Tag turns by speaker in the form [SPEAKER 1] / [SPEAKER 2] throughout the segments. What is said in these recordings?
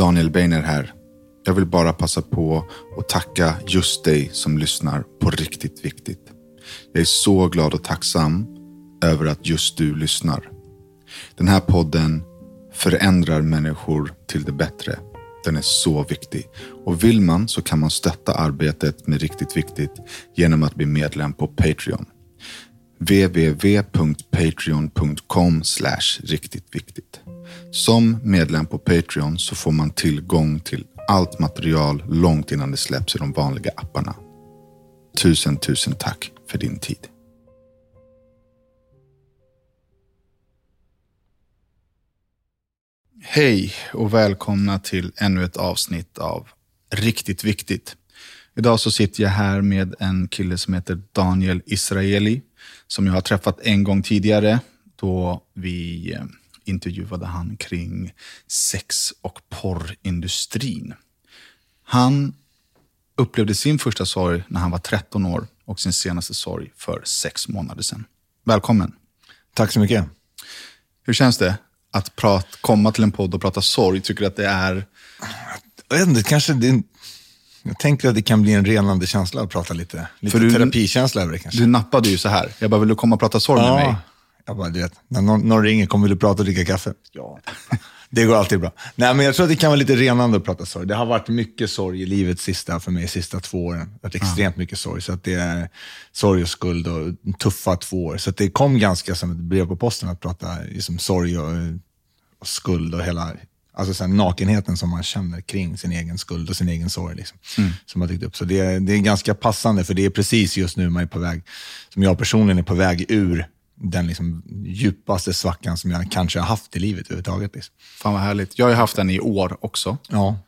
[SPEAKER 1] Daniel Beiner här. Jag vill bara passa på att tacka just dig som lyssnar på Riktigt Viktigt. Jag är så glad och tacksam över att just du lyssnar. Den här podden förändrar människor till det bättre. Den är så viktig. Och vill man så kan man stötta arbetet med Riktigt Viktigt genom att bli medlem på Patreon www.patreon.com riktigt viktigt. Som medlem på Patreon så får man tillgång till allt material långt innan det släpps i de vanliga apparna. Tusen, tusen tack för din tid. Hej och välkomna till ännu ett avsnitt av Riktigt Viktigt. Idag så sitter jag här med en kille som heter Daniel Israeli, som jag har träffat en gång tidigare då vi eh, intervjuade han kring sex och porrindustrin. Han upplevde sin första sorg när han var 13 år och sin senaste sorg för sex månader sedan. Välkommen.
[SPEAKER 2] Tack så mycket.
[SPEAKER 1] Hur känns det att prat, komma till en podd och prata sorg? Tycker du att det är...
[SPEAKER 2] Jag vet inte, kanske det, jag tänker att det kan bli en renande känsla att prata lite, lite
[SPEAKER 1] För du-
[SPEAKER 2] terapikänsla över det kanske.
[SPEAKER 1] Du nappade ju så här. Jag bara, vill du komma och prata sorg med mig?
[SPEAKER 2] Jag bara, du vet, när någon, någon ringer, kommer du prata och dricka kaffe? Ja. Det går alltid bra. Nej, men jag tror att det kan vara lite renande att prata sorg. Det har varit mycket sorg i livet sista, för mig, sista två åren. Det har varit extremt mycket sorg. Så att det är sorg och skuld och tuffa två år. Så att det kom ganska som ett brev på posten att prata liksom, sorg och, och skuld och hela alltså, så här, nakenheten som man känner kring sin egen skuld och sin egen sorg. Liksom, som man tyckt upp. Så det, är- det är ganska passande, för det är precis just nu man är på väg, som jag personligen är på väg ur den liksom, djupaste svackan som jag kanske har haft i livet överhuvudtaget. Liksom.
[SPEAKER 1] Fan vad härligt. Jag har haft den i år också.
[SPEAKER 2] Ja.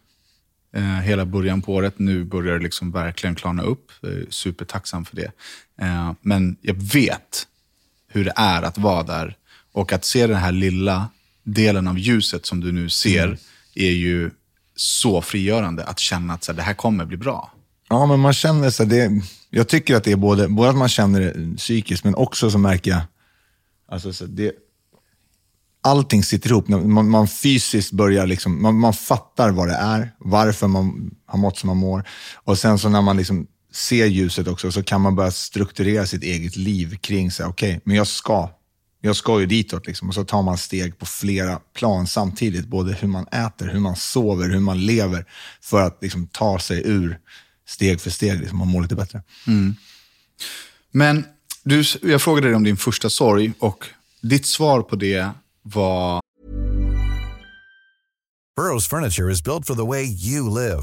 [SPEAKER 1] Eh, hela början på året. Nu börjar det liksom verkligen klarna upp. Supertacksam för det. Eh, men jag vet hur det är att vara där. Och att se den här lilla delen av ljuset som du nu ser är ju så frigörande. Att känna att så här, det här kommer bli bra.
[SPEAKER 2] Ja, men man känner så här, det, jag tycker att det är både, både att man känner det psykiskt, men också så märker jag, alltså så det, allting sitter ihop. Man, man fysiskt börjar, liksom, man, man fattar vad det är, varför man har mått som man mår. Och sen så när man liksom ser ljuset också, så kan man börja strukturera sitt eget liv kring, så här, okej, men jag ska, jag ska ju ditåt. Liksom. Och så tar man steg på flera plan samtidigt, både hur man äter, hur man sover, hur man lever, för att liksom, ta sig ur steg för steg liksom, och må lite bättre.
[SPEAKER 1] Men du, jag frågade dig om din första sorg och ditt svar på det var
[SPEAKER 3] Burrow's furniture is built for the way you live.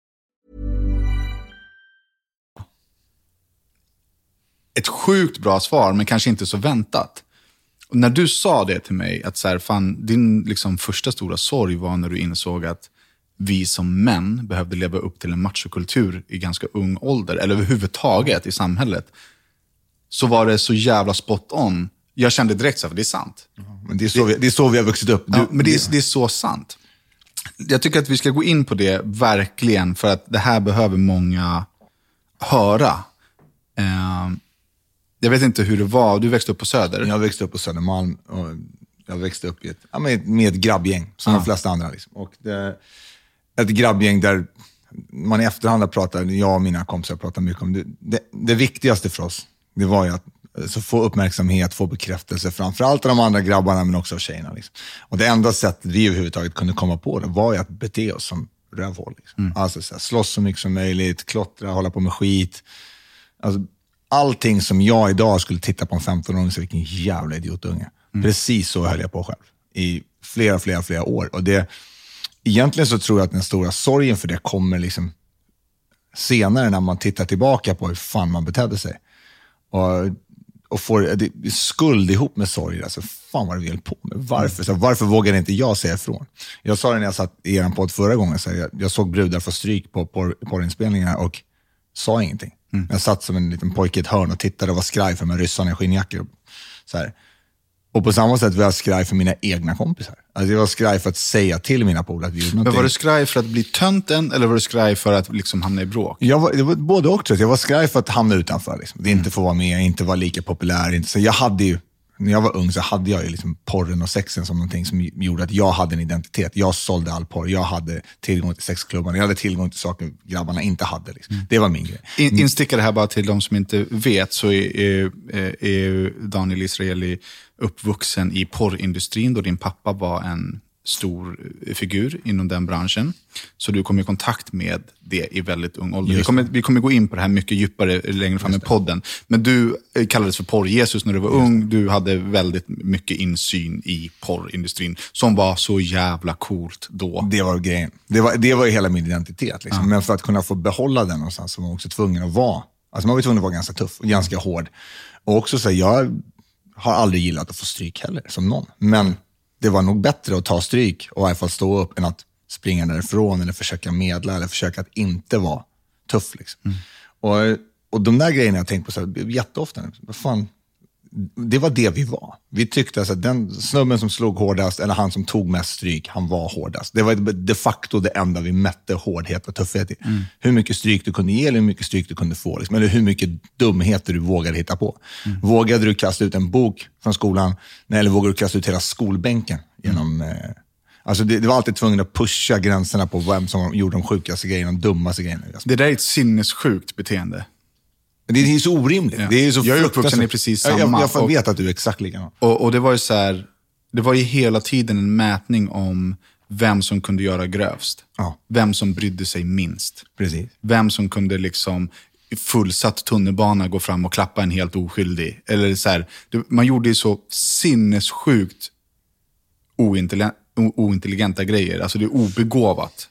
[SPEAKER 1] Ett sjukt bra svar, men kanske inte så väntat. Och när du sa det till mig, att så här, fan, din liksom första stora sorg var när du insåg att vi som män behövde leva upp till en machokultur i ganska ung ålder, eller överhuvudtaget i samhället, så var det så jävla spot on. Jag kände direkt så här, för det är sant.
[SPEAKER 2] Men det, är så vi, det är så vi har vuxit upp. Du,
[SPEAKER 1] Ja, men det är, det är så sant. Jag tycker att vi ska gå in på det verkligen, för att det här behöver många höra. Eh, jag vet inte hur det var, du växte upp på Söder.
[SPEAKER 2] Jag växte upp på Södermalm och jag växte upp i ett, ja, med, med ett grabbgäng, som de flesta andra. Liksom. Och det, ett grabbgäng där man i efterhand har pratat, jag och mina kompisar pratar mycket om det. Det, det viktigaste för oss, det var ju att så få uppmärksamhet, få bekräftelse, framförallt av de andra grabbarna men också av tjejerna. Liksom. Och det enda sättet vi överhuvudtaget kunde komma på det var ju att bete oss som rövhål. Liksom. Alltså så här, slåss så mycket som möjligt, klottra, hålla på med skit. Alltså, allting som jag idag skulle titta på en 15-åring och säga, vilken jävla idiotunge. Precis så höll jag på själv i flera, flera, flera år. Och det, egentligen så tror jag att den stora sorgen för det kommer liksom senare när man tittar tillbaka på hur fan man betedde sig. Och och får det, skuld ihop med sorg. Alltså, fan vad du höll på med. Varför? Så, varför vågade inte jag säga ifrån? Jag sa det när jag satt i er podd förra gången. Så jag, jag såg brudar få stryk på porr, porrinspelningar och sa ingenting. Mm. Jag satt som en liten pojke i ett hörn och tittade och var skraj för de ryssarna i skinnjackor. Så här. Och på samma sätt var jag skraj för mina egna kompisar. Alltså jag var skraj för att säga till mina polare att vi gjorde någonting.
[SPEAKER 1] Men var du skraj för att bli tönten eller var du skraj för att liksom hamna i bråk?
[SPEAKER 2] Jag var, det var både och. Jag var skraj för att hamna utanför. Liksom. Det inte få vara med, inte vara lika populär. Inte. Så jag hade ju när jag var ung så hade jag ju liksom porren och sexen som någonting som gjorde att jag hade en identitet. Jag sålde all porr, jag hade tillgång till sexklubbarna, jag hade tillgång till saker grabbarna inte hade. Liksom. Mm. Det var min grej.
[SPEAKER 1] In, instickare här bara till de som inte vet, så är, är, är Daniel Israeli uppvuxen i porrindustrin då din pappa var en stor figur inom den branschen. Så du kom i kontakt med det i väldigt ung ålder. Vi kommer, vi kommer gå in på det här mycket djupare längre fram i podden. Men du eh, kallades för porr-Jesus när du var ung. Du hade väldigt mycket insyn i porrindustrin som var så jävla coolt då.
[SPEAKER 2] Det var grejen. Det var, det var hela min identitet. Liksom. Ja. Men för att kunna få behålla den någonstans så var man också tvungen att vara, alltså man var tvungen att vara ganska tuff och ganska hård. Och också så här, jag har aldrig gillat att få stryk heller, som någon. Men det var nog bättre att ta stryk och i alla fall stå upp än att springa därifrån eller försöka medla eller försöka att inte vara tuff. Liksom. Mm. Och, och de där grejerna jag tänkt på så här, jätteofta. Vad fan, det var det vi var. Vi tyckte alltså att den snubben som slog hårdast, eller han som tog mest stryk, han var hårdast. Det var de facto det enda vi mätte hårdhet och tuffhet i. Mm. Hur mycket stryk du kunde ge eller hur mycket stryk du kunde få. Liksom. Eller hur mycket dumheter du vågade hitta på. Mm. Vågade du kasta ut en bok från skolan, eller vågade du kasta ut hela skolbänken genom mm. eh, Alltså det, det, var alltid tvungen att pusha gränserna på vem som gjorde de sjukaste grejerna, de dummaste grejerna.
[SPEAKER 1] Det där är ett sinnessjukt beteende.
[SPEAKER 2] Det är så orimligt. Ja. Det är så
[SPEAKER 1] jag är uppvuxen i precis samma.
[SPEAKER 2] Jag, jag, vet att du är exakt likadan.
[SPEAKER 1] Och, och, det var ju så här, det var ju hela tiden en mätning om vem som kunde göra grövst. Ja. Vem som brydde sig minst.
[SPEAKER 2] Precis.
[SPEAKER 1] Vem som kunde liksom fullsatt tunnelbana gå fram och klappa en helt oskyldig. Eller så här, man gjorde ju så sinnessjukt ointelligenta grejer. Alltså det är obegåvat.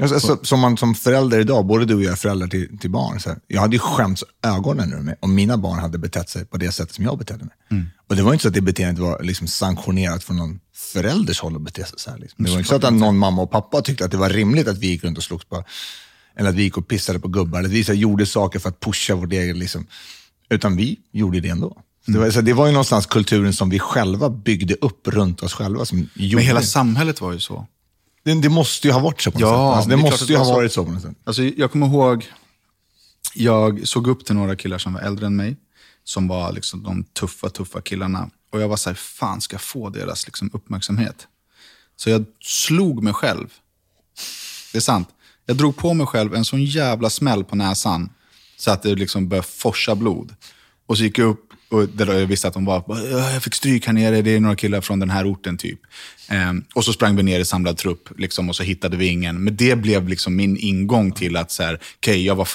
[SPEAKER 2] Alltså, alltså, som, man, som förälder idag, både du och jag är föräldrar till, till barn. Så här, jag hade ju skämts ögonen nu om mina barn hade betett sig på det sättet som jag betedde mig. Mm. Och det var inte så att det beteendet var liksom sanktionerat från någon förälders håll att bete sig så här. Liksom. Det var inte så att någon mamma och pappa tyckte att det var rimligt att vi gick runt och slogs på, eller att vi gick och pissade på gubbar, eller att vi så här, gjorde saker för att pusha vårt eget, liksom. utan vi gjorde det ändå. Det, var, så det var ju någonstans kulturen som vi själva byggde upp runt oss själva. Som
[SPEAKER 1] Men hela samhället var ju så.
[SPEAKER 2] Det, det, måste ju ha varit så på något ja, sätt. Alltså, det, det måste ju ha varit så på något sätt.
[SPEAKER 1] Alltså, jag kommer ihåg, jag såg upp till några killar som var äldre än mig. Som var liksom de tuffa, tuffa killarna. Och jag var så här, fan ska jag få deras liksom, uppmärksamhet? Så jag slog mig själv. Det är sant. Jag drog på mig själv en sån jävla smäll på näsan. Så att det liksom började forsa blod. Och så gick jag upp och där jag visste att de var, jag fick stryk här nere, det är några killar från den här orten typ. Um, och så sprang vi ner i samlad trupp liksom, och så hittade vi ingen. Men det blev liksom min ingång till att, så här, okay, jag var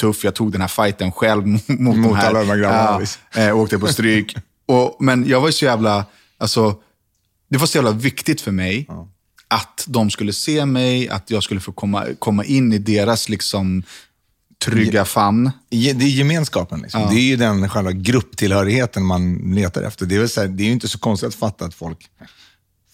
[SPEAKER 1] tuff, jag tog den här fighten själv mot, mot,
[SPEAKER 2] mot alla de här grabbarna.
[SPEAKER 1] Ja, äh, åkte på stryk. och, men jag var så jävla, alltså, det var så jävla viktigt för mig. Ja. Att de skulle se mig, att jag skulle få komma, komma in i deras liksom, trygga famn.
[SPEAKER 2] Det är gemenskapen. Liksom. Ja. Det är ju den själva grupptillhörigheten man letar efter. Det är, så här, det är ju inte så konstigt att fatta att folk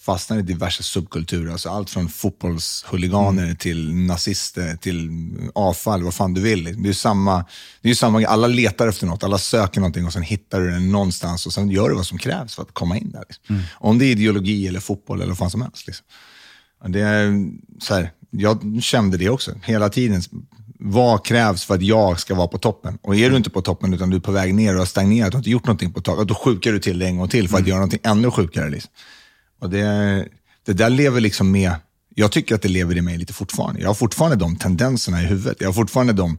[SPEAKER 2] fastnar i diverse subkulturer. Alltså allt från fotbollshuliganer mm. till nazister, till avfall, vad fan du vill. Det är samma, det är samma, alla letar efter något, alla söker någonting och sen hittar du det någonstans och sen gör du vad som krävs för att komma in där. Liksom. Mm. Om det är ideologi eller fotboll eller vad fan som helst. Liksom. Det är, så här, jag kände det också, hela tiden vad krävs för att jag ska vara på toppen? Och är du inte på toppen utan du är på väg ner och har stagnerat och inte gjort någonting på ett tag, då sjukar du till det en gång till för att mm. göra någonting ännu sjukare. Liksom. Och det, det där lever liksom med, jag tycker att det lever i mig lite fortfarande. Jag har fortfarande de tendenserna i huvudet. Jag har fortfarande de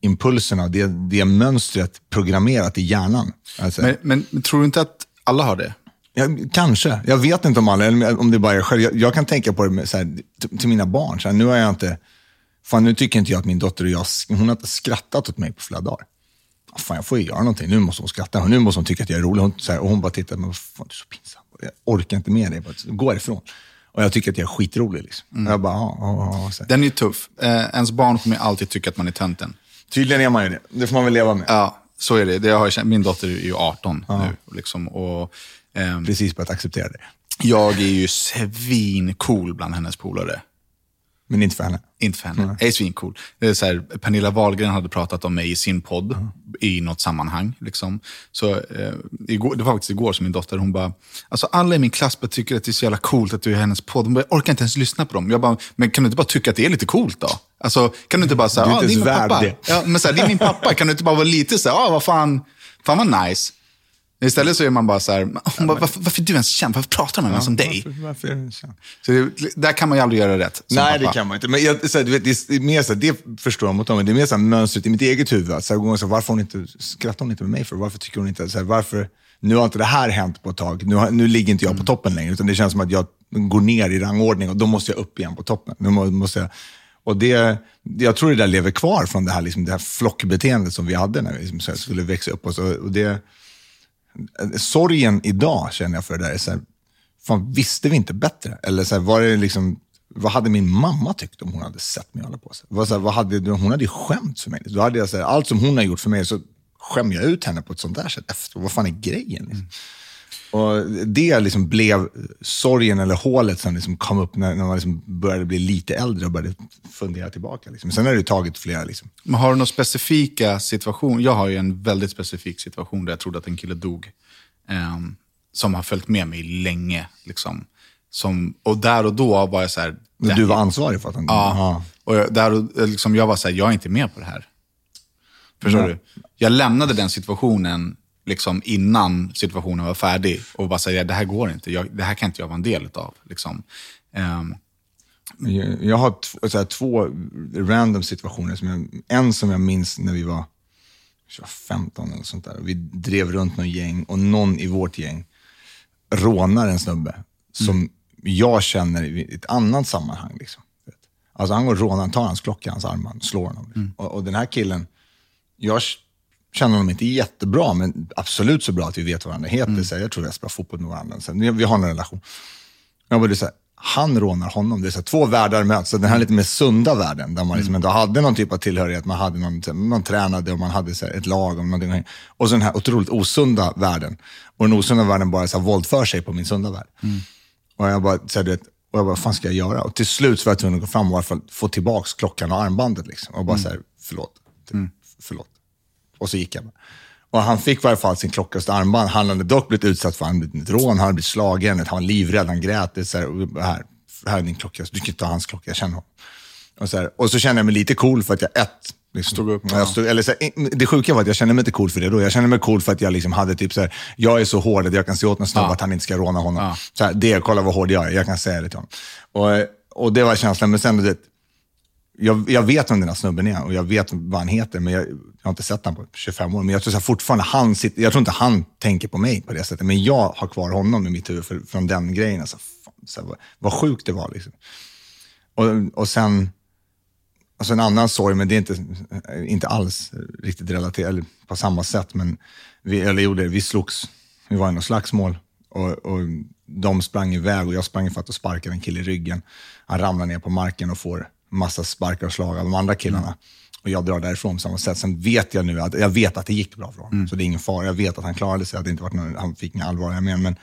[SPEAKER 2] impulserna, det, det mönstret programmerat i hjärnan.
[SPEAKER 1] Alltså. Men, men, tror du inte att alla har det?
[SPEAKER 2] Ja, kanske. Jag vet inte om alla, eller om det bara är själv. Jag, jag kan tänka på det med, här, till, till mina barn. Så här, nu har jag inte Fan, nu tycker inte jag att min dotter och jag, hon har inte skrattat åt mig på flera dagar. Fan, jag får ju göra någonting. Nu måste hon skratta. Nu måste hon tycka att jag är rolig. Hon, här, och hon bara tittar, men fan, du är så pinsam. Jag orkar inte med dig. Gå ifrån. Och jag tycker att jag är skitrolig. Liksom. Mm. Jag bara, ah, ah,
[SPEAKER 1] ah, Den är tuff. Eh, ens barn kommer alltid tycka att man är tönten.
[SPEAKER 2] Tydligen är man ju det. Det får man väl leva med.
[SPEAKER 1] Ja. Så är det. det har jag, min dotter är ju 18 nu. Liksom, och, ehm,
[SPEAKER 2] Precis börjat acceptera det.
[SPEAKER 1] jag är ju svincool bland hennes polare.
[SPEAKER 2] Men inte för henne.
[SPEAKER 1] Inte för henne. Jag är svincool. Det är så här, Pernilla Wahlgren hade pratat om mig i sin podd i något sammanhang. Liksom. Så, eh, igår, det var faktiskt igår som min dotter, hon bara, alltså alla i min klass bara tycker att det är så jävla coolt att du är i hennes podd. Hon bara, jag orkar inte ens lyssna på dem. Jag bara, men kan du inte bara tycka att det är lite coolt då? Alltså, kan du inte bara säga, ah, det är min pappa.
[SPEAKER 2] det.
[SPEAKER 1] Ja, men så här, det är min pappa. Kan du inte bara vara lite så här, ah, vad fan, fan vad nice. Istället så är man bara så här, hon bara, varför, varför är du ens känd? Varför pratar man med en som dig?
[SPEAKER 2] Varför, varför är det så?
[SPEAKER 1] Så det, där kan man ju aldrig göra rätt.
[SPEAKER 2] Nej,
[SPEAKER 1] pappa.
[SPEAKER 2] det kan man inte. Men jag, så här, du vet, det är mer så här, det förstår jag mot dem, men det är mer så här, mönstret i mitt eget huvud. Att, så här, så här, varför hon inte, skrattar hon inte med mig för? Varför tycker hon inte, så här, varför, nu har inte det här hänt på ett tag. Nu, nu ligger inte jag på toppen längre, utan det känns som att jag går ner i rangordning och då måste jag upp igen på toppen. Nu må- måste jag, och det, jag tror det där lever kvar från det här, liksom, det här flockbeteendet som vi hade när vi liksom, så här, skulle växa upp. Och så, och det, sorgen idag känner jag för det där så här, fan visste vi inte bättre? Eller så här, var det liksom, vad hade min mamma tyckt om hon hade sett mig hålla på så här, vad hade, hon hade ju skämt för mig. Då hade jag, så här, allt som hon har gjort för mig så skämmer jag ut henne på ett sånt där sätt efter. Vad fan är grejen? Liksom? Och det liksom blev sorgen eller hålet som liksom kom upp när, när man liksom började bli lite äldre och började fundera tillbaka. Liksom. Sen har det tagit flera liksom,
[SPEAKER 1] Men har du några specifika situationer? Jag har ju en väldigt specifik situation där jag trodde att en kille dog. ehm, som har följt med mig länge. Liksom. Som, och där och då var jag så här...
[SPEAKER 2] Men
[SPEAKER 1] det-
[SPEAKER 2] du var ansvarig för att han...
[SPEAKER 1] Ja. Och jag, där och, liksom, jag var så här, jag är inte med på det här. Förstår
[SPEAKER 2] Nej.
[SPEAKER 1] du? Jag lämnade den situationen liksom, innan situationen var färdig och bara säga, det här går inte. Jag, det här kan inte jag vara en del av. Liksom. Ehm,
[SPEAKER 2] Jag, jag har här, två random situationer. Som jag, en som jag minns när vi var, var 15 eller sånt där. Vi drev runt någon gäng och någon i vårt gäng rånar en snubbe som jag känner i ett annat sammanhang. Liksom. Alltså han går och rånar, tar hans klocka, hans armband, slår honom. Liksom. Och, och den här killen, jag känner honom inte jättebra, men absolut så bra att vi vet vad varandra heter. Så här, jag tror jag spelar fotboll med varandra. Så här, vi har en relation. Jag bara, så här, han rånar honom. Det är så här, två världar möts. Så den här lite mer sunda världen, där man liksom ändå hade någon typ av tillhörighet. Man, hade någon, man tränade och man hade så ett lag. Och, någonting. och så den här otroligt osunda världen. Och den osunda världen bara så här, våldför sig på min sunda värld. Och jag bara, så här, du vet, och jag bara, vad fan ska jag göra? Och till slut så var jag tvungen att gå fram och få tillbaka klockan och armbandet. Liksom. Och bara så här, förlåt. Typ, Förlåt. Och så gick jag. Och han fick i varje fall sin klocka och sitt armband. Han hade dock blivit utsatt för ett rån, han hade blivit slagen, han var livrädd, han grät. Det så här, här, här är din klocka, du kan inte ta hans klocka, jag känner honom. Och så, här, och så kände jag mig lite cool för att jag ett, liksom,
[SPEAKER 1] Stod upp,
[SPEAKER 2] Ja, jag stod, eller så här, det sjuka var att jag kände mig inte cool för det då. Jag kände mig cool för att jag liksom hade typ så här, jag är så hård att jag kan se åt en snubbe
[SPEAKER 1] Ja.
[SPEAKER 2] att han inte ska råna honom.
[SPEAKER 1] Ja.
[SPEAKER 2] Så här, det, kolla vad hård jag är, jag kan säga det till honom. Och, och det var känslan, men sen det, jag, jag vet vem den här snubben är och jag vet vad han heter, men jag, jag har inte sett honom på 25 år. Men jag tror så här, fortfarande, han sitter, jag tror inte han tänker på mig på det sättet, men jag har kvar honom i mitt huvud för, från den grejen. Alltså, fan, så här, vad, vad sjukt det var. Liksom. Och, och sen, och en annan sorg, men det är inte, inte alls riktigt relaterat, eller på samma sätt. Men vi, eller jo, det, vi slogs, vi var i något slagsmål och, och de sprang iväg och jag sprang för att sparka en kille i ryggen. Han ramlar ner på marken och får massa sparkar och slag av de andra killarna. Och jag drar därifrån på samma sätt. Sen vet jag nu att, jag vet att det gick bra för honom, så det är ingen fara. Jag vet att han klarade sig, att det inte varit någon, han fick inga allvarliga men, men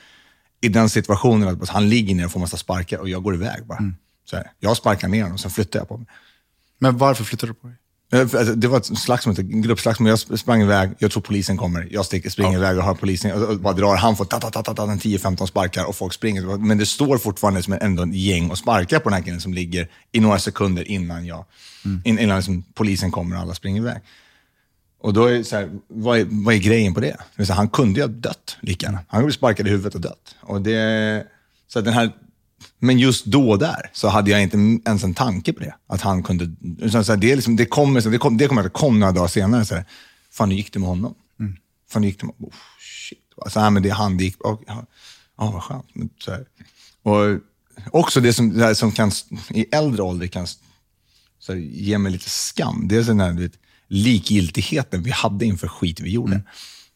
[SPEAKER 2] i den situationen, att han ligger ner och får massa sparkar och jag går iväg bara. Så här, jag sparkar ner honom, sen flyttar jag på mig.
[SPEAKER 1] men varför flyttade du på dig?
[SPEAKER 2] Eh, alltså, Det var ett slagsmål, ett gruppslagsmål. Jag sp- sprang iväg, jag tror polisen kommer. Jag sticker, springer iväg och hör polisen och, bara drar. Han får ta, ta, ta, ta, ta, 10-15 sparkar och folk springer. Men det står fortfarande som ändå en gäng och sparkar på den här killen som ligger i några sekunder innan, jag, in, innan liksom polisen kommer och alla springer iväg. Och då är så här, vad är, vad är grejen på det? det här, han kunde ju ha dött lika gärna. Han kunde bli sparkad i huvudet och dött. Och det, så den här, men just då och där så hade jag inte ens en tanke på det. Att han kunde... Så här, det, liksom, det kommer det kom, det att det kom några dagar senare. Så här, Fan, hur gick det med honom? Fan, hur gick det med... Oh, shit. Så här, men det, han, det gick... Oh, ja, ja, vad skönt. Men, så här. Och också det som, det här, som kan, i äldre ålder kan så här, ge mig lite skam. Det är den här vet, likgiltigheten vi hade inför skit vi gjorde.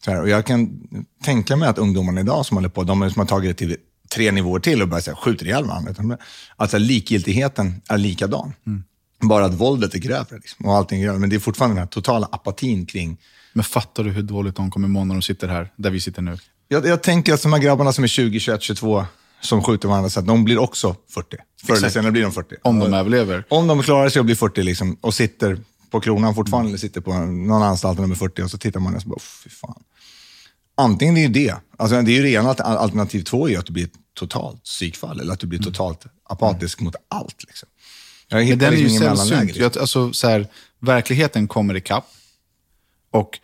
[SPEAKER 2] Så här, och jag kan tänka mig att ungdomarna idag som håller på, de som har tagit det till tre nivåer till och börjar säga, ihjäl varandra. Alltså likgiltigheten är likadan. Bara att våldet är grövre liksom, och allting är grövre. Men det är fortfarande den här totala apatin kring...
[SPEAKER 1] Men fattar du hur dåligt de kommer må när de sitter här, där vi sitter nu?
[SPEAKER 2] Jag, jag tänker att de här grabbarna som är 20, 21, 22, som skjuter varandra, så att de blir också 40. Förr eller senare blir de 40.
[SPEAKER 1] Om de överlever.
[SPEAKER 2] Om de klarar sig och blir 40 liksom, och sitter på kronan fortfarande, eller sitter på någon anstalt när de är 40, och så tittar man och så bara, fy fan. Antingen är det, alltså det är ju rena alter- alternativ två är ju att du blir totalt psykfall, eller att du blir totalt apatisk mot allt. Liksom. Jag
[SPEAKER 1] Men den är ju
[SPEAKER 2] liksom ingen mellanläge.
[SPEAKER 1] sällsynt. Jag- Alltså, så här, verkligheten kommer ikapp. Och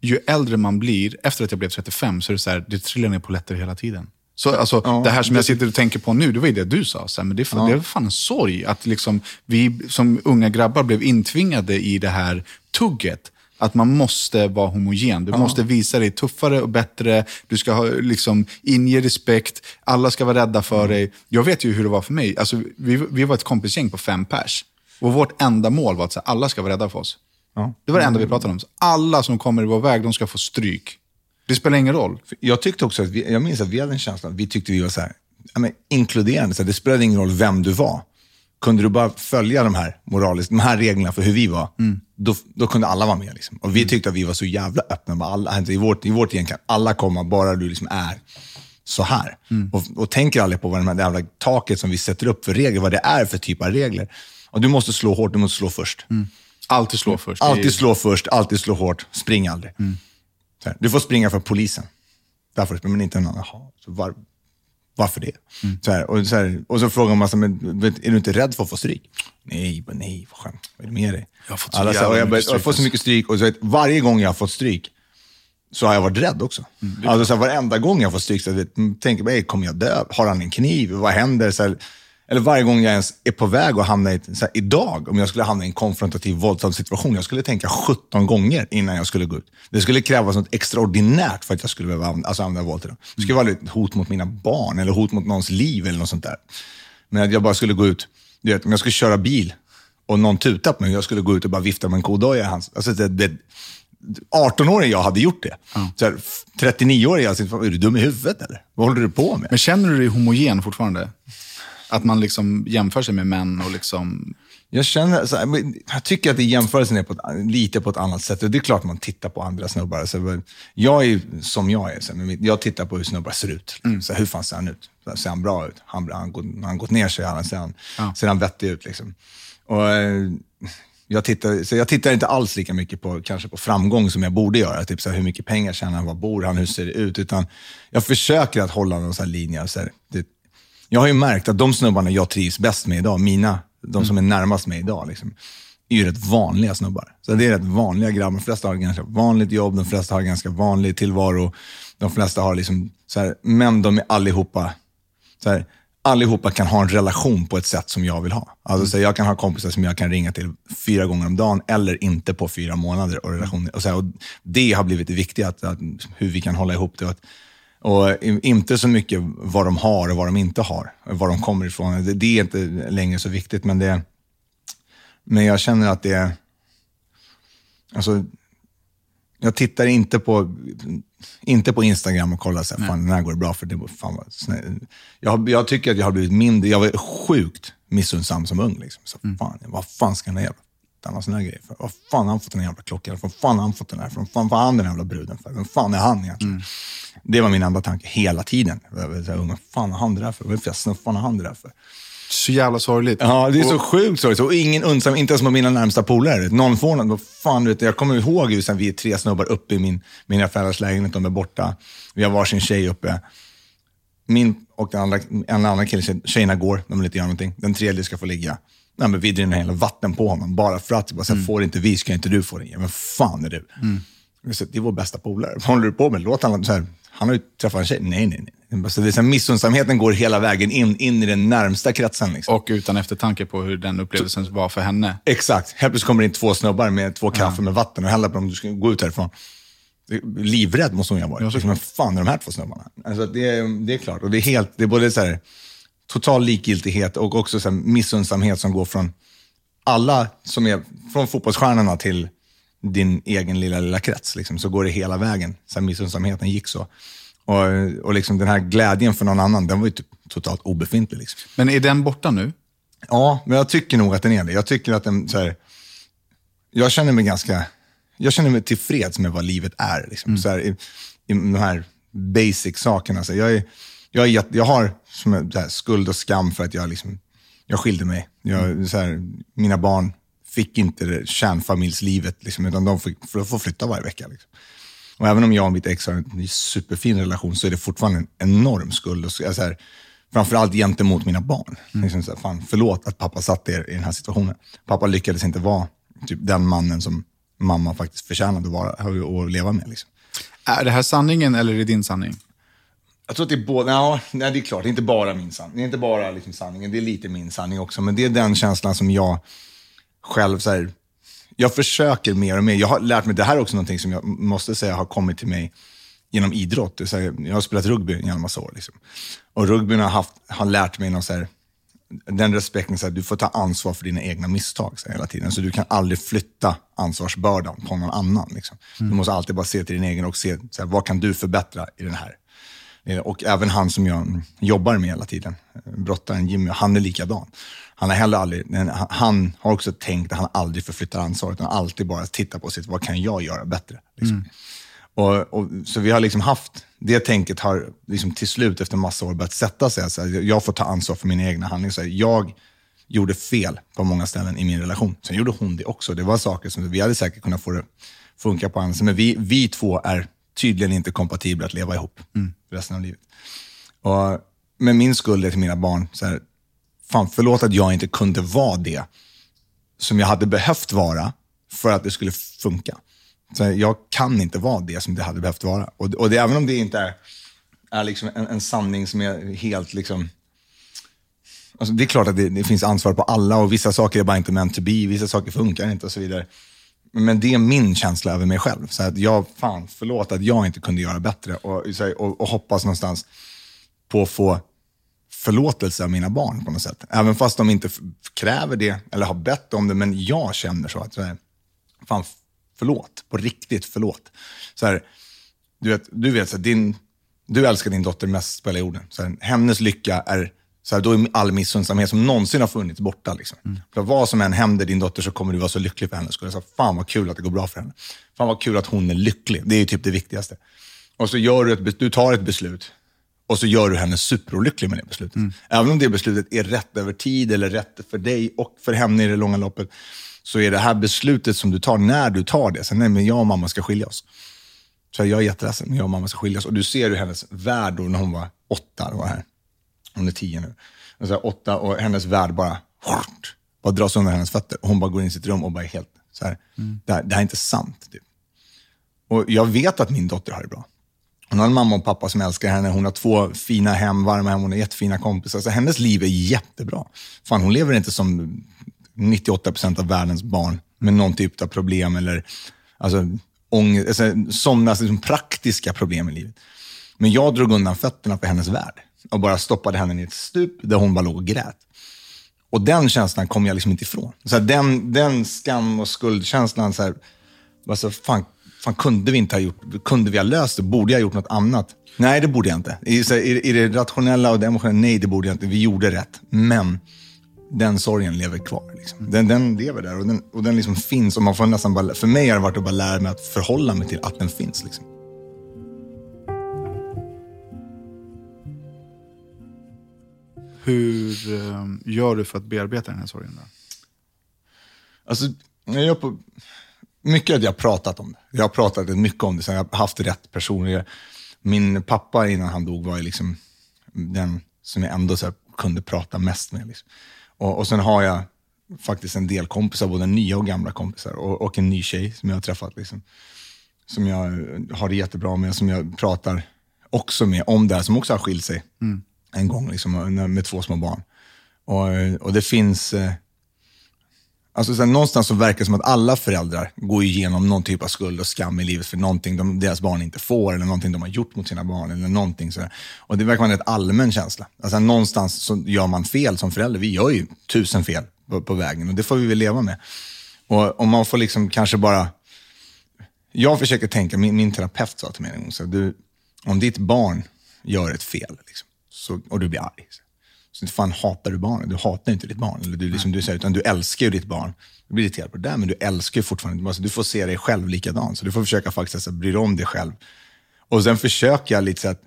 [SPEAKER 1] ju äldre man blir, efter att jag blev 35, så är det så här, det trillar ner polletter hela tiden. Så, alltså,
[SPEAKER 2] Ja,
[SPEAKER 1] det här som jag sitter och tänker på nu, det var ju det du sa. Så här, men det, är fan, det är fan en sorg att liksom, vi som unga grabbar blev intvingade i det här tugget. Att man måste vara homogen. Du måste visa dig tuffare och bättre. Du ska ha, liksom, inge respekt. Alla ska vara rädda för dig. Jag vet ju hur det var för mig. Alltså, vi, vi var ett kompisgäng på fem pers. Och vårt enda mål var att här, alla ska vara rädda för oss.
[SPEAKER 2] Ja.
[SPEAKER 1] Det var det enda vi pratade om. Alla som kommer i vår väg, de ska få stryk. Det spelar ingen roll.
[SPEAKER 2] Jag tyckte också att vi, jag minns att vi hade en känsla vi tyckte vi var så här, ja, men, inkluderande. Så här, det spelade ingen roll vem du var. Kunde du bara följa de här moraliska, de här reglerna för hur vi var, då, då kunde alla vara med. Liksom. Och vi tyckte att vi var så jävla öppna. Bara Alla, alltså, I vårt, i vårt gäng kan alla komma, bara du liksom är så här. Och, och tänker aldrig på vad de här det jävla taket som vi sätter upp för regler, vad det är för typ av regler. Och du måste slå hårt, du måste slå först.
[SPEAKER 1] Alltid slå först. Det
[SPEAKER 2] Alltid slå först, alltid slå hårt, spring aldrig. Här, du får springa för polisen. Därför, men inte någon, jaha, så var, varför det? Så här, och, så här, och så frågar man, så, men, är du inte rädd för att få stryk? Nej, bara, nej, vad skönt. Vad är det med dig?
[SPEAKER 1] Jag har fått så
[SPEAKER 2] Alla, så här, och jag,
[SPEAKER 1] mycket
[SPEAKER 2] jag har fått så
[SPEAKER 1] stryk,
[SPEAKER 2] mycket stryk och så vet, varje gång jag har fått stryk så har jag varit rädd också. alltså, så här, varenda gång jag fått stryk så jag vet, mm, tänker jag, "Ey, kommer jag dö? Har han en kniv? Vad händer? Så eller varje gång jag ens är på väg att hamna i, ett- så här, idag, om jag skulle hamna i en konfrontativ våldsam situation, jag skulle tänka 17 gånger innan jag skulle gå ut. Det skulle krävas något extraordinärt för att jag skulle behöva använda, alltså, använda våld till dem. Det skulle vara ett hot mot mina barn eller hot mot någons liv eller något sånt där. Men att jag bara skulle gå ut, du vet, om jag skulle köra bil och någon tutar på mig jag skulle gå ut och bara vifta med en kodoja i hans... Alltså det, det, 18-årig jag hade gjort det. Här, 39-årig jag är du dum i huvudet eller? Vad håller du på med?
[SPEAKER 1] Men känner du dig homogen fortfarande? Att man liksom jämför sig med män och liksom...
[SPEAKER 2] Jag känner, så jag tycker att det jämförelsen är på ett, lite på ett annat sätt. Och Det är klart man tittar på andra snubbar. Så jag är som jag är. Så jag tittar på hur snubbar ser ut. Så här, hur fan ser han ut? Så ser han bra ut? Han, han, går- han gått ner sig? Han, ser, han, ser han vettig ut? Liksom? Och, eh, jag, tittar, så jag tittar inte alls lika mycket på, kanske på framgång som jag borde göra. Typ så här, hur mycket pengar tjänar han? Var bor han? Hur ser det ut? Utan jag försöker att hålla någon så här linje. Så här, det, jag har ju märkt att de snubbarna jag trivs bäst med idag, mina, de som är närmast mig idag, liksom, är ju rätt vanliga snubbar. Så det är rätt vanliga grabbar. De flesta har ganska vanligt jobb, de flesta har ganska vanlig tillvaro. De flesta har liksom, så här, men de är allihopa, så här, allihopa kan ha en relation på ett sätt som jag vill ha. Alltså, så här, jag kan ha kompisar som jag kan ringa till fyra gånger om dagen eller inte på fyra månader. Och relationer. Och så och det har blivit det viktiga, att, att, hur vi kan hålla ihop det. Att, och inte så mycket vad de har och vad de inte har, var de kommer ifrån. Det, det är inte längre så viktigt, men, det, men jag känner att det. Alltså, jag tittar inte på, inte på Instagram och kollar så här, fan den här går det bra för. Det fan vad jag, jag tycker att jag har blivit mindre, jag var sjukt missunnsam som ung. Liksom. Så fan, vad fan ska den här jävla han har såna grejer för? Vad fan har han fått den här jävla klockan? Vad fan har han fått den här för? Vad fan var han den här jävla bruden för? Vem fan är han egentligen? Det var min enda tanke hela tiden. Vad fan har han det där för? Vad fan har han det där för?
[SPEAKER 1] Så jävla sorgligt.
[SPEAKER 2] Ja, det är så sjukt sorgligt. Och ingen undsam, inte ens med mina närmsta polare. Någon får något. Vad fan, du vet, jag kommer ihåg hur vi är tre snubbar uppe i min, mina föräldrars lägenhet. De är borta. Vi har varsin tjej uppe. Min och den andra, en annan kille, tjej- tjejerna går, de vill inte göra någonting. Den tredje ska få ligga. Nej, men vi drinner hela vatten på honom bara för att. Bara, så här, Får inte vi, ska inte du få det. Ja, men fan är du? Jag sa, Det är vår bästa polare. Vad håller du på med? Låt han, så här, han har ju träffat en tjej. Nej, nej, nej. Så det är så missunnsamheten går hela vägen in, in i den närmsta kretsen. Liksom.
[SPEAKER 1] Och utan eftertanke på hur den upplevelsen var för henne.
[SPEAKER 2] Exakt. Helt plötsligt kommer det in två snubbar med två kaffe med vatten och häller på dem. Du ska gå ut härifrån. Livrädd måste hon ju ha varit. vad fan är de här två snubbarna? Alltså, det, är, det är klart. Och det är, helt, det är både så här, total likgiltighet och också så här, missunnsamhet som går från alla som är, från fotbollsstjärnorna till din egen lilla, lilla krets. Liksom, så går det hela vägen. Så här, missunnsamheten gick så. Och, och liksom den här glädjen för någon annan, den var ju typ totalt obefintlig. Liksom.
[SPEAKER 1] Men är den borta nu?
[SPEAKER 2] Ja, men jag tycker nog att den är det. Jag tycker att den, så här, jag känner mig ganska, jag känner mig tillfreds med vad livet är. Liksom. Så här, i, I de här basic sakerna. Så jag, är, jag, är, jag har som här, skuld och skam för att jag, liksom, jag skilde mig. Jag, så här, mina barn fick inte det kärnfamiljslivet, liksom, utan de fick, får flytta varje vecka. Liksom. Och även om jag och mitt ex har en superfin relation så är det fortfarande en enorm skuld. Och så, här, framförallt gentemot mina barn. Mm. Liksom så här, fan, förlåt att pappa satt er i den här situationen. Pappa lyckades inte vara typ, den mannen som mamma faktiskt förtjänade att vara och leva med. Liksom.
[SPEAKER 1] Är det här sanningen eller är det din sanning?
[SPEAKER 2] Jag tror att det är båda. Ja, nej, det är klart, det är inte bara min sanning. Det är inte bara liksom sanningen, det är lite min sanning också. Men det är den känslan som jag själv, så här, jag försöker mer och mer. Jag har lärt mig, det här är också någonting som jag måste säga har kommit till mig genom idrott. Så här, jag har spelat rugby i en massa år. Liksom. Och rugbyn har, haft, har lärt mig någon så här, den respekten, så här, du får ta ansvar för dina egna misstag så här, hela tiden. Så du kan aldrig flytta ansvarsbördan på någon annan. Liksom. Mm. Du måste alltid bara se till din egen och se, så här, vad kan du förbättra i den här? Eh, och även han som jag jobbar med hela tiden, brottaren Jimmy, han är likadan. Han har heller aldrig, han har också tänkt att han aldrig förflyttar ansvaret, utan alltid bara tittar på sitt, vad kan jag göra bättre? Liksom. Mm. Och, och, så vi har liksom haft, det tänket har liksom till slut efter massa år börjat sätta sig. Alltså, jag får ta ansvar för mina egna handlingar. Så jag gjorde fel på många ställen i min relation. Sen gjorde hon det också. Det var saker som vi hade säkert kunnat få det funka på annat Men vi, vi två är tydligen inte kompatibla att leva ihop mm. resten av livet. Och med min skuld till mina barn, så här, fan förlåt att jag inte kunde vara det som jag hade behövt vara för att det skulle funka. Så jag kan inte vara det som det hade behövt vara. Och, och det, även om det inte är, är liksom en, en sanning som är helt... Liksom, alltså det är klart att det, det, finns ansvar på alla och vissa saker är bara inte meant to be, vissa saker funkar inte och så vidare. Men det är min känsla över mig själv. Så att jag, fan, förlåt att jag inte kunde göra bättre och, och, och hoppas någonstans på att få förlåtelse av mina barn på något sätt. Även fast de inte kräver det eller har bett om det, men jag känner så att så här, fan, förlåt. På riktigt, förlåt. Så här, du vet, du, vet så här, din, du älskar din dotter mest på hela jorden. Så här, hennes lycka är, så här, då är all missundsamhet som någonsin har funnits borta. Liksom. Mm. För vad som än händer din dotter så kommer du vara så lycklig för henne. Så så fan vad kul att det går bra för henne. Fan vad kul att hon är lycklig. Det är typ det viktigaste. Och så gör du, ett, du tar ett beslut och så gör du henne superolycklig med det beslutet. Mm. Även om det beslutet är rätt över tid eller rätt för dig och för henne i det långa loppet, så är det här beslutet som du tar, när du tar det, sen nej, men jag och mamma ska skilja oss. Så jag är jätteledsen, men jag och mamma ska skiljas. Och du ser hur hennes värld, då, när hon var åtta, var här. Hon är tio nu, alltså, åtta och hennes värld bara, bara dras under hennes fötter. Och hon bara går in i sitt rum och bara är helt så här, mm. det, här det här är inte sant. Typ. Och jag vet att min dotter har det bra. Hon har en mamma och pappa som älskar henne. Hon har två fina hem, varma hem. Hon har jättefina kompisar. Så hennes liv är jättebra. Fan, hon lever inte som 98 procent av världens barn med någon typ av problem eller alltså, ångest, alltså, sådana liksom, praktiska problem i livet. Men jag drog undan fötterna för hennes värld och bara stoppade henne i ett stup där hon bara låg och grät. Och den känslan kom jag liksom inte ifrån. Så här, den, den skam och skuldkänslan, så här, alltså, fan, fan, kunde vi inte ha gjort, kunde vi ha löst det? Borde jag ha gjort något annat? Nej, det borde jag inte. I, så här, i, i det rationella och det emotionella, nej, det borde jag inte. Vi gjorde rätt. Men den sorgen lever kvar. Liksom. Den, den lever där och den, och den liksom finns. Och man får nästan bara, för mig har det varit att bara lära mig att förhålla mig till att den finns. Liksom.
[SPEAKER 1] Hur eh, gör du för att bearbeta den här sorgen? Då?
[SPEAKER 2] Alltså, jag gör på, mycket att jag har pratat om det. Jag har pratat mycket om det, så jag har haft rätt personer. Min pappa innan han dog var liksom den som jag ändå så kunde prata mest med. Liksom. Och, och sen har jag faktiskt en del kompisar, både nya och gamla kompisar. Och, och en ny tjej som jag har träffat. Liksom, som jag har det jättebra med, som jag pratar också med om det här, som också har skilt sig mm en gång liksom, med två små barn. Och, eh, och det finns... Eh, Alltså, så här, någonstans så verkar det som att alla föräldrar går igenom någon typ av skuld och skam i livet för någonting de, deras barn inte får, eller någonting de har gjort mot sina barn. eller någonting så Och Det verkar vara en rätt allmän känsla. Alltså, någonstans så gör man fel som förälder. Vi gör ju tusen fel på, på vägen och det får vi väl leva med. Och, och man får liksom kanske bara... Jag försöker tänka, min, min terapeut sa till mig en gång, så du, om ditt barn gör ett fel liksom, så, och du blir arg, så, inte fan hatar du barnet. Du hatar inte ditt barn. Eller du, liksom, du, utan du älskar ju ditt barn. Du blir irriterad på det där, men du älskar ju fortfarande. Alltså, du får se dig själv likadant. Så du får försöka faktiskt alltså, bry dig om dig själv. Och sen försöker jag lite så att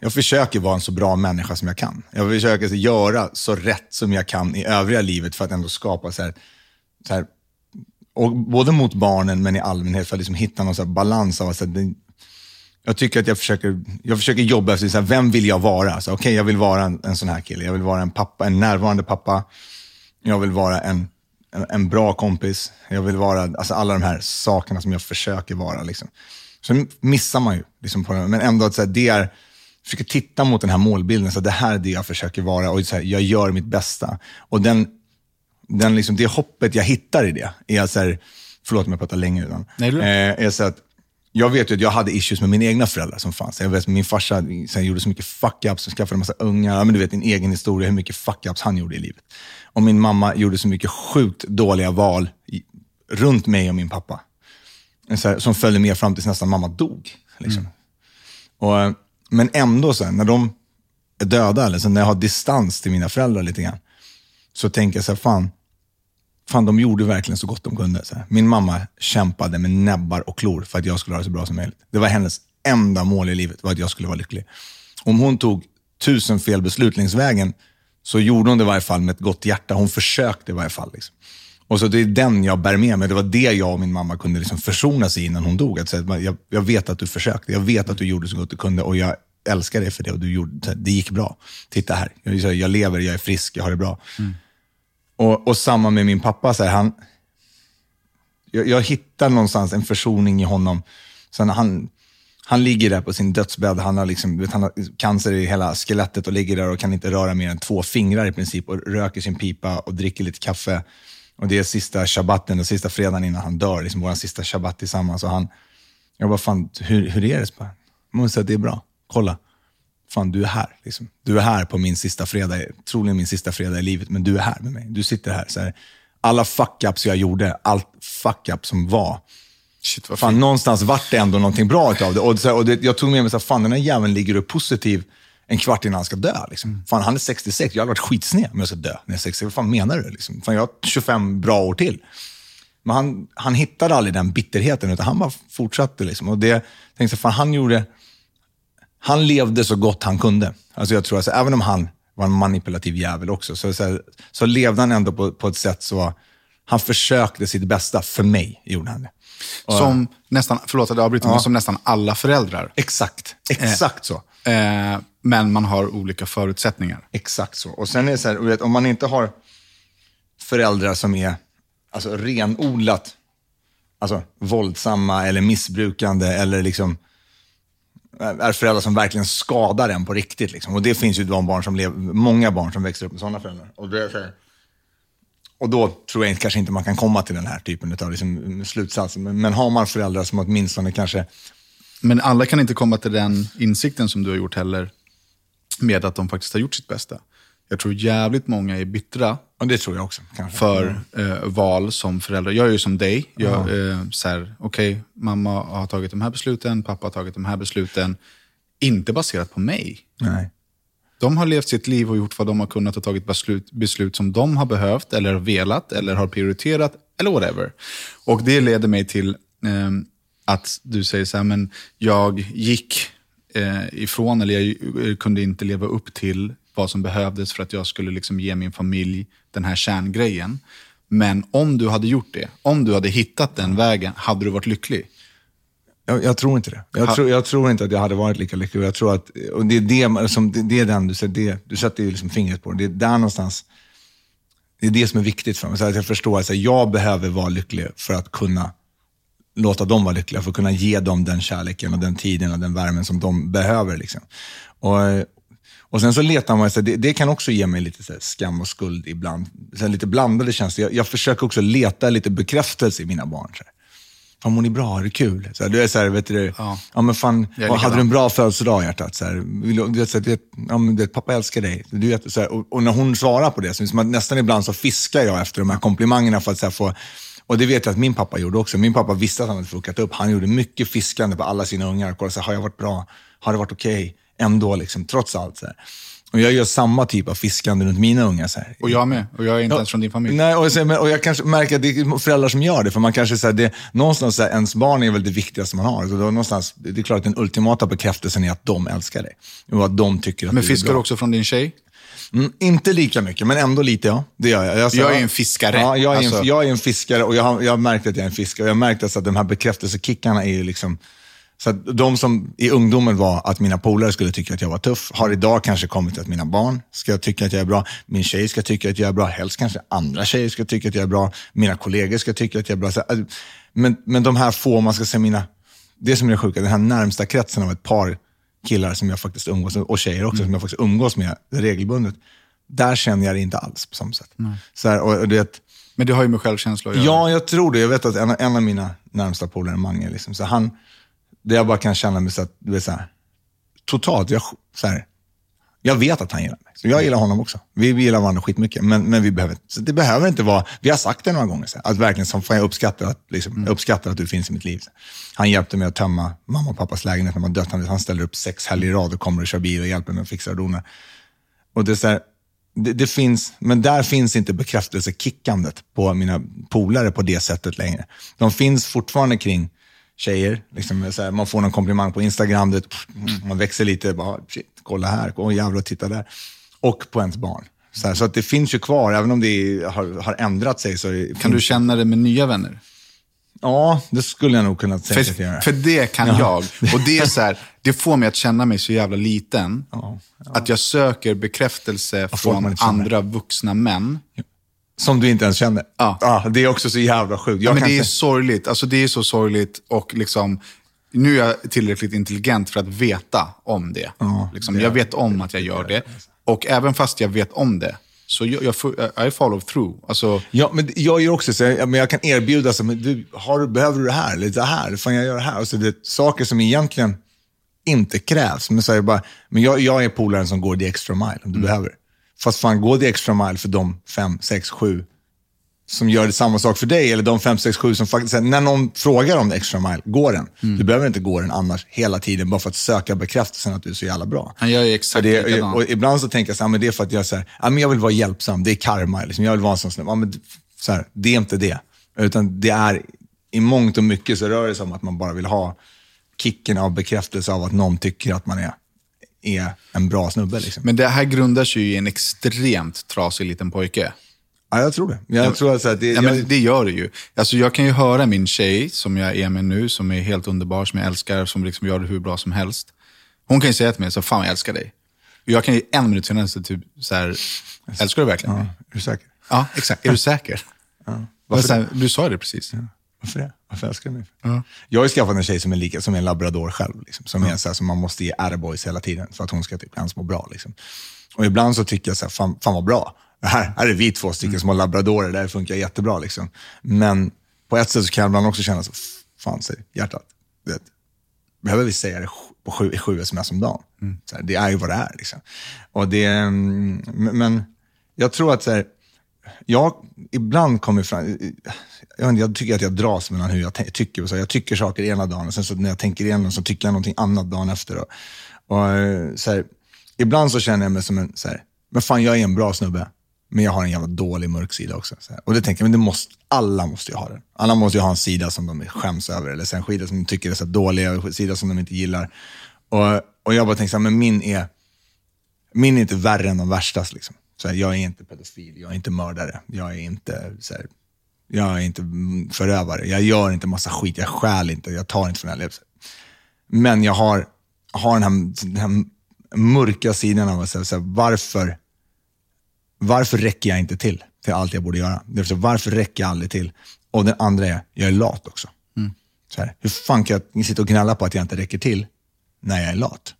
[SPEAKER 2] jag försöker vara en så bra människa som jag kan. Jag försöker så, göra så rätt som jag kan i övriga livet för att ändå skapa så här, så här och både mot barnen men i allmänhet för att liksom hitta någon så balans av att så här, jag tycker att jag försöker, jag försöker jobba efter, så här, vem vill jag vara? Okej, okay, jag vill vara en, en sån här kille. Jag vill vara en pappa, en närvarande pappa. Jag vill vara en, en, en bra kompis. Jag vill vara, alltså alla de här sakerna som jag försöker vara. Liksom. Så missar man ju. Liksom på. Men ändå att så här, det är, försöker titta mot den här målbilden. Så det här är det jag försker vara och så här, jag gör mitt bästa. Och den, den liksom, det hoppet jag hittar i det är så här, förlåt om jag pratar länge redan.
[SPEAKER 1] Nej,
[SPEAKER 2] eh, är så att jag vet ju att jag hade issues med mina egna föräldrar som fanns. Jag vet, min farsa sen gjorde så mycket fuck-ups, skaffade en massa ungar. Men du vet din egen historia, hur mycket fuck-ups han gjorde i livet. Och min mamma gjorde så mycket sjukt dåliga val i, runt mig och min pappa. Här, som följde med fram tills nästan mamma dog. Liksom. Mm. Och, men ändå, sen, när de är döda, eller så när jag har distans till mina föräldrar lite grann, så tänker jag så här, fan, fan de gjorde verkligen så gott de kunde. Så här. Min mamma kämpade med näbbar och klor för att jag skulle ha det så bra som möjligt. Det var hennes enda mål i livet, var att jag skulle vara lycklig. Om hon tog tusen fel beslut längs vägen, så gjorde hon det i varje fall med ett gott hjärta. Hon försökte i varje fall. Liksom. Och så Det är den jag bär med mig. Det var det jag och min mamma kunde liksom försona sig innan hon dog. Att säga, jag, jag vet att du försökte. Jag vet att du gjorde så gott du kunde och jag älskar dig för det. Och du gjorde, det gick bra. Titta här, jag, jag lever, jag är frisk, jag har det bra. Mm. Och, och samma med min pappa. Så här, han, jag, jag hittar någonstans en försoning i honom. Sen han, han ligger där på sin dödsbädd. Han har, liksom, han har cancer i hela skelettet och ligger där och kan inte röra mer än två fingrar i princip. Och röker sin pipa och dricker lite kaffe. Och det är sista shabbaten, och sista fredagen innan han dör. Liksom vår sista shabbat tillsammans. Och han, jag bara, fan, hur, hur är det? Man säger att det är bra. Kolla fan du är här. Liksom. Du är här på min sista fredag, troligen min sista fredag i livet, men du är här med mig. Du sitter här. Så här. Alla fuck-ups jag gjorde, allt fuck-up som var, Shit, fan, fint. någonstans vart det ändå någonting bra utav det. Och, så här, och det, jag tog med mig, så här, fan den här jäveln ligger upp positiv en kvart innan han ska dö. Liksom. Mm. Fan, han är 66, jag hade varit skitsned om jag ska dö när jag är 66. Vad fan menar du? Liksom? Fan, jag har 25 bra år till. Men han, han hittade aldrig den bitterheten, utan han bara fortsatte. Liksom. Och det, tänkte, fan, han gjorde han levde så gott han kunde. Alltså jag tror alltså, även om han var en manipulativ jävel också, så, så, så levde han ändå på, på ett sätt så han försökte sitt bästa. För mig gjorde han det.
[SPEAKER 1] Och, som nästan, förlåt att jag avbryter, ja. men som nästan alla föräldrar.
[SPEAKER 2] Exakt, exakt eh, så.
[SPEAKER 1] Eh, men man har olika förutsättningar.
[SPEAKER 2] Exakt så. Och sen är det så här, om man inte har föräldrar som är alltså, renodlat alltså, våldsamma eller missbrukande eller liksom är föräldrar som verkligen skadar en på riktigt. Liksom. Och det finns ju de barn som lever, många barn som växer upp med sådana föräldrar. Och, det, och då tror jag kanske inte man kan komma till den här typen av liksom, slutsats. Men, men har man föräldrar som åtminstone kanske...
[SPEAKER 1] Men alla kan inte komma till den insikten som du har gjort heller, med att de faktiskt har gjort sitt bästa. Jag tror jävligt många är bittra
[SPEAKER 2] och det tror jag också. Kanske.
[SPEAKER 1] För eh, val som förälder. Jag är ju som dig. Jag, eh, okej, okay, mamma har tagit de här besluten, pappa har tagit de här besluten. Inte baserat på mig.
[SPEAKER 2] Nej.
[SPEAKER 1] De har levt sitt liv och gjort vad de har kunnat och tagit beslut, beslut som de har behövt, eller velat, eller har prioriterat, eller whatever. Och det leder mig till eh, att du säger så här, men jag gick eh, ifrån, eller jag kunde inte leva upp till vad som behövdes för att jag skulle liksom ge min familj den här kärngrejen. Men om du hade gjort det, om du hade hittat den vägen, hade du varit lycklig?
[SPEAKER 2] Jag, jag tror inte det. Jag, ha. tror, jag tror inte att jag hade varit lika lycklig. Jag tror att, och det, är det, som, det, det är den du säger, det, du sätter ju liksom fingret på. Det är där någonstans, det är det som är viktigt för mig. Så att jag förstår att jag behöver vara lycklig för att kunna låta dem vara lyckliga, för att kunna ge dem den kärleken och den tiden och den värmen som de behöver. Liksom. Och, och sen så letar man, så det, det kan också ge mig lite skam och skuld ibland. Så lite blandade känslor. Jag, jag, försöker också leta lite bekräftelse i mina barn. Så här. Fan, mår ni bra? Är det kul? Så här, du är så här, vet du, ja. ja men fan, hade du en bra födelsedag hjärtat? Så här, du vet, så här, du vet, ja, men, du vet, pappa älskar dig. Du vet, så och, och, när hon svarar på det, så som att nästan ibland så fiskar jag efter de här komplimangerna för att så få och det vet jag att min pappa gjorde också. Min pappa visste att han hade fuckat upp. Han gjorde mycket fiskande på alla sina ungar. Kollade, så här, har jag varit bra? Har det varit okej? Okay? Ändå, liksom, trots allt. Så Och jag gör samma typ av fiskande runt mina unga. Så här.
[SPEAKER 1] Och jag med. Och jag är inte ens från din familj.
[SPEAKER 2] Nej, och, så, och jag kanske märker att det är föräldrar som gör det. För man kanske så här, det, någonstans så här, ens barn är väl det viktigaste man har. Så då, någonstans, det är klart att den ultimata bekräftelsen är att de älskar dig. Och att de tycker att
[SPEAKER 1] Men fiskar du också från din tjej?
[SPEAKER 2] Mm, inte lika mycket, men ändå lite ja. Det gör jag. Alltså,
[SPEAKER 1] Jag är en fiskare.
[SPEAKER 2] Ja, jag är,
[SPEAKER 1] Alltså-
[SPEAKER 2] en, jag är en fiskare och jag har, jag har märkt att jag är en fiskare. Och jag har märkt att de här bekräftelsekickarna är ju liksom... Så de som i ungdomen var att mina polare skulle tycka att jag var tuff, har idag kanske kommit till att mina barn ska tycka att jag är bra, min tjej ska tycka att jag är bra, helst kanske andra tjejer ska tycka att jag är bra, mina kollegor ska tycka att jag är bra. Så, äh, men, men de här få, man ska säga mina, det som är sjuka, den här närmsta kretsen av ett par killar som jag faktiskt umgås med, och tjejer också, som jag faktiskt umgås med regelbundet, där känner jag det inte alls på samma sätt. Så här, och, och det,
[SPEAKER 1] Men det har ju med självkänsla att göra.
[SPEAKER 2] Ja, jag tror det. Jag vet att en, en av mina närmsta polare, Mange, liksom, så han, det jag bara kan känna mig så att, du vet, så här, totalt, jag, så här, jag vet att han gillar mig. Så jag gillar honom också. Vi, vi gillar varandra skitmycket, men, men vi behöver, så det behöver inte vara, vi har sagt det några gånger, så här, att verkligen, som fan, jag uppskattar att, liksom, jag uppskattar att du finns i mitt liv. Så. Han hjälpte mig att tömma mamma och pappas lägenhet när man dött. Han, han ställer upp sex helger i rad och kommer och kör bil och hjälper mig att fixa och dona. Och det, är så här, det, det finns, men där finns inte bekräftelsekickandet på mina polare på det sättet längre. De finns fortfarande kring tjejer. Liksom, så här, man får någon komplimang på Instagram, det, man växer lite, bara, shit, kolla här, åh jävlar, titta där. Och på ens barn. Så, här, så att det finns ju kvar, även om det är, har, har ändrat sig. Så
[SPEAKER 1] Kan du känna det med nya vänner?
[SPEAKER 2] Ja, det skulle jag nog kunna
[SPEAKER 1] För,
[SPEAKER 2] säkert göra.
[SPEAKER 1] för det kan jag. Och det är så här, det får mig att känna mig så jävla liten.
[SPEAKER 2] Ja,
[SPEAKER 1] Att jag söker bekräftelse från andra vuxna män.
[SPEAKER 2] Som du inte ens känner.
[SPEAKER 1] Ja.
[SPEAKER 2] det är också så jävla sjukt.
[SPEAKER 1] Ja,
[SPEAKER 2] Jag
[SPEAKER 1] men
[SPEAKER 2] kan
[SPEAKER 1] det är sorgligt. Alltså, det är så sorgligt. Och liksom, nu är jag tillräckligt intelligent för att veta om det.
[SPEAKER 2] Ja,
[SPEAKER 1] liksom,
[SPEAKER 2] det
[SPEAKER 1] jag vet om att jag gör det. Och även fast jag vet om det, så jag, jag, I follow through. Alltså,
[SPEAKER 2] Ja, men jag gör också så. här, Men jag kan erbjuda, så, men du, har, du- behöver du det här? Eller det här? Fan, jag gör det här. Och så det är saker som egentligen inte krävs. Men, så är bara, men jag, jag är polaren som går the extra mile om du behöver. Fast fan, gå the extra mile för de fem, sex, sju som gör det samma sak för dig. Eller de fem, sex, sju som faktiskt, när någon frågar om the extra mile, gå den. Du behöver inte gå den annars hela tiden bara för att söka bekräftelsen att du är så jävla bra.
[SPEAKER 1] han gör ju exakt
[SPEAKER 2] det,
[SPEAKER 1] likadant.
[SPEAKER 2] och ibland så tänker jag så här, men det är för att jag, så här, ja, men jag vill vara hjälpsam, det är karma. Liksom. Jag vill vara en sån snubbe. Ja, men så här, det är inte det. Utan det är, i mångt och mycket så rör det sig om att man bara vill ha kicken av bekräftelse av att någon tycker att man är, är en bra snubbe. Liksom.
[SPEAKER 1] Men det här grundar sig ju i en extremt trasig liten pojke.
[SPEAKER 2] ja, jag tror det. Jag tror att, så här, det,
[SPEAKER 1] Ja,
[SPEAKER 2] jag,
[SPEAKER 1] men det gör det ju. Alltså, jag kan ju höra min tjej, som jag är med nu, som är helt underbar, som jag älskar, som liksom gör det hur bra som helst. Hon kan ju säga till mig, så fan jag älskar dig. Och jag kan ju en minut senare så typ så här, älskar du verkligen mig?
[SPEAKER 2] ja, är du säker?
[SPEAKER 1] Ja, exakt. Är du säker?
[SPEAKER 2] Ja.
[SPEAKER 1] Här, du sa det precis.
[SPEAKER 2] Varför det? Varför älskar du mig? Jag har ju skaffat en tjej som är, lika, som är en labrador själv. Liksom, som är så här, som man måste ge attaboys hela tiden för att hon ska typ ens må bra. Liksom. Och ibland så tycker jag så här, fan, fan vad bra. Här, här är vi två stycken små labradorer, det här funkar jättebra. Liksom. Men på ett sätt så kan jag ibland också känna så, fan säg hjärtat, vet, behöver vi säga det på sju, sju sms om dagen? Så här, det är ju vad det är. Liksom. Och det, mm, men jag tror att så här, jag ibland kommer fram, jag, inte, jag tycker att jag dras mellan hur jag tycker. Så jag tycker saker ena dagen och sen så när jag tänker igenom så tycker jag någonting annat dagen efter. Och, och, så här, ibland så känner jag mig som en, så här, men fan jag är en bra snubbe, men jag har en jävla dålig mörk sida också. Så här. Och det tänker jag, men det måste, alla måste ju ha den. Alla måste ju ha en sida som de skäms över, eller en som de tycker är så dålig, en sida som de inte gillar. Och, och jag bara tänker så här, men min är, min är inte värre än de värstas. Liksom. Så här, jag är inte pedofil, jag är inte mördare, jag är inte, så här, jag är inte mm, förövare, jag gör inte massa skit, jag stjäl inte, jag tar inte från alla. Men jag har, har den, här, den här mörka sidan av att säga, så här, varför, varför räcker jag inte till till allt jag borde göra? Det varför räcker jag aldrig till? Och den andra är, jag är lat också. Så här, hur fan kan jag sitta och gnälla på att jag inte räcker till när jag är lat?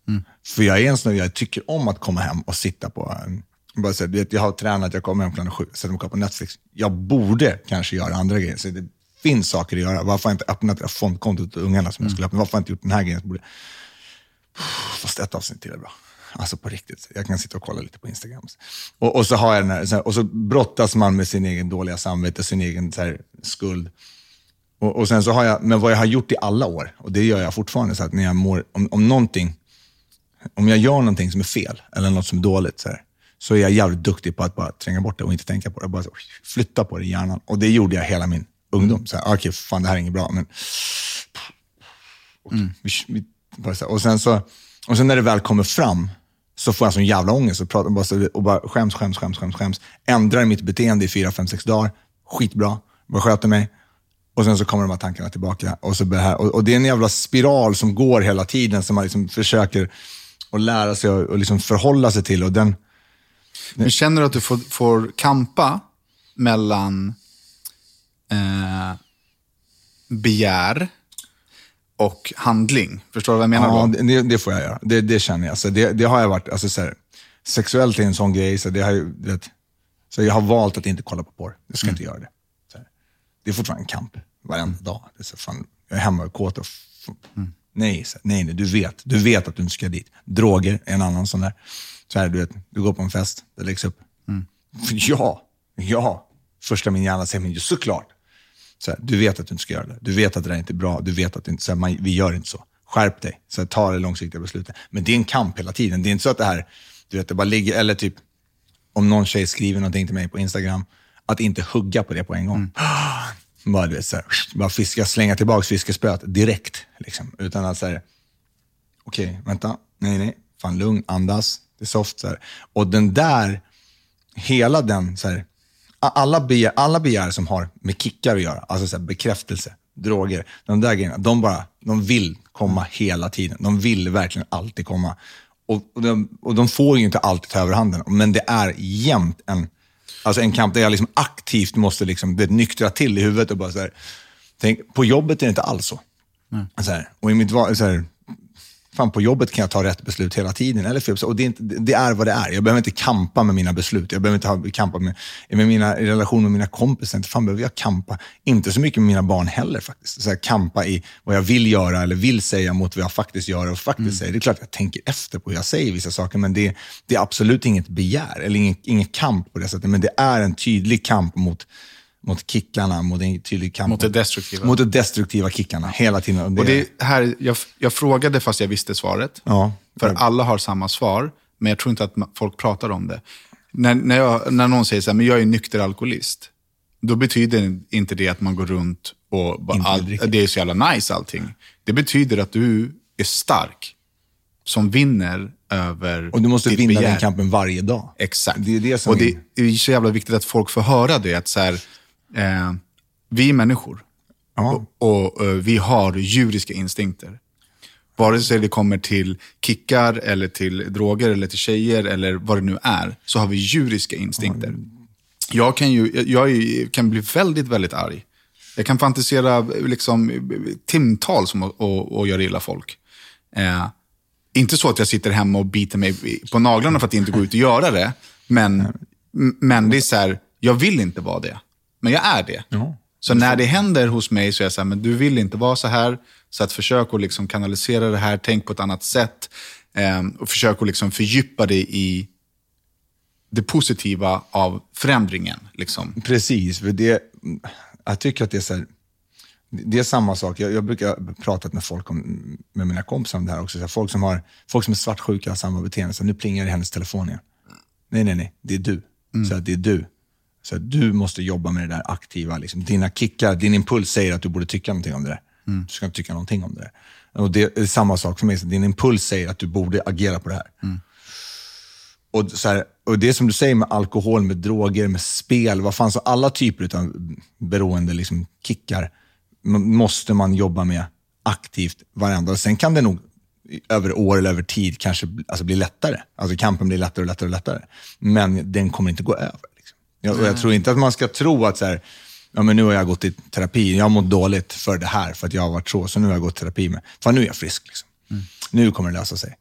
[SPEAKER 2] För jag är en sån, jag tycker om att komma hem och sitta på, um, bara så här, jag har tränat, jag kommer hem klockan sju, sätter mig och kollar på Netflix. Jag borde kanske göra andra grejer. Så det finns saker att göra. Varför har jag inte öppnat det fondkontot till ungarna som jag skulle öppna? Varför har jag inte gjort den här grejen? borde... Fast ett avsnitt till är bra. Alltså på riktigt. Jag kan sitta och kolla lite på Instagram. Och, och så har jag den här, så här, och så brottas man med sin egen dåliga samvete, sin egen här, skuld. Och, och sen så har jag, men vad jag har gjort i alla år, och det gör jag fortfarande, så att när jag mår, om, om någonting, om jag gör någonting som är fel eller något som är dåligt, så, här, så är jag jävligt duktig på att bara tränga bort det och inte tänka på det. Bara flytta på det i hjärnan. Och det gjorde jag hela min ungdom. Så här, okej, fan det här är inget bra, men... Mm. Och, sen så, och sen när det väl kommer fram, så får jag sån jävla ångest och, pratar, bara, och bara skäms, skäms, skäms, skäms, skäms. Ändrar mitt beteende i fyra, fem, sex dagar. Skitbra. Bara sköter mig. Och sen så kommer de här tankarna tillbaka. Och, så här, och, och, det är en jävla spiral som går hela tiden, som man liksom försöker att lära sig och, och liksom förhålla sig till. Och den,
[SPEAKER 1] den... känner du att du får, får kampa mellan eh, begär och handling? Förstår du vad jag menar?
[SPEAKER 2] Ja, då? Det, det får jag göra. Det, det känner jag. Alltså, det, det har jag varit, alltså, så här, sexuellt är en sån grej, så, det har, det, så jag har valt att inte kolla på porr. Jag ska mm. inte göra det det är fortfarande en kamp varenda dag. Det är så, fan, jag är hemma och kåt och mm. nej, så, nej, nej, du vet. Du vet att du inte ska dit. Droger är en annan sån där. Så här, du, vet, du går på en fest, det läggs upp. Mm. Ja, ja. Första min hjärna säger, men såklart. Så här, du vet att du inte ska göra det. Du vet att det där inte är bra. Du vet att det inte, så här, man, vi gör inte så. Skärp dig. Så här, ta det långsiktiga beslutet. Men det är en kamp hela tiden. Det är inte så att det här, du vet, det bara ligger, eller typ, om någon tjej skriver någonting till mig på Instagram, att inte hugga på det på en gång. Mm. Bara, du vet, så här, bara fiska, slänga tillbaka fiskespöet direkt. Liksom. Utan att säga, okej, okay, vänta, nej, nej, fan lugn, andas, det är soft. Så här. Och den där, hela den, så här, alla, begär, alla begär som har med kickar att göra, alltså så här, bekräftelse, droger, de där grejerna, de bara, de vill komma hela tiden. De vill verkligen alltid komma. Och, och, de, och de får ju inte alltid ta överhanden, men det är jämt en Alltså en kamp där jag liksom aktivt måste liksom, nyktra till i huvudet och bara så här, tänk, på jobbet är det inte alls så. Mm. så här, och i mitt, så här, fan på jobbet kan jag ta rätt beslut hela tiden. Eller. Och det är, inte, det är vad det är. Jag behöver inte kampa med mina beslut. Jag behöver inte ha, kampa med, med mina relationer med mina kompisar. Inte fan behöver jag kampa. Inte så mycket med mina barn heller faktiskt. Så här, kampa i vad jag vill göra eller vill säga mot vad jag faktiskt gör och faktiskt mm. säger. Det är klart att jag tänker efter på hur jag säger vissa saker, men det, det är absolut inget begär eller ingen, ingen kamp på det sättet. Men det är en tydlig kamp mot mot kickarna, mot en tydlig kamp.
[SPEAKER 1] Mot det destruktiva.
[SPEAKER 2] Mot de destruktiva kickarna, hela tiden.
[SPEAKER 1] Det... Och det här, jag, jag frågade fast jag visste svaret.
[SPEAKER 2] Ja.
[SPEAKER 1] För alla har samma svar, men jag tror inte att folk pratar om det. När, när, jag, när någon säger så här, men jag är nykter alkoholist, då betyder inte det att man går runt och bara, all, det är så jävla nice allting. Det betyder att du är stark, som vinner över
[SPEAKER 2] Och du måste vinna begär. den kampen varje dag.
[SPEAKER 1] Exakt.
[SPEAKER 2] Det är det som
[SPEAKER 1] och det är så jävla viktigt att folk får höra det. Att så här, Eh, vi är människor och, och, och, eh, vi har djuriska instinkter. Vare sig det kommer till kickar, eller till droger, eller till tjejer eller vad det nu är, så har vi djuriska instinkter. Mm. Jag, kan, ju, jag kan bli väldigt, väldigt arg. Jag kan fantisera liksom, timtals om att göra illa folk. Eh, inte så att jag sitter hemma och biter mig på naglarna för att inte gå ut och göra det. Men, men det är så här, jag vill inte vara det. Men jag är det. Ja. Så när det händer hos mig så är jag så här, men du vill inte vara så här. Så att försök att liksom kanalisera det här, tänk på ett annat sätt. Eh, och försök att liksom fördjupa dig i det positiva av förändringen. Liksom.
[SPEAKER 2] Precis, för det, jag tycker att det är så här, det är samma sak. Jag, jag brukar prata med folk om, med mina kompisar om det här också. Så här, folk, som har, folk som är svartsjuka har samma beteende. Så nu plingar det hennes telefon igen. Nej, nej, nej. Det är du. Mm. Så här, det är du. Så du måste jobba med det där aktiva. Liksom. Dina kickar, din impuls säger att du borde tycka någonting om det där. Mm. Du ska inte tycka någonting om det där. Och det är samma sak för mig. Så din impuls säger att du borde agera på det här. Mm. Och, så här, och Det som du säger med alkohol, med droger, med spel, vad fan, så alla typer av beroende liksom, kickar måste man jobba med aktivt varenda. Sen kan det nog över år eller över tid kanske alltså, bli lättare. Alltså kampen blir lättare och lättare och lättare. Men den kommer inte gå över. Jag, och jag tror inte att man ska tro att så här, ja, men nu har jag gått i terapi, jag har mått dåligt för det här, för att jag har varit så, så nu har jag gått i terapi med, för nu är jag frisk. Liksom. Mm. Nu kommer det lösa sig.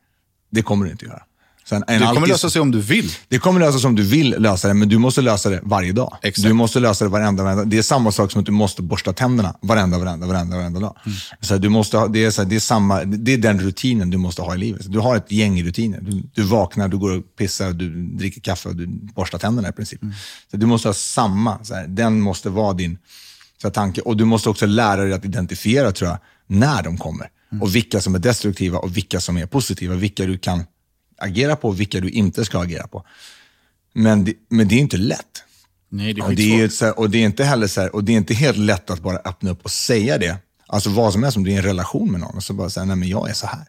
[SPEAKER 2] Det kommer det inte göra.
[SPEAKER 1] Sen, det kommer alkis, lösa sig om du vill.
[SPEAKER 2] Det kommer lösa sig om du vill lösa det, men du måste lösa det varje dag. Exakt. Du måste lösa det varenda, varenda Det är samma sak som att du måste borsta tänderna varenda, varenda, varenda, varenda dag. Mm. Så du måste ha, det, är så det, är samma, det är den rutinen du måste ha i livet. Du har ett gäng rutiner. Du, du vaknar, du går och pissar, du dricker kaffe och du borstar tänderna i princip. Mm. Så du måste ha samma, så här, den måste vara din så här, tanke. Och du måste också lära dig att identifiera, tror jag, när de kommer. Mm. Och vilka som är destruktiva och vilka som är positiva. Vilka du kan agera på och vilka du inte ska agera på. Men det, men det är inte lätt.
[SPEAKER 1] Nej, det är
[SPEAKER 2] Och det, är, så här, och det är inte heller så här, och det är inte helt lätt att bara öppna upp och säga det. Alltså vad som helst, om du är en relation med någon och så bara säga, nej men jag är så här.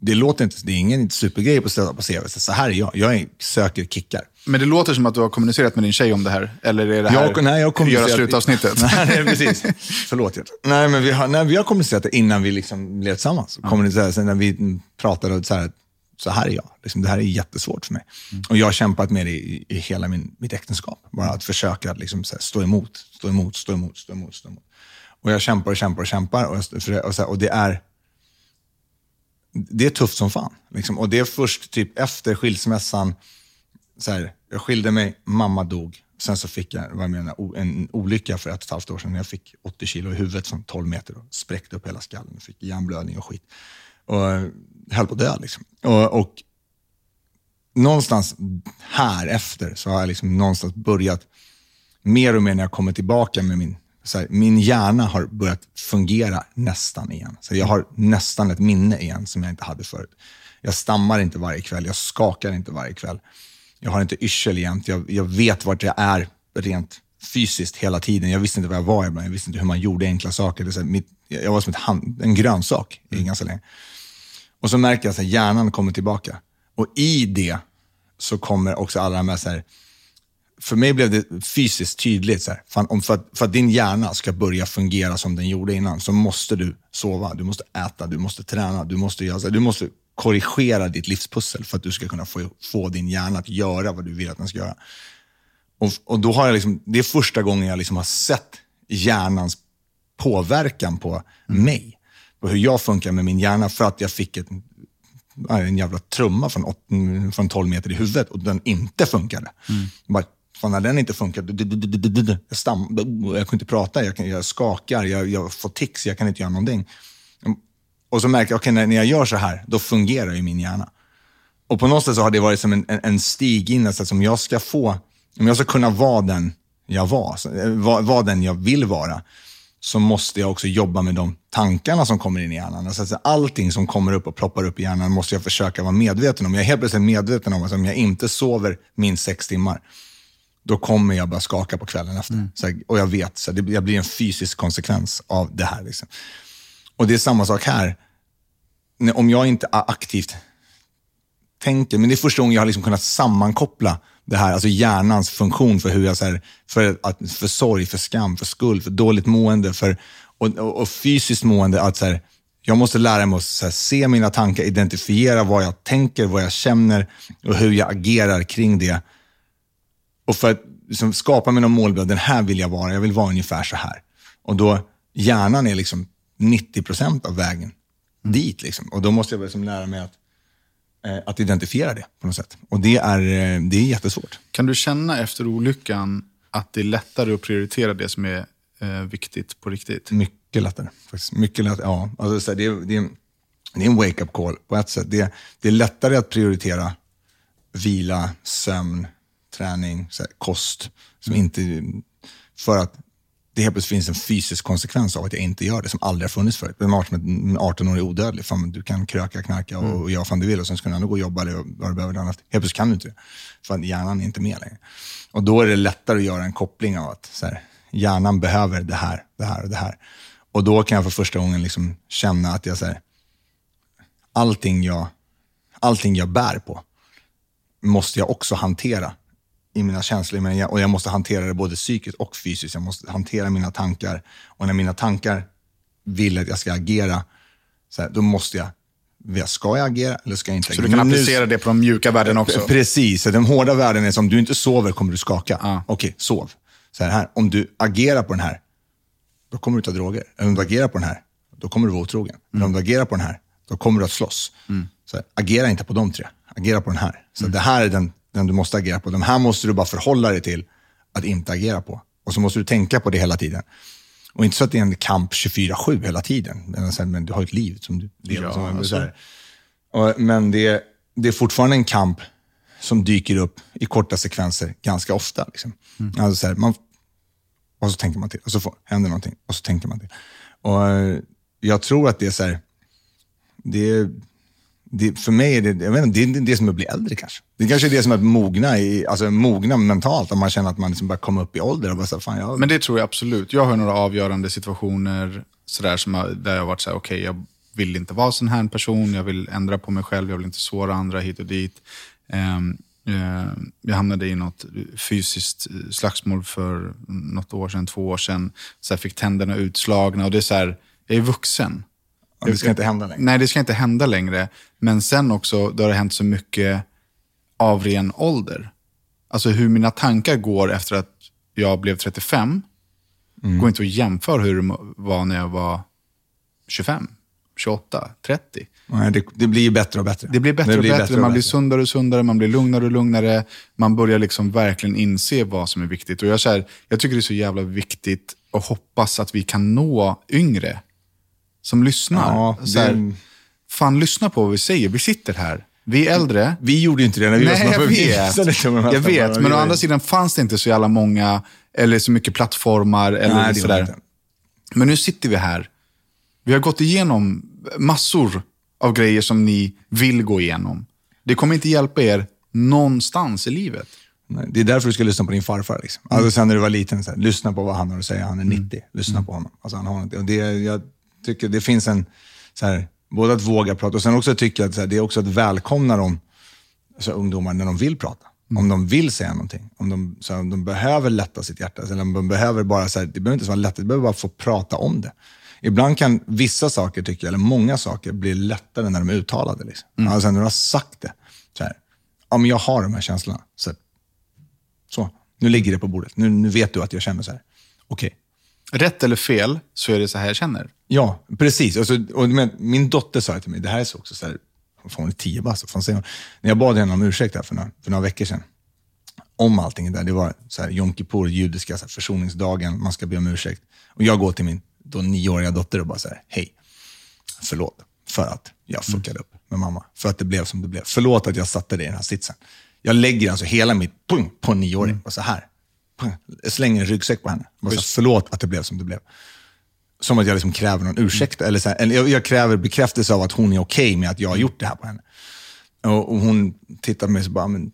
[SPEAKER 2] Det låter inte, det är ingen supergrej på ställa på CV. Så här är jag, jag är, söker kickar.
[SPEAKER 1] Men det låter som att du har kommunicerat med din tjej om det här. Eller är det här
[SPEAKER 2] Jag, nej, jag kommunicerat-
[SPEAKER 1] göra slutavsnittet?
[SPEAKER 2] nej, nej, precis. Förlåt. Hjärtat. Nej, men vi har, nej, vi har kommunicerat det innan vi liksom blev tillsammans. Ja. Kommunicerat, sen när vi mm, pratade så här, så här är jag. Liksom, det här är jättesvårt för mig. Och jag har kämpat med det i, i hela min, mitt äktenskap. Bara att försöka att liksom, här, stå emot, stå emot, stå emot, stå emot, stå emot. Och jag kämpar och kämpar och kämpar. Och, jag, och, så här, och det är det är tufft som fan. Liksom. Och det är först typ efter skilsmässan, så här, jag skilde mig, mamma dog. Sen så fick jag vad jag menar, en olycka för ett och ett halvt år sedan. Jag fick 80 kilo i huvudet från 12 meter och spräckte upp hela skallen. Jag fick hjärnblödning och skit. Och eh, höll på att dö. Liksom. Och, och någonstans här efter så har jag liksom någonstans börjat, mer och mer när jag kommer tillbaka med min, här, min hjärna har börjat fungera nästan igen. Så jag har nästan ett minne igen som jag inte hade förut. Jag stammar inte varje kväll, jag skakar inte varje kväll. Jag har inte yrsel jämt, jag, jag vet vart jag är rent fysiskt hela tiden. Jag visste inte var jag var ibland, jag visste inte hur man gjorde enkla saker. Det så här, mitt, jag var som ett hand, en grönsak i ganska länge. Och så märker jag att hjärnan kommer tillbaka. Och i det så kommer också alla de här, så här för mig blev det fysiskt tydligt. Så här, fan, om för, att, för att din hjärna ska börja fungera som den gjorde innan, så måste du sova, du måste äta, du måste träna, du måste, göra, du måste korrigera ditt livspussel för att du ska kunna få, få din hjärna att göra vad du vill att den ska göra. Och, och då har jag liksom, det är första gången jag liksom har sett hjärnans påverkan på mig. På hur jag funkar med min hjärna för att jag fick ett, en jävla trumma från, åt, från 12 meter i huvudet och den inte funkade. Bara, fan, när den inte funkar, jag, stam, jag kan inte prata, jag, kan, jag skakar, jag, jag får tics, jag kan inte göra någonting. Och så märker jag, okay, när, när jag gör så här, då fungerar ju min hjärna. Och på något sätt så har det varit som en, en, en stig in, alltså så att om jag ska få, om jag ska kunna vara den jag var, eh, vara var den jag vill vara, så måste jag också jobba med de tankarna som kommer in i hjärnan. Alltså, alltså, allting som kommer upp och ploppar upp i hjärnan måste jag försöka vara medveten om. Jag är helt plötsligt medveten om att om jag inte sover minst sex timmar, då kommer jag börja skaka på kvällen efter. Så, här, och jag vet, så här, det, jag blir en fysisk konsekvens av det här. Liksom. Och det är samma sak här. Om jag inte aktivt tänker, men det är första gången jag har liksom kunnat sammankoppla det här, alltså hjärnans funktion för hur jag, så här, för, att, för sorg, för skam, för skuld, för dåligt mående, för, och, och, och fysiskt mående. Att så här, jag måste lära mig att här, se mina tankar, identifiera vad jag tänker, vad jag känner och hur jag agerar kring det. Och för att liksom, skapa mig någon målbild, den här vill jag vara, jag vill vara ungefär så här. Och då, hjärnan är liksom 90 procent av vägen dit. Liksom. Och då måste jag liksom lära mig att, eh, att identifiera det på något sätt. Och det är, eh, det är jättesvårt.
[SPEAKER 1] Kan du känna efter olyckan att det är lättare att prioritera det som är eh, viktigt på riktigt?
[SPEAKER 2] Mycket lättare. Faktiskt. Mycket lättare. Ja, alltså, det, är, det, är, det är en wake-up call på ett sätt. Det, det är lättare att prioritera vila, sömn, träning, här, kost. Som inte, för att det helt plötsligt finns en fysisk konsekvens av att jag inte gör det som aldrig har funnits förut. Är en 18-årig odödlig. Fan, du kan kröka, knarka och, och göra vad fan du vill och sen ska du ändå gå och jobba eller vad du behöver annat. Helt plötsligt kan du inte det. För att hjärnan är inte med längre. Och då är det lättare att göra en koppling av att så här, hjärnan behöver det här, det här och det här. Och då kan jag för första gången liksom känna att jag, så här, allting, jag, allting jag bär på måste jag också hantera i mina känslor. Men jag, och jag måste hantera det både psykiskt och fysiskt. Jag måste hantera mina tankar. Och när mina tankar vill att jag ska agera, så här, då måste jag, ska jag agera eller ska jag inte
[SPEAKER 1] Så du kan applicera det på de mjuka värdena också?
[SPEAKER 2] Precis, så den hårda världen är som om du inte sover kommer du skaka.
[SPEAKER 1] Ja.
[SPEAKER 2] Okej, sov. Så här, om du agerar på den här, då kommer du ta droger. Eller om du agerar på den här, då kommer du vara otrogen. Eller om du agerar på den här, då kommer du att slåss. Så här, agera inte på de tre, agera på den här. Så det här är den, den du måste agera på. De här måste du bara förhålla dig till att inte agera på. Och så måste du tänka på det hela tiden. Och inte så att det är en kamp 24-7 hela tiden. Men, så här, men du har ett liv som du lever.
[SPEAKER 1] Ja,
[SPEAKER 2] som,
[SPEAKER 1] alltså.
[SPEAKER 2] Och, men det, det är fortfarande en kamp som dyker upp i korta sekvenser ganska ofta. Liksom. Alltså så här, man, och så tänker man till, och så får, händer någonting, och så tänker man till. Och eh, Jag tror att det är så här, det är, det, för mig är det, jag vet inte, det är det som att bli äldre kanske. Det kanske är det som är att mogna, i, alltså mogna mentalt, om man känner att man liksom börjar komma upp i ålder. Och bara så, fan, jag...
[SPEAKER 1] Men det tror jag absolut. Jag har några avgörande situationer sådär, som jag, där jag har varit så här, okej, okay, jag vill inte vara sån här person, jag vill ändra på mig själv, jag vill inte såra andra hit och dit. Um, jag hamnade i något fysiskt eh, slagsmål för något år sedan, två år sedan. Så jag fick tänderna utslagna och det är så här, jag är vuxen.
[SPEAKER 2] Det ska inte hända längre.
[SPEAKER 1] Nej, det ska inte hända längre. Men sen också, då har det hänt så mycket av ren ålder. Alltså hur mina tankar går efter att jag blev 35, mm. går inte att jämföra hur det var när jag var 25, 28, 30.
[SPEAKER 2] Nej, det, det blir bättre och bättre.
[SPEAKER 1] Det blir bättre det blir och bättre. Bättre man blir sundare och sundare, man blir lugnare och lugnare. Man börjar liksom verkligen inse vad som är viktigt. Och jag, så här, jag tycker det är så jävla viktigt och hoppas att vi kan nå yngre som lyssnar. Ja, så här, fan, lyssna på vad vi säger. Vi sitter här. Vi är äldre.
[SPEAKER 2] Vi gjorde inte det när vi
[SPEAKER 1] Nej, var små. Jag vet, liksom jag vet men å andra sidan fanns det inte så jävla många, eller så mycket plattformar. Eller Nej, sådär. Men nu sitter vi här. Vi har gått igenom massor av grejer som ni vill gå igenom. Det kommer inte hjälpa er någonstans i livet.
[SPEAKER 2] Nej, det är därför du ska lyssna på din farfar. Liksom. Mm. Alltså, sen när du var liten, så här, lyssna på vad han har att säga. Han är 90. Mm. Lyssna mm. på honom. Alltså, han har och det, jag tycker det finns en, så här, både att våga prata och sen också tycker jag att här, det är också att välkomna dem, alltså, ungdomar när de vill prata. Mm. Om de vill säga någonting. Om de, så här, om de behöver lätta sitt hjärta. Eller om de behöver bara, så här, det behöver inte vara lätt, det behöver bara få prata om det. Ibland kan vissa saker, tycker jag, eller många saker, bli lättare när de är uttalade. Liksom. Mm. Alltså när du har sagt det. Så här, ja, men jag har de här känslorna. Så, så nu ligger det på bordet. Nu, nu vet du att jag känner så här. Okej, okay
[SPEAKER 1] rätt eller fel så är det så här jag känner.
[SPEAKER 2] Ja, precis. Alltså, och men, min dotter sa till mig, det här är så också så här, hon är tio bast, när jag bad henne om ursäkt här för några, för några veckor sedan, om allting där, det var så här, Jom Kippur, judiska så här, försoningsdagen, man ska be om ursäkt. Och jag går till min då nioåriga dotter och bara säger hej, förlåt för att jag fuckade mm. upp med mamma, för att det blev som det blev. Förlåt att jag satte dig i den här sitsen. Jag lägger alltså hela mitt pung på en nioåring mm. och så här jag slänger en ryggsäck på henne. Bara så, förlåt att det blev som det blev. Som att jag liksom kräver någon ursäkt. Mm. Eller, så här, eller jag, jag, kräver bekräftelse av att hon är okej okay med att jag har gjort det här på henne. Och, och hon tittar på mig och bara, men,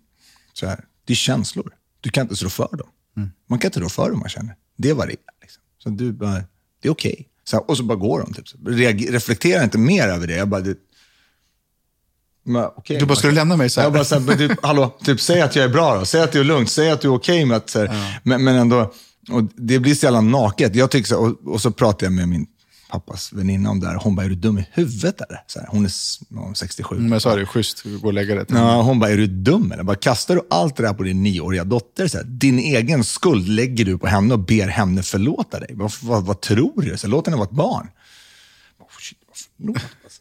[SPEAKER 2] så här, det är känslor. Du kan inte stå för dem. Mm. Man kan inte rå för dem man känner. Det är. Liksom. Så du bara, det är okej. Okay. och så bara går de. Typ. reflektera inte mer över det. Jag bara, det,
[SPEAKER 1] men, okay, du bara, ska du lämna mig så
[SPEAKER 2] här? Jag bara, så här, typ, hallå, typ, säg att jag är bra då. Säg att du är lugnt. Säg att du är okej okay med att... Så här, ja. men, men ändå, och det blir så jävla naket. Jag tycker så, och, och så pratar jag med min pappas väninna om det här. Hon bara, är du dum i huvudet eller? Så här, hon är 67.
[SPEAKER 1] Men jag sa det, schysst, gå och lägga det
[SPEAKER 2] ja, Hon bara, är du dum eller? Bara, kastar du allt det där på din nioåriga dotter? Så här, din egen skuld lägger du på henne och ber henne förlåta dig. Vad, vad, vad tror du? Så här, låt henne vara ett barn. Oh, shit, förlåt. Alltså.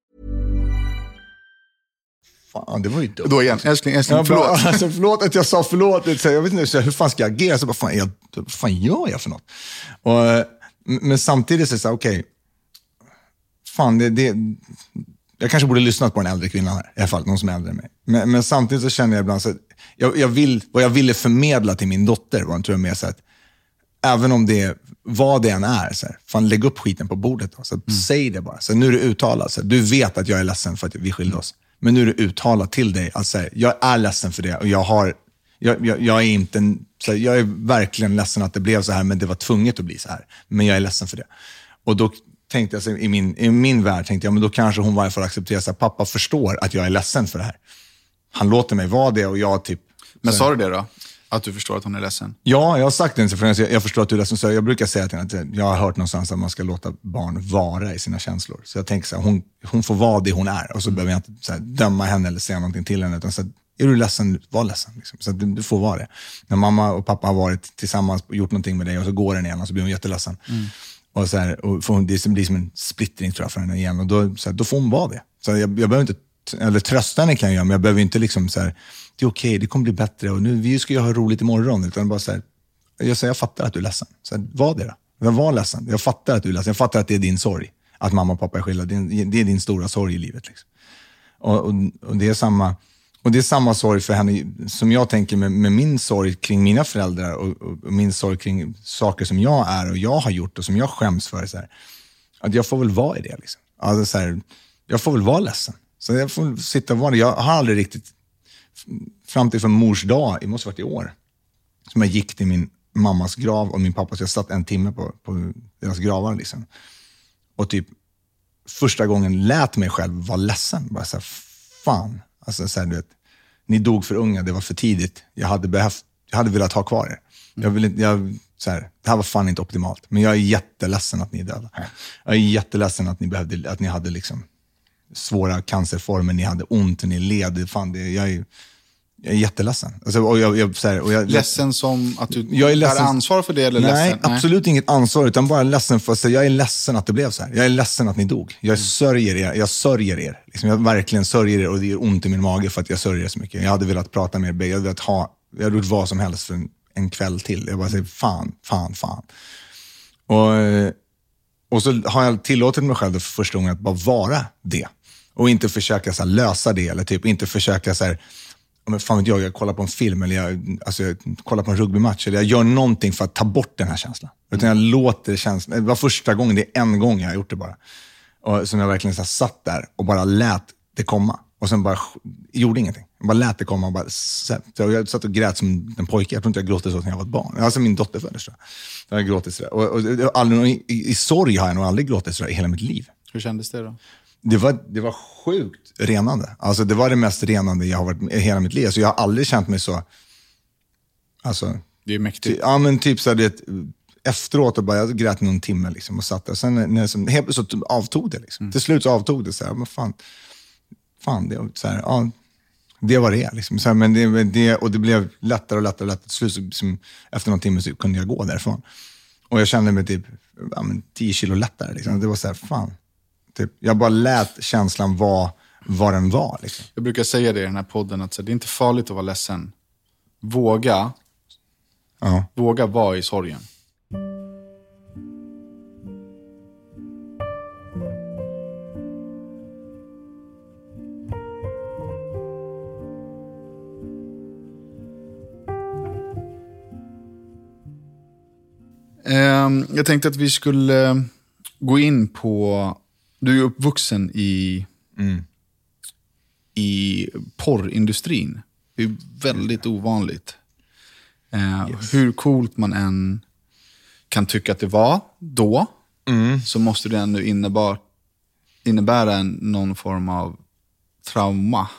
[SPEAKER 2] Fan, det var ju dumt.
[SPEAKER 1] Då igen, älskling, älskling, ja,
[SPEAKER 2] förlåt. Alltså, förlåt att jag sa förlåt. Jag vet inte hur fan ska jag agera? Så bara, fan, jag, vad fan gör jag för något? Och, men samtidigt så är det så här, okej. Okay, fan, det, det, jag kanske borde lyssnat på den äldre kvinnan här. I alla fall någon som är äldre än mig. Men, men samtidigt så känner jag ibland så att jag, jag vill, vad jag ville förmedla till min dotter var tror jag mer så att även om det vad det än är, så här, fan lägg upp skiten på bordet. Då, så mm. Säg det bara. Så nu är det uttalat. Så här, du vet att jag är ledsen för att vi skilde oss. Men nu är det uttalat till dig att här, jag är ledsen för det och jag har jag, jag, jag är inte, så här, jag är verkligen ledsen att det blev så här, men det var tvunget att bli så här. Men jag är ledsen för det. Och då tänkte jag, så i min, i min värld, tänkte jag, men då kanske hon varje fall accepterar att pappa förstår att jag är ledsen för det här. Han låter mig vara det och jag typ...
[SPEAKER 1] Men
[SPEAKER 2] så-
[SPEAKER 1] sa du det då? Att du förstår att hon är ledsen?
[SPEAKER 2] Ja, jag har sagt det. För jag, jag förstår att du är ledsen. Så jag brukar säga till henne att jag har hört någonstans att man ska låta barn vara i sina känslor. Så jag tänker så här, hon, hon får vara det hon är. Och så behöver jag inte här, döma henne eller säga någonting till henne. Utan så här, är du ledsen, var ledsen. Liksom. Så du, du får vara det. När mamma och pappa har varit tillsammans och gjort någonting med dig och så går den igen och så blir hon jätteledsen. Och så här, och hon, det blir som en splittring tror jag för henne igen. Och då, så här, då får hon vara det. Så jag, jag behöver inte, eller trösta henne kan jag göra, men jag behöver inte liksom så här, det är okej, det kommer bli bättre och nu, vi ska ju ha roligt imorgon. Utan bara så här, jag säger, jag fattar att du är ledsen. Så här, var det då. Var ledsen. Jag fattar att du är ledsen. Jag fattar att det är din sorg. Att mamma och pappa är skilda. Det är, det är din stora sorg i livet. Liksom. Och, och, och, det är samma, och det är samma sorg för henne som jag tänker med, med min sorg kring mina föräldrar och, och, och min sorg kring saker som jag är och jag har gjort och som jag skäms för. Så här, att jag får väl vara i det. Liksom. Alltså, så här, jag får väl vara ledsen. Så jag får sitta det. Jag har aldrig riktigt, fram till för mors dag, det måste varit i år, som jag gick till min mammas grav och min pappas. Jag satt en timme på, på deras gravar. Liksom. Och typ första gången lät mig själv vara ledsen. Bara så här, fan. Alltså, så här, du vet, ni dog för unga, det var för tidigt. Jag hade, behövt, jag hade velat ha kvar er. Jag vill, jag, så här, det här var fan inte optimalt, men jag är jätteledsen att ni är döda. Jag är jätteledsen att ni, behövde, att ni hade liksom svåra cancerformer, ni hade ont, ni led. Fan, det, jag, är, jag är jätteledsen. Alltså, och jag, jag, här, och jag,
[SPEAKER 1] Ledsen som att du
[SPEAKER 2] jag är ledsen.
[SPEAKER 1] ansvar för det? Eller
[SPEAKER 2] Nej,
[SPEAKER 1] ledsen?
[SPEAKER 2] absolut inget ansvar, utan bara ledsen för att säga, jag är ledsen att det blev så här. Jag är ledsen att ni dog. Jag sörjer er. Jag sörjer er. Liksom, jag verkligen sörjer er och det gör ont i min mage för att jag sörjer er så mycket. Jag hade velat prata med er bägge. Jag hade velat ha, jag hade gjort vad som helst för en, en kväll till. Jag bara säger, fan, fan, fan. Och, eh, och så har jag tillåtit mig själv för första gången att bara vara det. Och inte försöka så här, lösa det, eller typ inte försöka så här, men fan vet jag, jag kollar på en film eller jag, alltså, jag kollar på en rugbymatch. Eller jag gör någonting för att ta bort den här känslan. Utan jag låter känslan, det var första gången, det är en gång jag har gjort det bara. Och, som jag verkligen så här, satt där och bara lät det komma. Och sen bara gjorde ingenting. Jag bara lät det komma. Och bara, jag satt och grät som en pojke. Jag tror inte jag gråtit så när jag var ett barn. Alltså min dotter föddes så. Jag har gråtit sådär. Och, och, har aldrig, i, i, I sorg har jag nog aldrig gråtit sådär i hela mitt liv.
[SPEAKER 1] Hur kändes det då?
[SPEAKER 2] Det var, det var sjukt renande. Alltså det var det mest renande jag har varit i hela mitt liv. Så jag har aldrig känt mig så... Alltså,
[SPEAKER 1] Det är mäktigt.
[SPEAKER 2] ja, men typ så här, det, efteråt, och bara, jag grät någon timme liksom, och satt där. Sen när, som, helt så avtog det. Liksom. Till slut så avtog det. Så här, men fan, fan det, så här, ja, det var det. Liksom. Så här, men det, det. Och det blev lättare och lättare. Och lättare. Till slut, så, liksom, efter någon timme så kunde jag gå därifrån. Och jag kände mig typ ja, men 10 kilo lättare. Liksom. Det var så här, fan. Typ, jag bara lät känslan vara vad den var. Liksom.
[SPEAKER 1] Jag brukar säga det i den här podden, att så, det är inte farligt att vara ledsen. Våga,
[SPEAKER 2] Ja.
[SPEAKER 1] våga vara i sorgen. Ehm, jag tänkte att vi skulle gå in på... Du är uppvuxen i, i porrindustrin. Det är väldigt ovanligt. Eh, Hur coolt man än kan tycka att det var då, så måste det ändå innebar, innebära någon form av trauma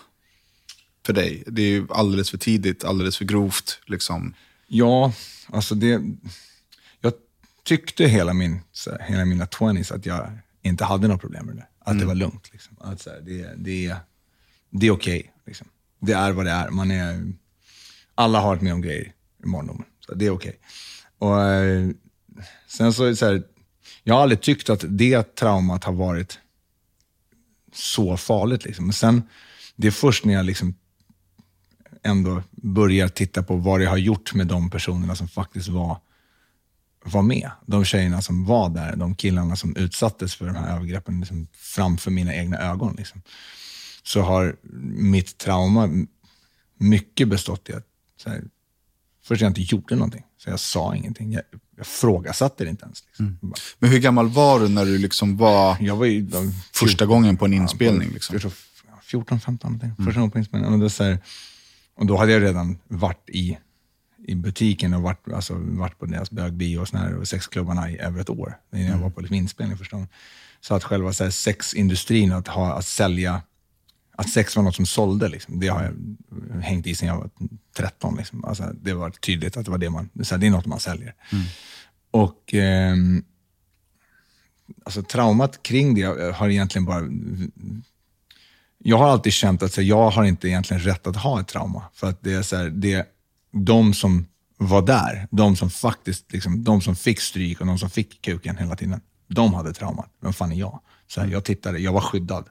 [SPEAKER 1] för dig. Det är ju alldeles för tidigt, alldeles för grovt. Liksom.
[SPEAKER 2] Ja, alltså det... Jag tyckte hela, min, hela mina 20s att jag inte hade några problem med det. Att det var lugnt. Liksom. Att så här, det, det, det är okej. liksom. Det är vad det är. Man är. Alla har varit med om grejer i barndomen. Så det är okej. Och eh, Sen så så här, jag har aldrig tyckt att det traumat har varit så farligt. Liksom. Men sen, det är först när jag liksom ändå börjar titta på vad det har gjort med de personerna som faktiskt var, var med. De tjejerna som var där, de killarna som utsattes för de här övergreppen liksom, framför mina egna ögon. Liksom. Så har mitt trauma mycket bestått i att här, först jag inte gjorde någonting, så jag sa ingenting. Jag, jag frågasatte det inte ens. Liksom. Bara-
[SPEAKER 1] Men hur gammal var du när du liksom var
[SPEAKER 2] Jag var ju de,
[SPEAKER 1] första gången på en inspelning? Liksom?
[SPEAKER 2] jag tror 14, 15 någonting. Första gången på inspelningen. Och, det så här, och då hade jag redan varit i, i butiken och varit, alltså, varit på deras bögbio och, såna här, och sexklubbarna i över ett år. När jag var på liksom inspelning förstår du. Så att själva så här, sexindustrin, att, ha, att sälja, att sex var något som sålde, liksom, det har jag hängt i sedan jag var 13. Liksom. Alltså, det var tydligt att det var det man, så här, det är något man säljer. Och ehm, alltså, traumat kring det har egentligen bara jag har alltid känt att så, jag har inte egentligen rätt att ha ett trauma. För att det är så här, det, de som var där, de som faktiskt liksom, de som fick stryk och de som fick kuken hela tiden, de hade traumat. Vem fan är jag? Så här, jag tittade, jag var skyddad.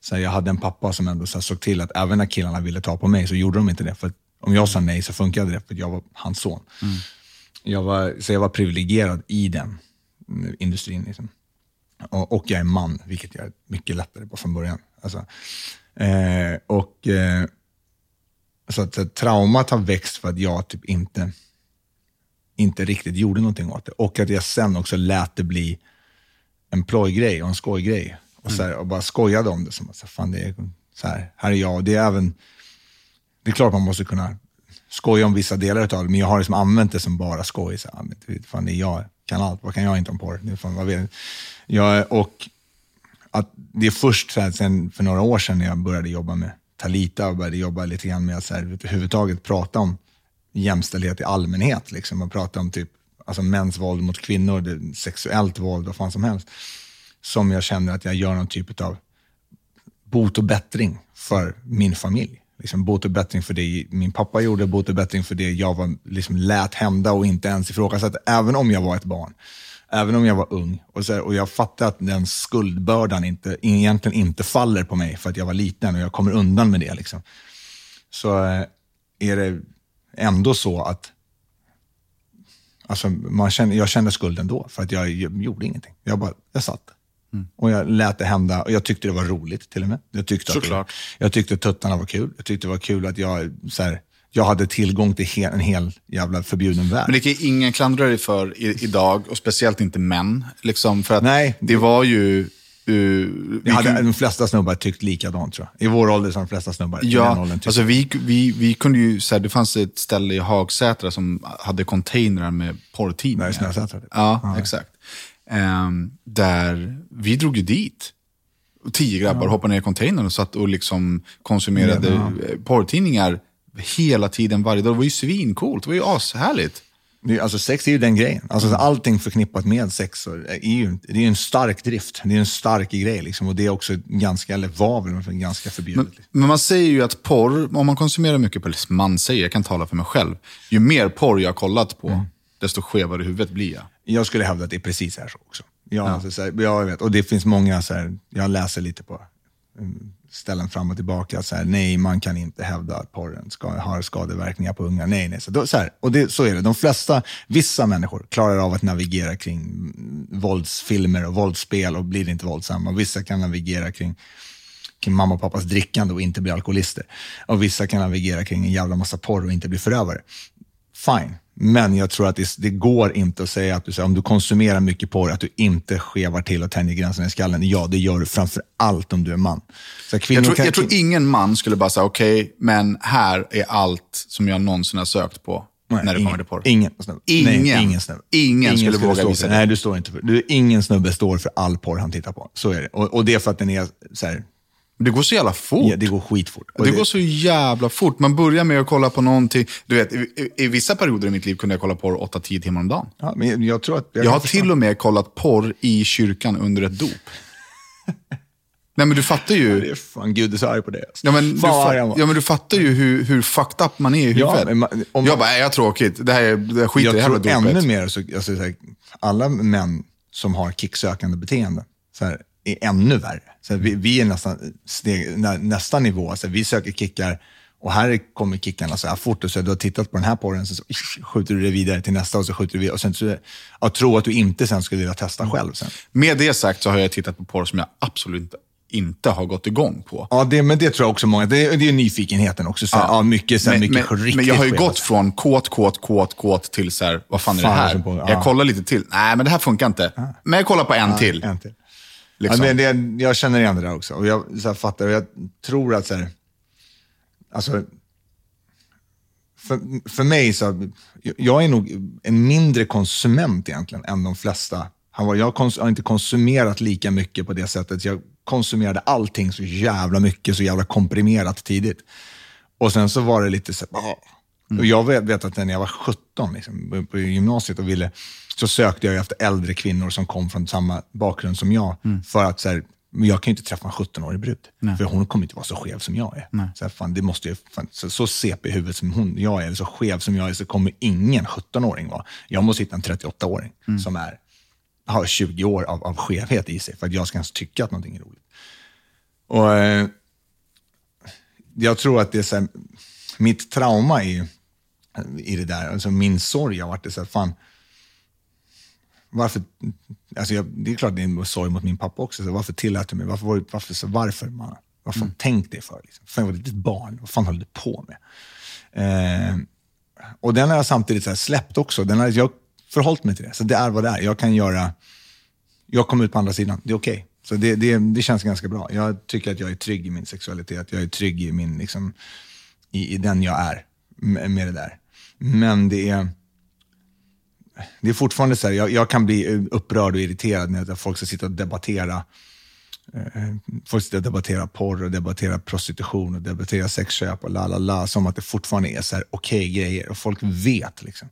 [SPEAKER 2] Så här, jag hade en pappa som ändå så här, såg till att även när killarna ville ta på mig så gjorde de inte det. För om jag sa nej så funkade det, för jag var hans son. Jag var, så jag var privilegierad i den mm, industrin. Liksom. Och, och jag är man, vilket jag är mycket lättare på från början. Alltså, eh, och, eh, så att eh, traumat har växt för att jag typ inte, inte riktigt gjorde någonting åt det. Och att jag sen också lät det bli en plojgrej och en skojgrej. Och, så här, och bara skojade om det. Som att, fan, det är, så här, här är jag. Och det är även, det är klart man måste kunna skoja om vissa delar av det, men jag har liksom använt det som bara skoj. Så, här, vet, fan, det är jag kan allt, vad kan jag inte om porr? Det fan, vad vet jag? Och att det är först så här, sen, för några år sedan när jag började jobba med Talita och började jobba lite grann med att så här, överhuvudtaget prata om jämställdhet i allmänhet. Liksom, och prata om typ, alltså mäns våld mot kvinnor, det, sexuellt våld, vad fan som helst. Som jag känner att jag gör någon typ av bot och bättring för min familj. Liksom bot och bättring för det min pappa gjorde, bot och bättring för det jag var, liksom lät hända och inte ens ifrågasatte, även om jag var ett barn. Även om jag var ung. Och, så och jag fattar att den skuldbördan inte, egentligen inte faller på mig för att jag var liten och jag kommer undan med det. Liksom. Så eh, är det ändå så att alltså, man känner, jag kände skulden då, för att jag, jag gjorde ingenting. Jag bara, jag satt. Och jag lät det hända och jag tyckte det var roligt till och med. Jag tyckte, att jag tyckte tuttarna var kul. Jag tyckte det var kul att jag, så här, jag hade tillgång till en hel jävla förbjuden värld.
[SPEAKER 1] Men det kan ju ingen klandra dig för i, idag, och speciellt inte män. Liksom, för att
[SPEAKER 2] Nej.
[SPEAKER 1] det var ju... Uh, vi
[SPEAKER 2] hade,
[SPEAKER 1] kun-
[SPEAKER 2] de flesta snubbar tyckt likadant tror jag. I vår ålder så de flesta snubbar i den
[SPEAKER 1] Ja,
[SPEAKER 2] åldern tyckt
[SPEAKER 1] alltså vi, vi, vi kunde ju, så här, det fanns ett ställe i Hagsätra som hade containrar med porrtidningar.
[SPEAKER 2] Nej, Snösätra, typ.
[SPEAKER 1] Ja, exakt. Ehm, där vi drog ju dit. Tio grabbar hoppade ner i containern och satt och liksom konsumerade
[SPEAKER 2] Ja.
[SPEAKER 1] eh, porrtidningar hela tiden, varje dag. Det var ju svincoolt, det var ju ashärligt.
[SPEAKER 2] Alltså sex är ju den grejen. Alltså allting förknippat med sex är ju, det är ju en stark drift. Det är en stark grej liksom. Och det är också ganska, eller var väl ganska förbjudet. liksom.
[SPEAKER 1] Men man säger ju att porr, om man konsumerar mycket porr, man säger, jag kan tala för mig själv, ju mer porr jag har kollat på,
[SPEAKER 2] Mm.
[SPEAKER 1] desto skevare i huvudet blir jag.
[SPEAKER 2] Jag skulle hävda att det är precis här så också. Jag, alltså, så här, jag vet, och det finns många, så här, jag läser lite på mm, ställen fram och tillbaka, så här, nej man kan inte hävda att porren ska, har skadeverkningar på unga. Nej, nej. Så, då, så, här, och det, så är det. De flesta, vissa människor klarar av att navigera kring våldsfilmer och våldsspel och blir inte våldsamma. Och vissa kan navigera kring kring mamma och pappas drickande och inte bli alkoholister. Och vissa kan navigera kring en jävla massa porr och inte bli förövare. Fine. Men jag tror att det, det går inte att säga att du, här, om du konsumerar mycket porr, att du inte skevar till och tänjer gränserna i skallen. Ja, det gör du framför allt om du är man. Så här,
[SPEAKER 1] Jag tror,
[SPEAKER 2] kan-
[SPEAKER 1] jag tror ingen man skulle bara säga, okej, men här är allt som jag någonsin har sökt på
[SPEAKER 2] Nej,
[SPEAKER 1] när det
[SPEAKER 2] ingen,
[SPEAKER 1] kommer till porr.
[SPEAKER 2] Ingen snubbe.
[SPEAKER 1] Ingen.
[SPEAKER 2] Nej, ingen snubbe.
[SPEAKER 1] Ingen skulle våga
[SPEAKER 2] stå
[SPEAKER 1] visa det.
[SPEAKER 2] Nej, du står inte för du, Ingen snubbe står för all porr han tittar på. Så är det. Och, och det är för att den är så här,
[SPEAKER 1] Det går så jävla fort.
[SPEAKER 2] ja, det går skitfort. Och
[SPEAKER 1] det, går så jävla fort. Man börjar med att kolla på någonting. Du vet, i, i, i vissa perioder i mitt liv kunde jag kolla porr 8-10 timmar om dagen.
[SPEAKER 2] Ja, men jag, jag tror att...
[SPEAKER 1] Jag har till och med kollat porr i kyrkan under ett dop. Nej men du fattar ju.
[SPEAKER 2] Det är fan gud är så arg på det.
[SPEAKER 1] Ja men, du,
[SPEAKER 2] fan
[SPEAKER 1] fa- ja men du fattar ju hur, hur fucked up man är i
[SPEAKER 2] Ja,
[SPEAKER 1] huvudet.
[SPEAKER 2] men man-
[SPEAKER 1] jag bara, "Nej, jag har tråkigt. Det här är, det här skiter i
[SPEAKER 2] jag
[SPEAKER 1] det
[SPEAKER 2] tror
[SPEAKER 1] med dopet.
[SPEAKER 2] ännu mer, så, alltså, så här, alla män som har kicksökande beteende så här, är ännu värre. Så vi, vi är nästan steg, nä, nästa nivå. Så vi söker kickar och här kommer kickarna så här fort. Och så du har tittat på den här porren, så, skjuter du det vidare till nästa och så skjuter du vidare. Och sen så, jag tror att du inte sen skulle vilja testa själv. Sen.
[SPEAKER 1] Med det sagt så har jag tittat på porr som jag absolut inte, inte har gått igång på.
[SPEAKER 2] Ja, det, men det tror jag också många. Det, det är nyfikenheten också. Så här, ja. mycket, så här,
[SPEAKER 1] men,
[SPEAKER 2] mycket
[SPEAKER 1] men, men jag har ju gått från kåt, kåt, kåt, kåt till så här, vad fan är det
[SPEAKER 2] Fan,
[SPEAKER 1] här?
[SPEAKER 2] på- ja.
[SPEAKER 1] Jag kollar lite till. Nej, men det här funkar inte. Men jag kollar på en till.
[SPEAKER 2] En till.
[SPEAKER 1] Liksom.
[SPEAKER 2] Ja, men det, jag känner igen det där också. Och jag så här, fattar, och jag tror att så här, alltså, för, för mig så, jag är nog en mindre konsument egentligen än de flesta. Jag har inte konsumerat lika mycket på det sättet. Jag konsumerade allting så jävla mycket, så jävla komprimerat tidigt. Och sen så var det lite så mm. Och jag vet, vet, att när jag var 17 liksom, på gymnasiet och ville, så sökte jag efter äldre kvinnor som kom från samma bakgrund som jag. Mm. För att så här, jag kan ju inte träffa en 17-årig brud. Nej. För hon kommer inte vara så skev som jag är. Nej. Så, här, fan, det måste ju, fan, så, så CP i huvudet som hon, jag är, eller så skev som jag är, så kommer ingen 17-åring vara. Jag måste hitta en 38-åring mm. som är, har 20 år av, av skevhet i sig för att jag ska ens tycka att någonting är roligt. Och, eh, jag tror att det är så här, mitt trauma i, i det där, alltså min sorg har varit det så här, fan, varför, alltså jag, det är klart det är en sorg mot min pappa också, så varför tillät du mig? Varför, var, varför, så varför man, vad fan mm. tänk det för? Liksom? Fan, jag var ett litet barn, vad fan höll du på med? Eh, och den har jag samtidigt så släppt också. Den har, jag förhållit mig till det, så det är vad det är. Jag kan göra, jag kommer ut på andra sidan, det är okej. Okay. Så det, det, det känns ganska bra. Jag tycker att jag är trygg i min sexualitet, jag är trygg i, min, liksom, i, i den jag är med, med det där. Men det är det är fortfarande så här, jag, jag, kan bli eh, upprörd och irriterad när folk ska sitta och debattera eh, Folk sitter och debatterar porr och debatterar prostitution och debatterar sexköp och la la la som att det fortfarande är så okej okay grejer och folk vet. Liksom.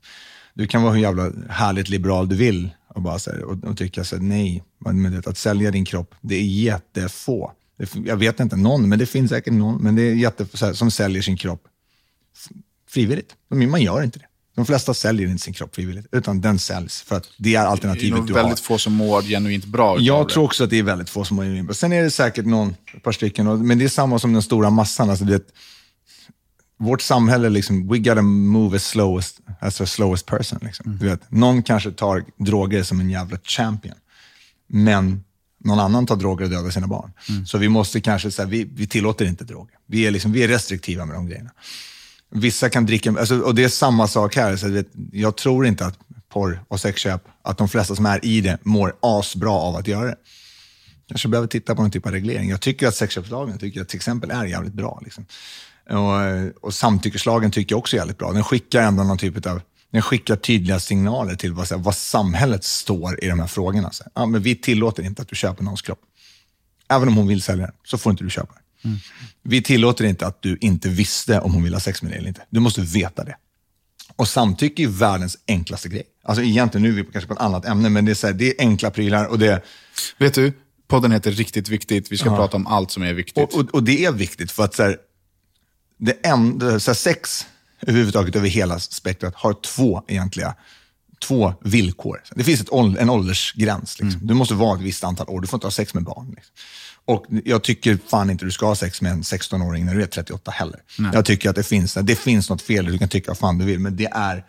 [SPEAKER 2] Du kan vara hur jävla härligt liberal du vill och, bara så här, och, och tycka så här, nej, men det, att sälja din kropp, det är jättefå. Det, jag vet inte någon, men det finns säkert någon, men det är jätte, här, som säljer sin kropp frivilligt. Man gör inte det. De flesta säljer inte sin kropp frivilligt, utan den säljs för att det är alternativet
[SPEAKER 1] du har. Det är väldigt få som mår genuint bra.
[SPEAKER 2] Jag tror också att det är väldigt få som mår genuint bra. Sen är det säkert någon, ett par stycken, men det är samma som den stora massan. Alltså det, vårt samhälle, liksom, we gotta move as slowest, as the slowest person. Liksom. Mm. Du vet, någon kanske tar droger som en jävla champion, men någon annan tar droger och dödar sina barn. Mm. Så vi måste kanske, så här, vi, vi tillåter inte droger. Vi är, liksom, vi är restriktiva med de grejerna. Vissa kan dricka, alltså, och det är samma sak här. Så vet, jag tror inte att porr och sexköp, att de flesta som är i det mår asbra av att göra det. Kanske behöver titta på någon typ av reglering. Jag tycker att sexköpslagen tycker jag till exempel är jävligt bra. Liksom. Och, och samtyckeslagen tycker jag också är jävligt bra. Den skickar ändå någon typ av den skickar tydliga signaler till vad, vad samhället står i de här frågorna. Så, ja, men vi tillåter inte att du köper någons kropp. Även om hon vill sälja den, så får inte du köpa den. Mm. Vi tillåter inte att du inte visste om hon vill ha sex med dig eller inte. Du måste veta det. Och samtycke är världens enklaste grej. Alltså egentligen, nu är vi kanske på ett annat ämne, men det är, så här, det är enkla prylar och det...
[SPEAKER 1] Vet du, podden heter Riktigt viktigt. Vi ska ja. prata om allt som är viktigt.
[SPEAKER 2] Och, och, och det är viktigt för att så här, det en, så här, sex överhuvudtaget över hela spektrat har två egentliga två villkor. Det finns ett, en åldersgräns. Liksom. Mm. Du måste vara ett visst antal år. Du får inte ha sex med barn. Liksom. Och jag tycker fan inte du ska ha sex med en 16-åring när du är 38 heller. Nej. Jag tycker att det finns, det finns något fel, du kan tycka vad fan du vill, men det är,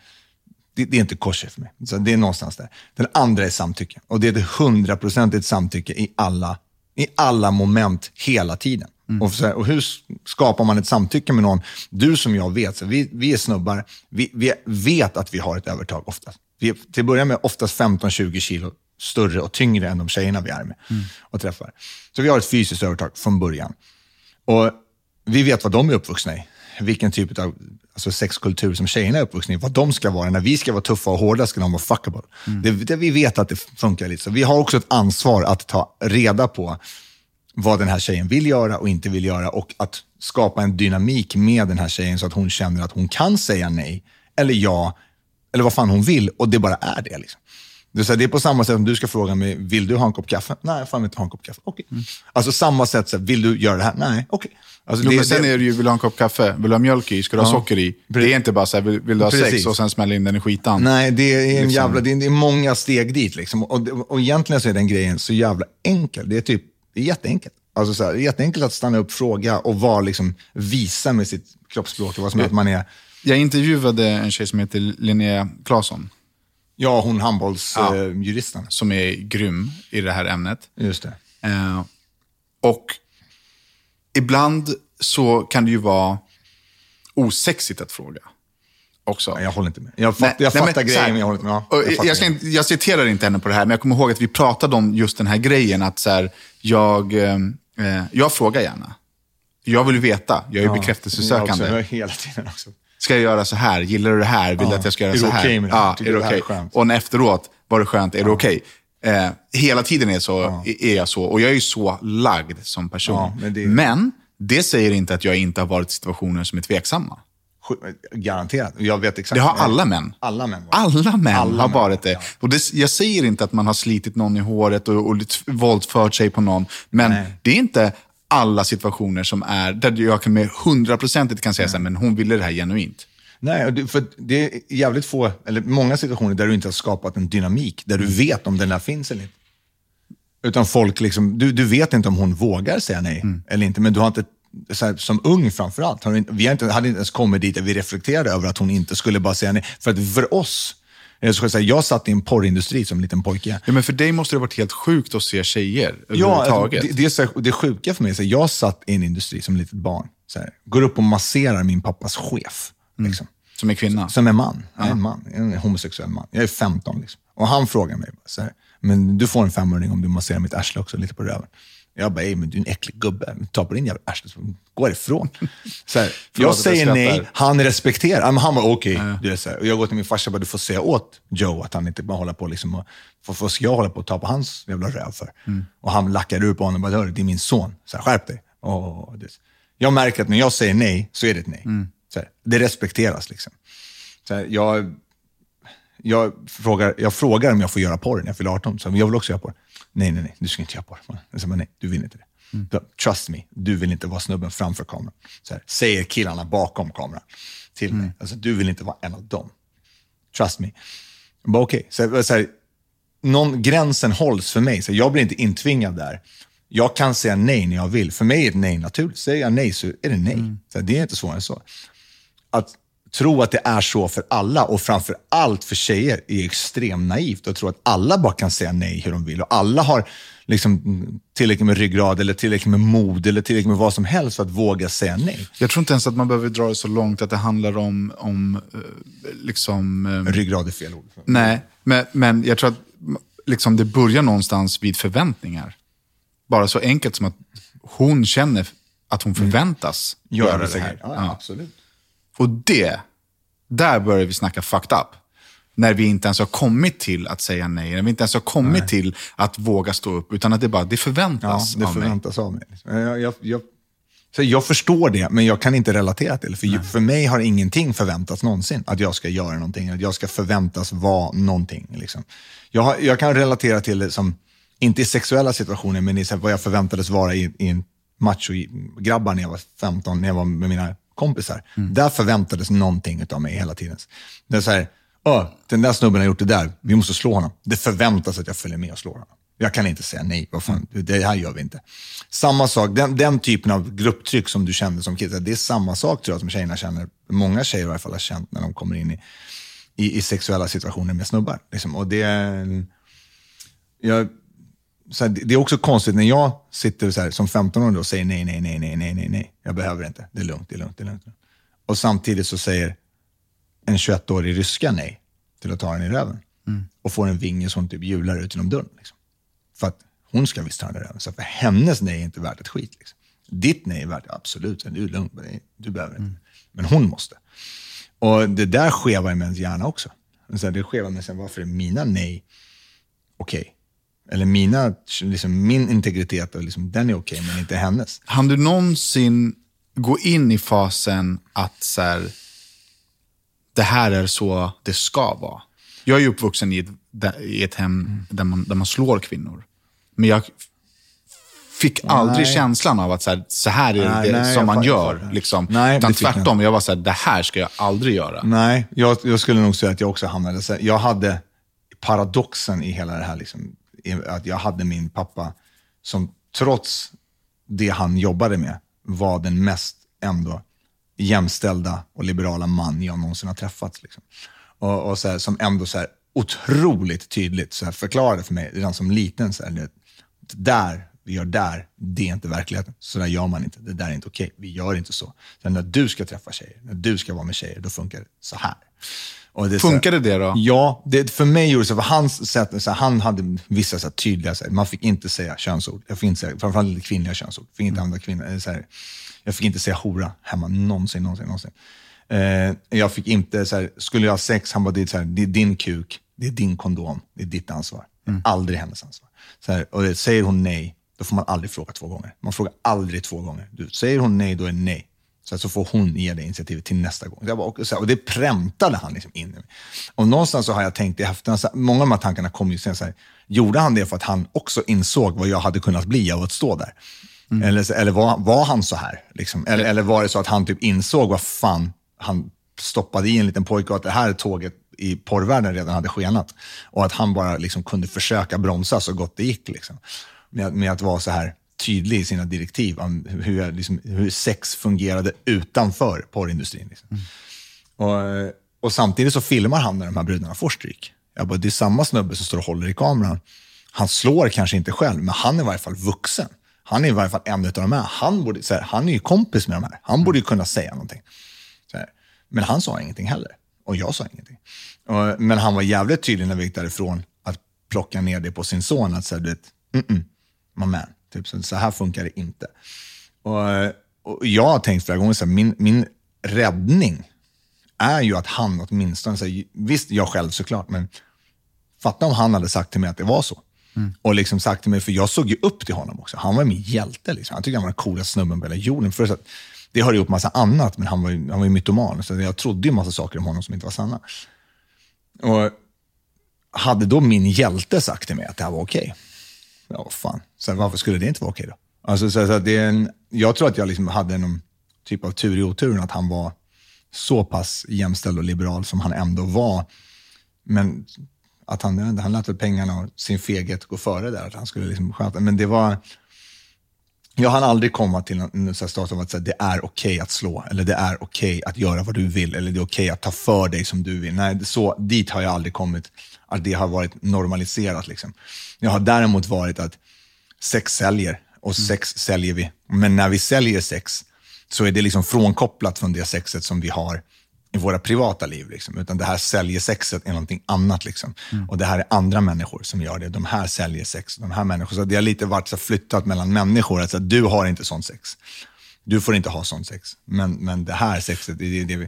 [SPEAKER 2] det, det är inte kosher för mig. Så det är någonstans där. Den andra är samtycke. Och det är ett hundraprocentigt samtycke i alla, i alla moment hela tiden. Mm. Och, här, och hur skapar man ett samtycke med någon? Du som jag vet, så vi, vi är snubbar, vi, vi vet att vi har ett övertag oftast. Vi är till att börja med oftast 15-20 kilo större och tyngre än de tjejerna vi är med mm. och träffar. Så vi har ett fysiskt övertag från början. Och vi vet vad de är uppvuxna i. Vilken typ av alltså sexkultur som tjejerna är uppvuxna i. Vad de ska vara. När vi ska vara tuffa och hårda ska de vara fuckable. Mm. Det, det, vi vet att det funkar lite så. Vi har också ett ansvar att ta reda på vad den här tjejen vill göra och inte vill göra och att skapa en dynamik med den här tjejen så att hon känner att hon kan säga nej eller ja eller vad fan hon vill och det bara är det. Liksom. Det är, det är på samma sätt som du ska fråga mig, vill du ha en kopp kaffe? Nej, jag får inte ha en kopp kaffe. Okej. Okay. Mm. Alltså samma sätt, så vill du göra det här? Nej, okej. Okay. Alltså,
[SPEAKER 1] men sen det... är det ju, vill du ha en kopp kaffe? Vill du ha mjölk i? Ska du ha ja. socker i? Det är inte bara så här, vill, vill du ha Precis. sex och sen smälla in den i skitan?
[SPEAKER 2] Nej, det är, en liksom. jävla, det är, det är många steg dit. Liksom. Och, och egentligen så är den grejen så jävla enkel. Det är, typ, det är jätteenkelt. Alltså så här, det är jätteenkelt att stanna upp, fråga och vara, liksom, visa med sitt kroppsspråk vad som är att man är.
[SPEAKER 1] Jag intervjuade en tjej som heter Linnea Claesson.
[SPEAKER 2] Ja, hon handbollsjuristen. Ja,
[SPEAKER 1] som är grym i det här ämnet.
[SPEAKER 2] Just det.
[SPEAKER 1] Eh, och ibland så kan det ju vara osexigt att fråga. Också.
[SPEAKER 2] Nej, jag håller inte med. Jag, fatt, nej, jag fattar nej, grejen, men jag håller inte med. Ja,
[SPEAKER 1] jag, jag, ska inte, jag citerar inte henne på det här, men jag kommer ihåg att vi pratade om just den här grejen. Att så här, jag, eh, jag frågar gärna. Jag vill veta. Jag är ja, bekräftelsesökande.
[SPEAKER 2] Jag också, hela tiden också.
[SPEAKER 1] Ska jag göra så här? Gillar du det här? Vill du att jag ska göra så
[SPEAKER 2] det
[SPEAKER 1] här?
[SPEAKER 2] det?
[SPEAKER 1] Ja, är det
[SPEAKER 2] det
[SPEAKER 1] okej?
[SPEAKER 2] skönt?
[SPEAKER 1] Och efteråt, var det skönt? Är det okej? Eh, hela tiden är, så, är jag så. Och jag är ju så lagd som person.
[SPEAKER 2] Ja, men
[SPEAKER 1] men,
[SPEAKER 2] det-
[SPEAKER 1] det... säger inte att jag inte har varit i situationer som är tveksamma.
[SPEAKER 2] Garanterat. Jag vet exakt.
[SPEAKER 1] Det har alla män.
[SPEAKER 2] Alla män.
[SPEAKER 1] Alla män
[SPEAKER 2] Alla
[SPEAKER 1] har
[SPEAKER 2] män,
[SPEAKER 1] varit det.
[SPEAKER 2] ja.
[SPEAKER 1] Och det. Jag säger inte att man har slitit någon i håret och, och våldfört sig på någon. Men
[SPEAKER 2] Nej.
[SPEAKER 1] det är inte alla situationer som är där jag kan med hundraprocentigt kan säga så här, men hon ville det här genuint.
[SPEAKER 2] Nej, för det är jävligt få, eller många situationer där du inte har skapat en dynamik, där du
[SPEAKER 1] Mm.
[SPEAKER 2] vet om den där finns eller inte. Utan folk liksom, du, du vet inte om hon vågar säga nej
[SPEAKER 1] Mm.
[SPEAKER 2] eller inte, men du har inte, här, som ung framförallt, har inte, vi har inte, hade inte ens kommit dit där vi reflekterade över att hon inte skulle bara säga nej. För att för oss, så att säga, jag satt i en porrindustri som liten pojke.
[SPEAKER 1] Ja, men för dig måste det ha varit helt sjukt att se tjejer
[SPEAKER 2] Ja, alltså, det, det, är så det sjuka för mig är att jag satt i en industri som litet barn. Så här, går upp och masserar min pappas chef.
[SPEAKER 1] Mm.
[SPEAKER 2] Liksom.
[SPEAKER 1] Som är kvinna.
[SPEAKER 2] Som är man. Jag är en man. Jag en homosexuell man. Jag är 15 liksom. Och han frågar mig, så här, men du får en femhundring om du masserar mitt arsle också, lite på röven. Jag bara, "Ey, men du är en äcklig gubbe. Ta på din jävla arsle, gå ifrån. Så här, jag
[SPEAKER 1] jag
[SPEAKER 2] säger
[SPEAKER 1] skrattar.
[SPEAKER 2] nej, han respekterar. Ja, Han bara, okej. Så här. Och jag går till min farsa och bara, du får säga åt Joe att han inte bara håller på liksom och, för, vad ska jag hålla på och ta på hans jävla röv för? Och han lackar ur på honom och bara, "Hörru, det är min son. Så här, skärp dig. Och, det. Jag märker att när jag säger nej, så är det ett nej. Så här, det respekteras liksom. Så här, jag, jag, frågar, jag frågar om jag får göra porr när jag fyller 18. Så jag vill också göra porr. Nej, nej, nej, du ska inte göra porr. Jag säger, bara, nej, du vill inte det. Då, Trust me, du vill inte vara snubben framför kameran. Så här, säger killarna bakom kameran till mig. Alltså, du vill inte vara en av dem. Trust me. Jag bara, okej. Så, så här, någon, gränsen hålls för mig. Så jag blir inte intvingad där. Jag kan säga nej när jag vill. För mig är ett nej naturligt. Säger jag nej så är det nej. Så här, det är inte svårare än så. Att tro att det är så för alla och framför allt för tjejer är extremt naivt. Och tro att alla bara kan säga nej hur de vill. Och alla har liksom mm, tillräckligt med ryggrad eller tillräckligt med mod eller tillräckligt med vad som helst för att våga säga nej.
[SPEAKER 1] Jag tror inte ens att man behöver dra det så långt att det handlar om, om eh, liksom... eh,
[SPEAKER 2] Ryggrad är fel ord.
[SPEAKER 1] Nej, men, men jag tror att liksom, det börjar någonstans vid förväntningar. Bara så enkelt som att hon känner att hon förväntas göra det här.
[SPEAKER 2] Ja,
[SPEAKER 1] Ja.
[SPEAKER 2] absolut.
[SPEAKER 1] Och det, där börjar vi snacka fucked up. När vi inte ens har kommit till att säga nej, när vi inte ens har kommit till att våga stå upp, utan att det bara, det
[SPEAKER 2] Ja,
[SPEAKER 1] förväntas
[SPEAKER 2] det
[SPEAKER 1] av mig.
[SPEAKER 2] av mig. Jag, jag, jag, så jag förstår det, men jag kan inte relatera till det. För, för mig har ingenting förväntats någonsin. Att jag ska göra någonting, att jag ska förväntas vara någonting. Liksom. Jag, jag kan relatera till det som, inte i sexuella situationer, men i vad jag förväntades vara i, i en macho-grabbar när jag var 15, när jag var med mina kompisar. Där förväntades någonting av mig hela tiden. Det är så här, "Åh, den där snubben har gjort det där, vi måste slå honom. Det förväntas att jag följer med och slår honom. Jag kan inte säga nej, vad fan, det här gör vi inte. Samma sak, den, den typen av grupptryck som du kände som kid, det är samma sak tror jag som tjejerna känner, många tjejer i alla fall har känt när de kommer in i, i, i sexuella situationer med snubbar. Liksom. Och det, är- jag, här, det är också konstigt när jag sitter så här, som 15-åring och säger nej, nej, nej, nej, nej, nej, nej. Jag behöver inte. Det är lugnt, det är lugnt, det är lugnt. Och samtidigt så säger en 21-årig ryska nej till att ta den i röven. Och får en vinge som typ hjular ut genom dörren. Liksom. För att hon ska visst ta den i röven. Så för hennes nej är inte värt ett skit. Liksom. Ditt nej är värt, absolut, du är lugn, du behöver inte. Men hon måste. Och det där skevar i ens hjärna också. Så det skevar med sig, varför är mina nej okej? Eller mina, liksom, min integritet, liksom, den är okej, men inte hennes.
[SPEAKER 1] Han du någonsin gå in i fasen att så här, det här är så det ska vara? Jag är uppvuxen i ett, i ett hem där man, där man slår kvinnor. Men jag fick aldrig
[SPEAKER 2] Nej.
[SPEAKER 1] känslan av att så här, så här är
[SPEAKER 2] Nej,
[SPEAKER 1] det
[SPEAKER 2] nej,
[SPEAKER 1] som man gör. Liksom.
[SPEAKER 2] Nej,
[SPEAKER 1] Utan
[SPEAKER 2] fick jag
[SPEAKER 1] tvärtom, jag var så här, det här ska jag aldrig göra.
[SPEAKER 2] Nej, jag, jag skulle nog säga att jag också hamnade så här, Jag hade paradoxen i hela det här, liksom, att jag hade min pappa som trots det han jobbade med var den mest ändå jämställda och liberala man jag någonsin har träffat. Liksom. Och, och så här, som ändå så här, otroligt tydligt så här, förklarade för mig redan som liten, så här, det, där vi gör där, det är inte verkligheten. Så där gör man inte. Det där är inte okej. Vi gör inte så. Sen när du ska träffa tjejer, när du ska vara med tjejer, då funkar det så här. Det är så
[SPEAKER 1] Funkade det då?
[SPEAKER 2] Ja, det, för mig gjorde det så. För hans sätt, så här, han hade vissa så här, tydliga, så här, man fick inte säga könsord. Jag fick inte säga, framförallt kvinnliga könsord. Jag fick inte använda kvinnor. eller Så jag fick inte säga hora hemma någonsin, någonsin, någonsin. Eh, jag fick inte, så skulle jag ha sex, han bara, det är, det är din kuk, det är din kondom, det är ditt ansvar. Aldrig hennes ansvar. Så och det, säger hon nej, då får man aldrig fråga två gånger. Man frågar aldrig två gånger. Du, säger hon nej, då är det nej. Så, så får hon ge det initiativet till nästa gång. Jag bara, och, så här, och det prämtade han liksom in i mig. Och någonstans så har jag tänkt i efterhand, så här, många av de här tankarna kom ju sen så här, gjorde han det för att han också insåg vad jag hade kunnat bli av att stå där? Eller, eller var, var han så här? Liksom? Eller, eller var det så att han typ insåg vad fan han stoppade i en liten pojke och att det här tåget i porrvärlden redan hade skenat. Och att han bara liksom kunde försöka bromsa så gott det gick. Liksom. Med, med att vara så här tydlig i sina direktiv om hur, liksom, hur sex fungerade utanför porrindustrin. Liksom. Och, och samtidigt så filmar han när de här brudarna får stryk. Jag bara, det är samma snubbe som står och håller i kameran. Han slår kanske inte själv, men han är i varje fall vuxen. Han är i varje fall en av de här. Han, borde, här, han är ju kompis med de här. Han borde ju kunna säga någonting. Men han sa ingenting heller. Och jag sa ingenting. Och, men han var jävligt tydlig när vi gick därifrån att plocka ner det på sin son. Att säga, du vet, mm -mm, my man. Typ, så, så här funkar det inte. Och, och jag har tänkt flera gånger, så här, min, min räddning är ju att han åtminstone, så här, visst jag själv såklart, men fatta om han hade sagt till mig att det var så. Och liksom sagt till mig, för jag såg ju upp till honom också. Han var min hjälte. Liksom. Han tyckte han var den coolaste snubben på hela jorden. För så att, det har ihop massa annat, men han var ju, han var ju mytoman. Så jag trodde ju massa saker om honom som inte var sanna. Och hade då min hjälte sagt till mig att det här var okej, ja vad fan, så här, varför skulle det inte vara okej då? Alltså, så, så det är en, jag tror att jag liksom hade någon typ av tur i oturen att han var så pass jämställd och liberal som han ändå var. Men att han, han lät väl pengarna och sin feghet gå före där, att han skulle liksom sköta. Men det var, jag hann aldrig komma till någon stad av att säga det är okej att slå, eller det är okej att göra vad du vill, eller det är okej att ta för dig som du vill. Nej, så, dit har jag aldrig kommit, att det har varit normaliserat. Liksom. Jag har däremot varit att sex säljer, och sex säljer vi. Men när vi säljer sex, så är det liksom frånkopplat från det sexet som vi har i våra privata liv. Liksom. Utan det här säljer sexet är någonting annat. Liksom. Och det här är andra människor som gör det. De här säljer sex. De här människor. Så det har lite varit så flyttat mellan människor. Alltså, du har inte sånt sex. Du får inte ha sånt sex. Men, men det här sexet, det är det vi...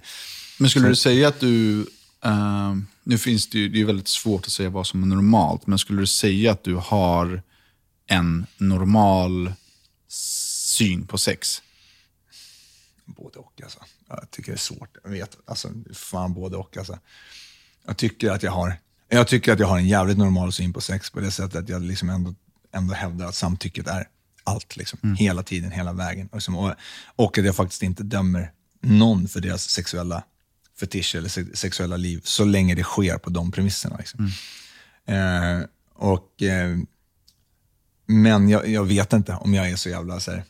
[SPEAKER 1] Men skulle
[SPEAKER 2] Så-
[SPEAKER 1] du säga att du, eh, nu finns det ju, det är väldigt svårt att säga vad som är normalt, men skulle du säga att du har en normal syn på sex?
[SPEAKER 2] Både och alltså. Jag tycker det är svårt. Jag vet, alltså, fan både och alltså. Jag tycker att jag har, jag tycker att jag har en jävligt normal syn på sex på det sättet att jag liksom ändå, ändå hävdar att samtycket är allt. Liksom. Hela tiden, hela vägen. Och, liksom, och, och att jag faktiskt inte dömer någon för deras sexuella fetisch eller se- sexuella liv, så länge det sker på de premisserna. Liksom. Eh, och, eh, men jag, jag vet inte om jag är så jävla så här,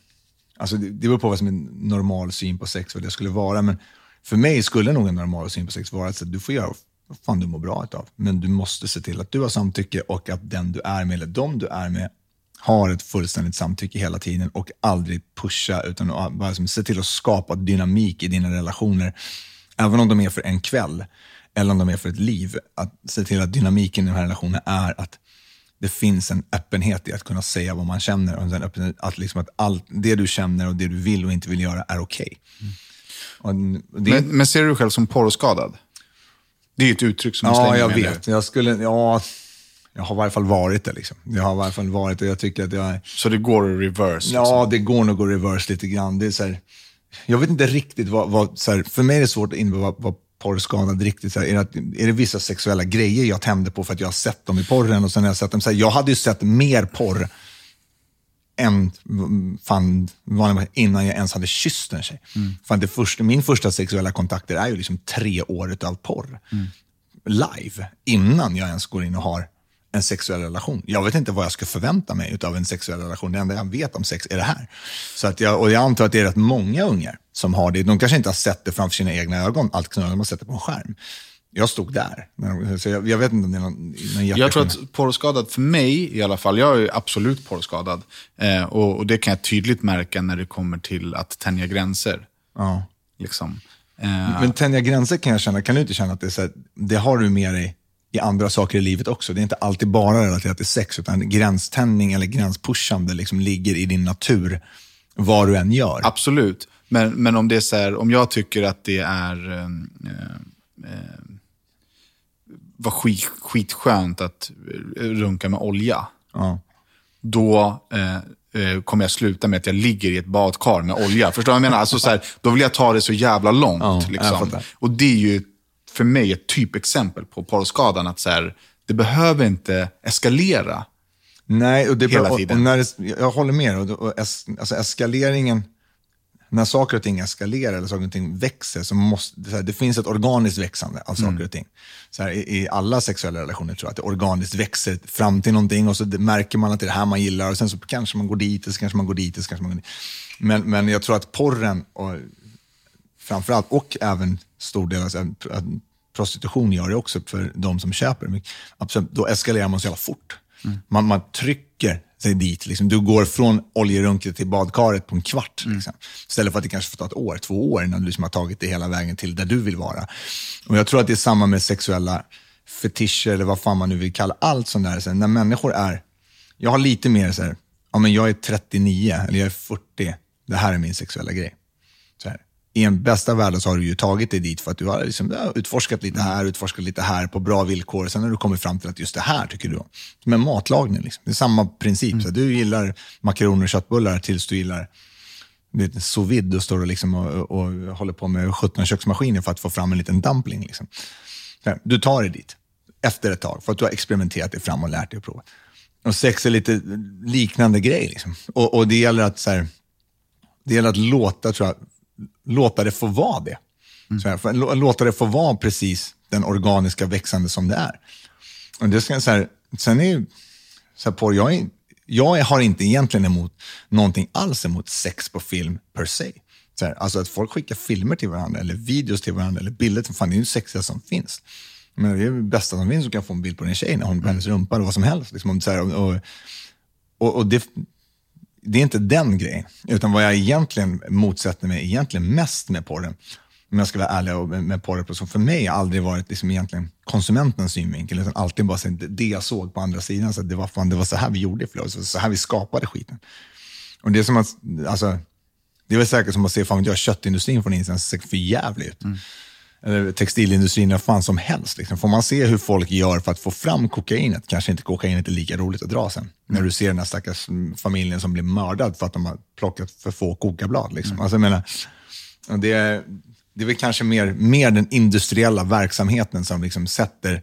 [SPEAKER 2] Alltså det, det beror på vad som är en normal syn på sex, vad det skulle vara. Men för mig skulle nog en normal syn på sex vara att du får göra vad fan du mår bra utav. Men du måste se till att du har samtycke och att den du är med, eller de du är med, har ett fullständigt samtycke hela tiden och aldrig pusha, utan bara liksom se till att skapa dynamik i dina relationer. Även om de är för en kväll, eller om de är för ett liv. Att se till att dynamiken i den här relationen är att det finns en öppenhet i att kunna säga vad man känner. Och en öppenhet, att, liksom att allt det du känner och det du vill och inte vill göra är okej. Och det-
[SPEAKER 1] Men, men ser du dig själv som porrskadad? Det är ju ett uttryck som du
[SPEAKER 2] Ja, jag
[SPEAKER 1] med nu.
[SPEAKER 2] vet. Jag, skulle, ja, jag har i varje fall varit det. Liksom. Jag har i varje fall varit det. Jag tycker att jag...
[SPEAKER 1] Så det går i reverse?
[SPEAKER 2] Ja, det går nog att reverse lite grann. Det är så här, jag vet inte riktigt vad... vad så här, för mig är det svårt att vad, vad porrskadad riktigt. Så här, är, det, är det vissa sexuella grejer jag tände på för att jag har sett dem i porren? Och sen har jag sett dem. Så här, jag hade ju sett mer porr än mm, fan, innan jag ens hade kysst en tjej. Fan, det första, min första sexuella kontakter är ju liksom tre år av porr. Live, innan jag ens går in och har en sexuell relation. Jag vet inte vad jag ska förvänta mig av en sexuell relation. Det enda jag vet om sex är det här. Så att jag, och jag antar att det är rätt många ungar som har det. De kanske inte har sett det framför sina egna ögon, allt knullar, de har sett det på en skärm. Jag stod där. Så jag, jag vet inte om det är någon, någon
[SPEAKER 1] Jag tror att porrskadad, för mig i alla fall, jag är absolut porrskadad. Eh, och, och det kan jag tydligt märka när det kommer till att tänja gränser.
[SPEAKER 2] Ja.
[SPEAKER 1] Liksom. Eh,
[SPEAKER 2] Men tänja gränser kan jag känna, kan du inte känna att det, är så här, det har du med dig i andra saker i livet också? Det är inte alltid bara relaterat till sex, utan gränständning eller gränspushande liksom ligger i din natur, vad du än gör.
[SPEAKER 1] Absolut. Men, men om det är så här, om jag tycker att det är eh, eh, var skit, skitskönt att runka med olja,
[SPEAKER 2] Ja.
[SPEAKER 1] då eh, eh, kommer jag sluta med att jag ligger i ett badkar med olja. Förstår du vad jag menar? Alltså, så här, då vill jag ta det så jävla långt.
[SPEAKER 2] Ja,
[SPEAKER 1] liksom. Och det är ju för mig ett typexempel på porrskadan. Att så här, det behöver inte eskalera.
[SPEAKER 2] Nej, och det är
[SPEAKER 1] Hela.
[SPEAKER 2] Och,
[SPEAKER 1] tiden.
[SPEAKER 2] och när det, jag håller med. Och, och es, alltså eskaleringen, när saker och ting eskalerar eller saker och ting växer, så måste, det, så här, det finns ett organiskt växande av saker och ting. Så här, i, I alla sexuella relationer tror jag att det organiskt växer fram till någonting och så märker man att det är det här man gillar och sen så kanske man går dit, och så kanske man går dit, och så kanske man går dit. Men, men jag tror att porren, och, framförallt, och även stor del av prostitution gör det också för de som köper. Absolut, då eskalerar man så jävla fort. Man, man trycker sig dit. Liksom. Du går från oljerunket till badkaret på en kvart. Liksom. Istället för att det kanske får ta ett år, två år innan du liksom har tagit det hela vägen till där du vill vara. Och Jag tror att det är samma med sexuella fetischer, eller vad fan man nu vill kalla allt sånt där. Så när människor är, jag har lite mer så här, ja men jag är 39 eller jag är 40, det här är min sexuella grej. Så här. I en bästa världen så har du ju tagit dig dit för att du har liksom, ja, utforskat lite här, utforskat lite här på bra villkor. Sen har du kommit fram till att just det här tycker du om. Som en matlagning. Liksom. Det är samma princip. Så här, du gillar makaroner och köttbullar tills du gillar sous vide och står och, liksom och, och, håller på med 17 köksmaskiner för att få fram en liten dumpling. Liksom. Så Du tar dig dit efter ett tag för att du har experimenterat dig fram och lärt dig att prova. Och sex är lite liknande grej. Liksom. Och, och det gäller att så här, det gäller att låta, tror jag, låta det få vara det. Så här, låta det få vara precis den organiska växande som det är. Och det ska, så här, sen är så här, porr, jag, är, jag har inte egentligen emot någonting alls emot sex på film per se. Så här, alltså att folk skickar filmer till varandra, eller videos till varandra, eller bilder. till- Fan, det är ju det sexigaste som finns. Men det är det bästa som finns, du kan få en bild på din tjej när hon på hennes rumpa, eller vad som helst. Liksom, och, och, och det, det är inte den grejen. Utan vad jag egentligen motsätter mig egentligen mest med porren, om jag ska vara ärlig och med, porren, som för mig har aldrig varit liksom egentligen konsumentens synvinkel, utan alltid bara så, det, jag såg på andra sidan, så det, var fan, det var så här vi gjorde förlåt, så, så här vi skapade skiten. Och det är som att, alltså, det är väl säkert som att se, fan vet jag, köttindustrin från insidan ser för jävligt ut. Mm textilindustrin, vad fan som helst. Liksom. Får man se hur folk gör för att få fram kokainet, kanske inte kokainet är lika roligt att dra sen. När du ser den här stackars mm, familjen som blir mördad för att de har plockat för få kokablad. Liksom. Alltså, jag menar, det, är, det är väl kanske mer, mer den industriella verksamheten som liksom sätter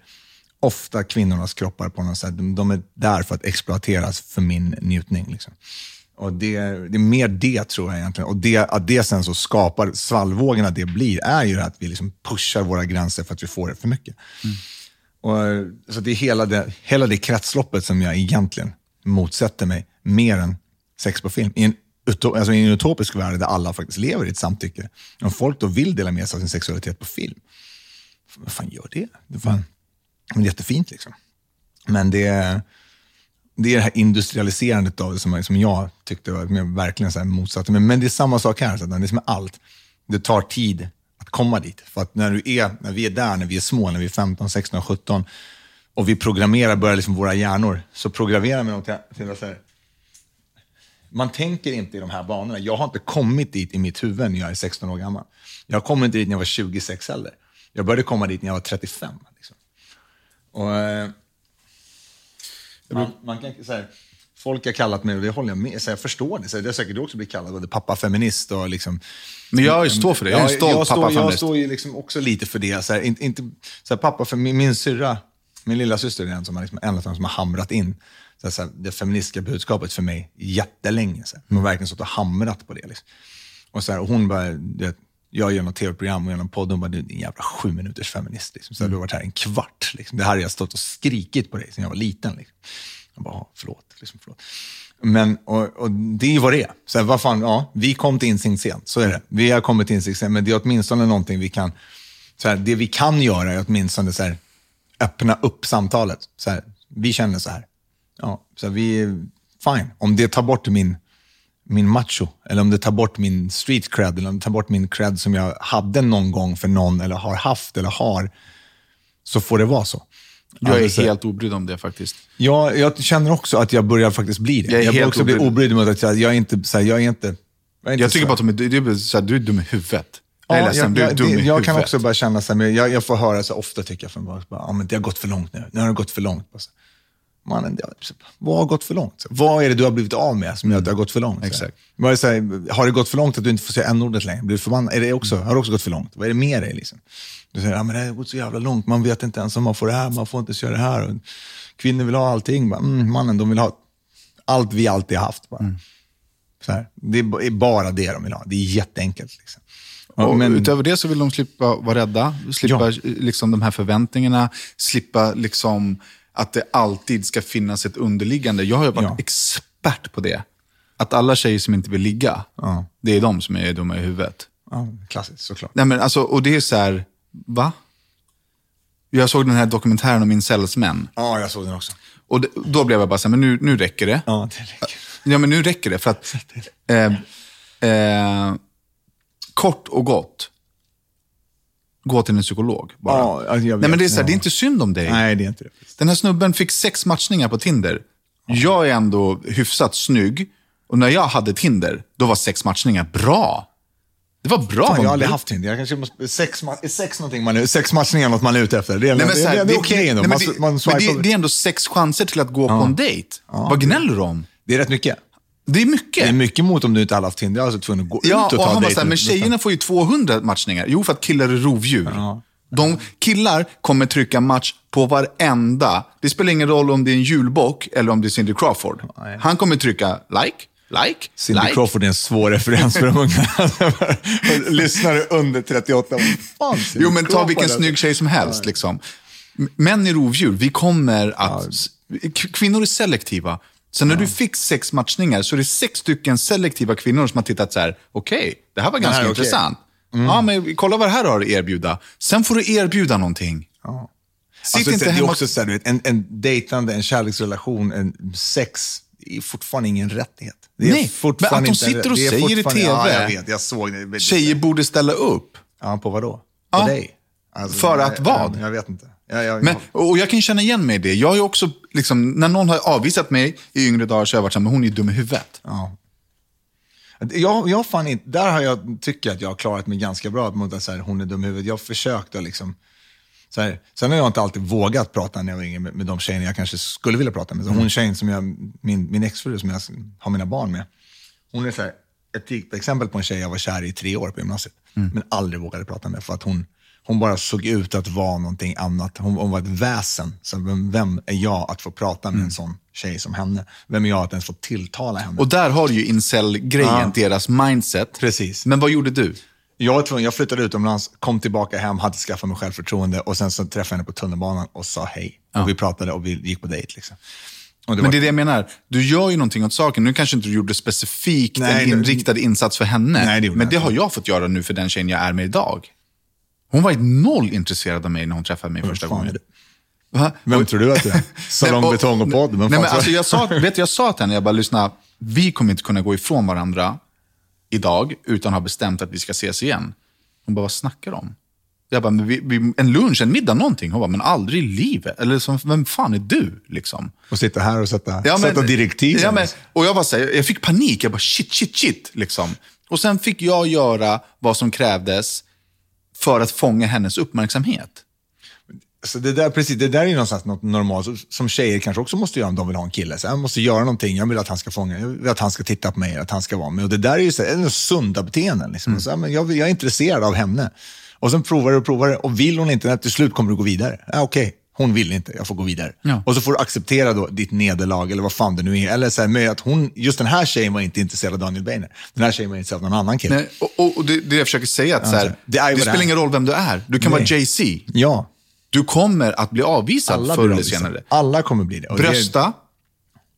[SPEAKER 2] ofta kvinnornas kroppar på något sätt. De, de är där för att exploateras för min njutning. Liksom. Och det, det är mer det tror jag egentligen. Och det, att det sen så skapar, svallvågorna det blir, är ju att vi liksom pushar våra gränser för att vi får det för mycket. Och, så det är hela det, hela det kretsloppet som jag egentligen motsätter mig mer än sex på film. I en, alltså i en utopisk värld där alla faktiskt lever i ett samtycke. Om folk då vill dela med sig av sin sexualitet på film, vad fan gör det? Det är, fan, det är jättefint liksom. Men det är, det är det här industrialiserandet av det som, som jag tyckte var jag verkligen så här motsatte mig. Men det är samma sak här, så att det är som med allt. Det tar tid att komma dit. För att när, du är, när vi är där, när vi är små, när vi är 15, 16, 17 och vi programmerar, börjar liksom våra hjärnor, så programmerar vi dem till, till att så här, man tänker inte i de här banorna. Jag har inte kommit dit i mitt huvud när jag är 16 år gammal. Jag kom inte dit när jag var 26 heller. Jag började komma dit när jag var 35. Liksom. Och, eh, man, man kan, så här, folk har kallat mig, och det håller jag med så jag förstår det. Så det är säkert du också blir kallad både pappafeminist och liksom...
[SPEAKER 1] Men jag står för det. Jag är en stolt
[SPEAKER 2] jag står, jag
[SPEAKER 1] pappafeminist.
[SPEAKER 2] står ju liksom också lite för det. Så här, inte, så här, pappa, för min, min syrra, min lilla syster är den som har, liksom, en som har hamrat in så här, här, det feministiska budskapet för mig jättelänge. Så här. Hon har verkligen stått och hamrat på det. Liksom. Och så här, och hon bara, du vet, jag gör något tv-program och gör någon podd, hon bara, du är en jävla sju minuters feminist. Liksom. Så här, Du har varit här en kvart. Liksom. Det här har jag stått och skrikit på dig sedan jag var liten. Liksom. Jag bara, "Ja, förlåt. Liksom, förlåt. Men, och, och det är ju vad det är. Så här, vad fan, ja, vi kom till insikt sent, så är det. Vi har kommit till insikt sent, men det är åtminstone någonting vi kan, så här, det vi kan göra är åtminstone så här, öppna upp samtalet. Så här, vi känner så här. Ja, så här, vi, fine. Om det tar bort min, min macho, eller om det tar bort min street cred, eller om det tar bort min cred som jag hade någon gång för någon, eller har haft, eller har, så får det vara så.
[SPEAKER 1] Jag är
[SPEAKER 2] Alltså,
[SPEAKER 1] helt obrydd om det faktiskt.
[SPEAKER 2] Ja, jag känner också att jag börjar faktiskt bli det.
[SPEAKER 1] Jag är
[SPEAKER 2] Jag, börjar också bli
[SPEAKER 1] obrydd.
[SPEAKER 2] obrydd med att jag, jag är inte, så här, jag är inte Var inte
[SPEAKER 1] Jag tycker bara att de är, det är så här, du är dum i huvudet. Jag är
[SPEAKER 2] Ja, jag,
[SPEAKER 1] du är
[SPEAKER 2] jag, jag kan
[SPEAKER 1] huvudet.
[SPEAKER 2] också bara känna så här, men jag, jag får höra så ofta tycker jag från bara, ja, men det har gått för långt nu. Nu har det gått för långt. Bara så, Mannen, har, vad har gått för långt? Vad är det du har blivit av med som gör att det har gått för långt?
[SPEAKER 1] Exakt.
[SPEAKER 2] Så här, har det gått för långt att du inte får säga n-ordet längre? Blir du förbannad? Är det också, har det också gått för långt? Vad är det med dig? Liksom? Du säger, ja, men det har gått så jävla långt. Man vet inte ens om man får det här, man får inte ens göra det här. Och kvinnor vill ha allting. Bara, mm, mannen, de vill ha allt vi alltid haft. Bara. Så här. Det är bara det de vill ha. Det är jätteenkelt. Liksom. Ja,
[SPEAKER 1] Och
[SPEAKER 2] men-
[SPEAKER 1] utöver det så vill de slippa vara rädda, slippa
[SPEAKER 2] Ja.
[SPEAKER 1] liksom, de här förväntningarna, slippa liksom, att det alltid ska finnas ett underliggande. Jag har ju varit
[SPEAKER 2] Ja.
[SPEAKER 1] expert på det. Att alla tjejer som inte vill ligga,
[SPEAKER 2] Ja.
[SPEAKER 1] det är de som är dumma i huvudet.
[SPEAKER 2] Ja, klassiskt, såklart.
[SPEAKER 1] Nej, men alltså, och det är så här, va? Jag såg den här dokumentären om incelsmän.
[SPEAKER 2] Ja, jag såg den också.
[SPEAKER 1] Och det, då blev jag bara så här, men nu, nu räcker det.
[SPEAKER 2] Ja, det räcker.
[SPEAKER 1] Ja, men nu räcker det. För att, eh, eh, kort och gott, gå till en psykolog bara.
[SPEAKER 2] Ja, alltså, jag vet.
[SPEAKER 1] Nej, men det, är så här,
[SPEAKER 2] Ja.
[SPEAKER 1] det är inte synd om dig.
[SPEAKER 2] Nej, det är inte det.
[SPEAKER 1] Den här snubben fick sex matchningar på Tinder. Jag är ändå hyfsat snygg. Och när jag hade Tinder, då var sex matchningar bra. Det var bra.
[SPEAKER 2] Fan, jag har aldrig haft Tinder. Jag kanske måste, sex, ma- är sex, någonting man, är- sex matchningar något man är ute efter. Det är,
[SPEAKER 1] Nej,
[SPEAKER 2] det,
[SPEAKER 1] här,
[SPEAKER 2] det, det är okej ändå. Man, man swipar.
[SPEAKER 1] det, det är ändå sex chanser till att gå på en dejt. Vad gnäller du om?
[SPEAKER 2] det är rätt mycket.
[SPEAKER 1] Det är mycket.
[SPEAKER 2] Det är mycket mot om du inte hade haft Tinder. Jag alltså tvungen att gå
[SPEAKER 1] Ja,
[SPEAKER 2] ut och
[SPEAKER 1] och
[SPEAKER 2] ta
[SPEAKER 1] han var
[SPEAKER 2] dejter.
[SPEAKER 1] såhär, men tjejerna får ju 200 matchningar. Jo, för att killar är rovdjur. De killar kommer trycka match på varenda. Det spelar ingen roll om det är en julbock eller om det är Cindy Crawford. Han kommer trycka like, like,
[SPEAKER 2] Cindy
[SPEAKER 1] like.
[SPEAKER 2] Crawford är en svår referens för de unga. Lyssnare under 38. Vad Fan,
[SPEAKER 1] Jo, men ta vilken
[SPEAKER 2] alltså.
[SPEAKER 1] snygg tjej som helst. Liksom. Män är rovdjur. Vi kommer att... Kvinnor är selektiva. Så när du fick sex matchningar så är det sex stycken selektiva kvinnor som har tittat så här. okej, det här var ganska
[SPEAKER 2] här är okej. Mm.
[SPEAKER 1] intressant. Ja, men kolla vad det här har att erbjuda. Sen får du erbjuda någonting. Sitt
[SPEAKER 2] Alltså,
[SPEAKER 1] inte
[SPEAKER 2] det är
[SPEAKER 1] hemma...
[SPEAKER 2] också så här, en, en dejtande, en kärleksrelation, en sex, är fortfarande ingen rättighet. Det är
[SPEAKER 1] Nej,
[SPEAKER 2] fortfarande
[SPEAKER 1] men att de sitter och
[SPEAKER 2] är
[SPEAKER 1] säger i TV.
[SPEAKER 2] Ja, jag vet. Jag såg det.
[SPEAKER 1] Tjejer borde ställa upp.
[SPEAKER 2] Ja, på vad då? På
[SPEAKER 1] Ja.
[SPEAKER 2] dig? Alltså,
[SPEAKER 1] För
[SPEAKER 2] jag-
[SPEAKER 1] att vad?
[SPEAKER 2] Jag, jag vet inte. Jag, jag,
[SPEAKER 1] Men, och jag kan känna igen mig i det. Jag har också, liksom, när någon har avvisat mig i yngre dagar så har jag varit så här, men hon är ju dum i huvudet.
[SPEAKER 2] Ja. Jag, jag fan inte, där har jag, tycker jag att jag har klarat mig ganska bra mot att så här, hon är dum i huvudet. Jag har försökt att liksom, så här, sen har jag inte alltid vågat prata när jag var yngre med, med de tjejerna jag kanske skulle vilja prata med. Så Hon tjejen som jag, min, min exfru som jag har mina barn med, hon är så här, ett typexempel på en tjej jag var kär i i tre år på gymnasiet, men aldrig vågade prata med för att hon, hon bara såg ut att vara någonting annat. Hon, hon var ett väsen. Så vem, vem är jag att få prata med en sån tjej som henne? Vem är jag att ens få tilltala henne?
[SPEAKER 1] Och där har du ju incel-grejen,
[SPEAKER 2] Ja.
[SPEAKER 1] deras mindset.
[SPEAKER 2] Precis.
[SPEAKER 1] Men vad gjorde du?
[SPEAKER 2] Jag, var tvungen, jag flyttade utomlands, kom tillbaka hem, hade skaffat mig självförtroende och sen så träffade jag henne på tunnelbanan och sa hej. Och vi pratade och vi gick på dejt. Liksom. Det
[SPEAKER 1] Men det är det jag menar. Du gör ju någonting åt saken. Nu kanske inte du gjorde specifikt
[SPEAKER 2] Nej,
[SPEAKER 1] en
[SPEAKER 2] det-
[SPEAKER 1] inriktad insats för henne.
[SPEAKER 2] Nej, det
[SPEAKER 1] men det har jag fått göra nu för den tjejen jag är med idag. Hon var ju noll intresserad av mig när hon träffade mig första
[SPEAKER 2] fan
[SPEAKER 1] gången. Va?
[SPEAKER 2] Vem tror du att du är? Salong, betong och podd? Vem
[SPEAKER 1] Nej, men alltså, jag, sa, vet, jag sa till henne, jag bara lyssna, vi kommer inte kunna gå ifrån varandra idag utan att ha bestämt att vi ska ses igen. Hon bara, vad snackar du om? Jag bara, men vi, vi, en lunch, en middag, någonting. Hon bara, men aldrig i livet. Eller som, vem fan är du? Liksom.
[SPEAKER 2] Och sitta här och sätta,
[SPEAKER 1] Ja,
[SPEAKER 2] sätta direktiv.
[SPEAKER 1] Ja, men, och jag, så här, jag fick panik. Jag bara shit, shit, shit. Liksom. Och sen fick jag göra vad som krävdes för att fånga hennes uppmärksamhet.
[SPEAKER 2] Så det, där, precis, det där är någonstans något normalt som tjejer kanske också måste göra om de vill ha en kille. Så jag måste göra någonting, jag vill att han ska fånga, jag vill att han ska titta på mig, att han ska vara med. Och det där är ju så, är det sunda beteenden. Liksom. Och Så, här, men jag, jag är intresserad av henne. Och sen provar du och provar och vill hon inte, till slut kommer du gå vidare. Ja, Okej, hon vill inte, jag får gå vidare.
[SPEAKER 1] Ja.
[SPEAKER 2] Och så får du acceptera då ditt nederlag, eller vad fan det nu är. Eller så här, med att hon, just den här tjejen var inte intresserad av Daniel Beiner. Den här tjejen var intresserad av någon annan kille.
[SPEAKER 1] Nej, och, och, det, det jag försöker säga, att så här,
[SPEAKER 2] det
[SPEAKER 1] det,
[SPEAKER 2] det
[SPEAKER 1] spelar ingen roll vem du är. Du kan
[SPEAKER 2] Nej.
[SPEAKER 1] vara Jay-Z.
[SPEAKER 2] Ja,
[SPEAKER 1] Du kommer att bli avvisad
[SPEAKER 2] alla
[SPEAKER 1] förr eller senare.
[SPEAKER 2] Alla kommer bli det.
[SPEAKER 1] Brösta,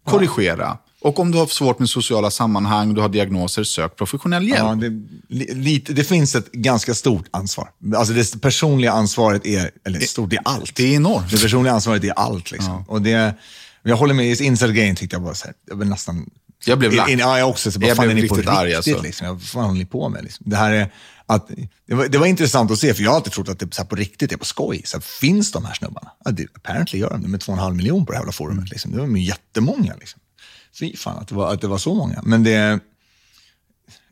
[SPEAKER 1] korrigera. Och om du har svårt med sociala sammanhang, du har diagnoser, sök professionell hjälp.
[SPEAKER 2] Ja, det, li, lite, det finns ett ganska stort ansvar. Alltså det personliga ansvaret är, eller stort, det är allt.
[SPEAKER 1] Det är enormt.
[SPEAKER 2] Det personliga ansvaret är allt. Liksom. Och det, jag håller med, i Inside Game tyckte jag bara så här, jag blev nästan...
[SPEAKER 1] Jag blev lack.
[SPEAKER 2] Ja, jag också. Så bara,
[SPEAKER 1] Jag
[SPEAKER 2] fan
[SPEAKER 1] blev riktigt
[SPEAKER 2] riktigt?
[SPEAKER 1] arg, alltså.
[SPEAKER 2] liksom? Vad fan håller ni på med? Liksom? Det, här är, att, det, var, det var intressant att se, för jag har alltid trott att det här på riktigt, är på skoj. Så här, finns de här snubbarna? Ja, det, apparently gör de det med två och en halv miljon på det här jävla forumet. Liksom. Det var ju jättemånga. Liksom. Fy fan att det, var, att det var så många. Men det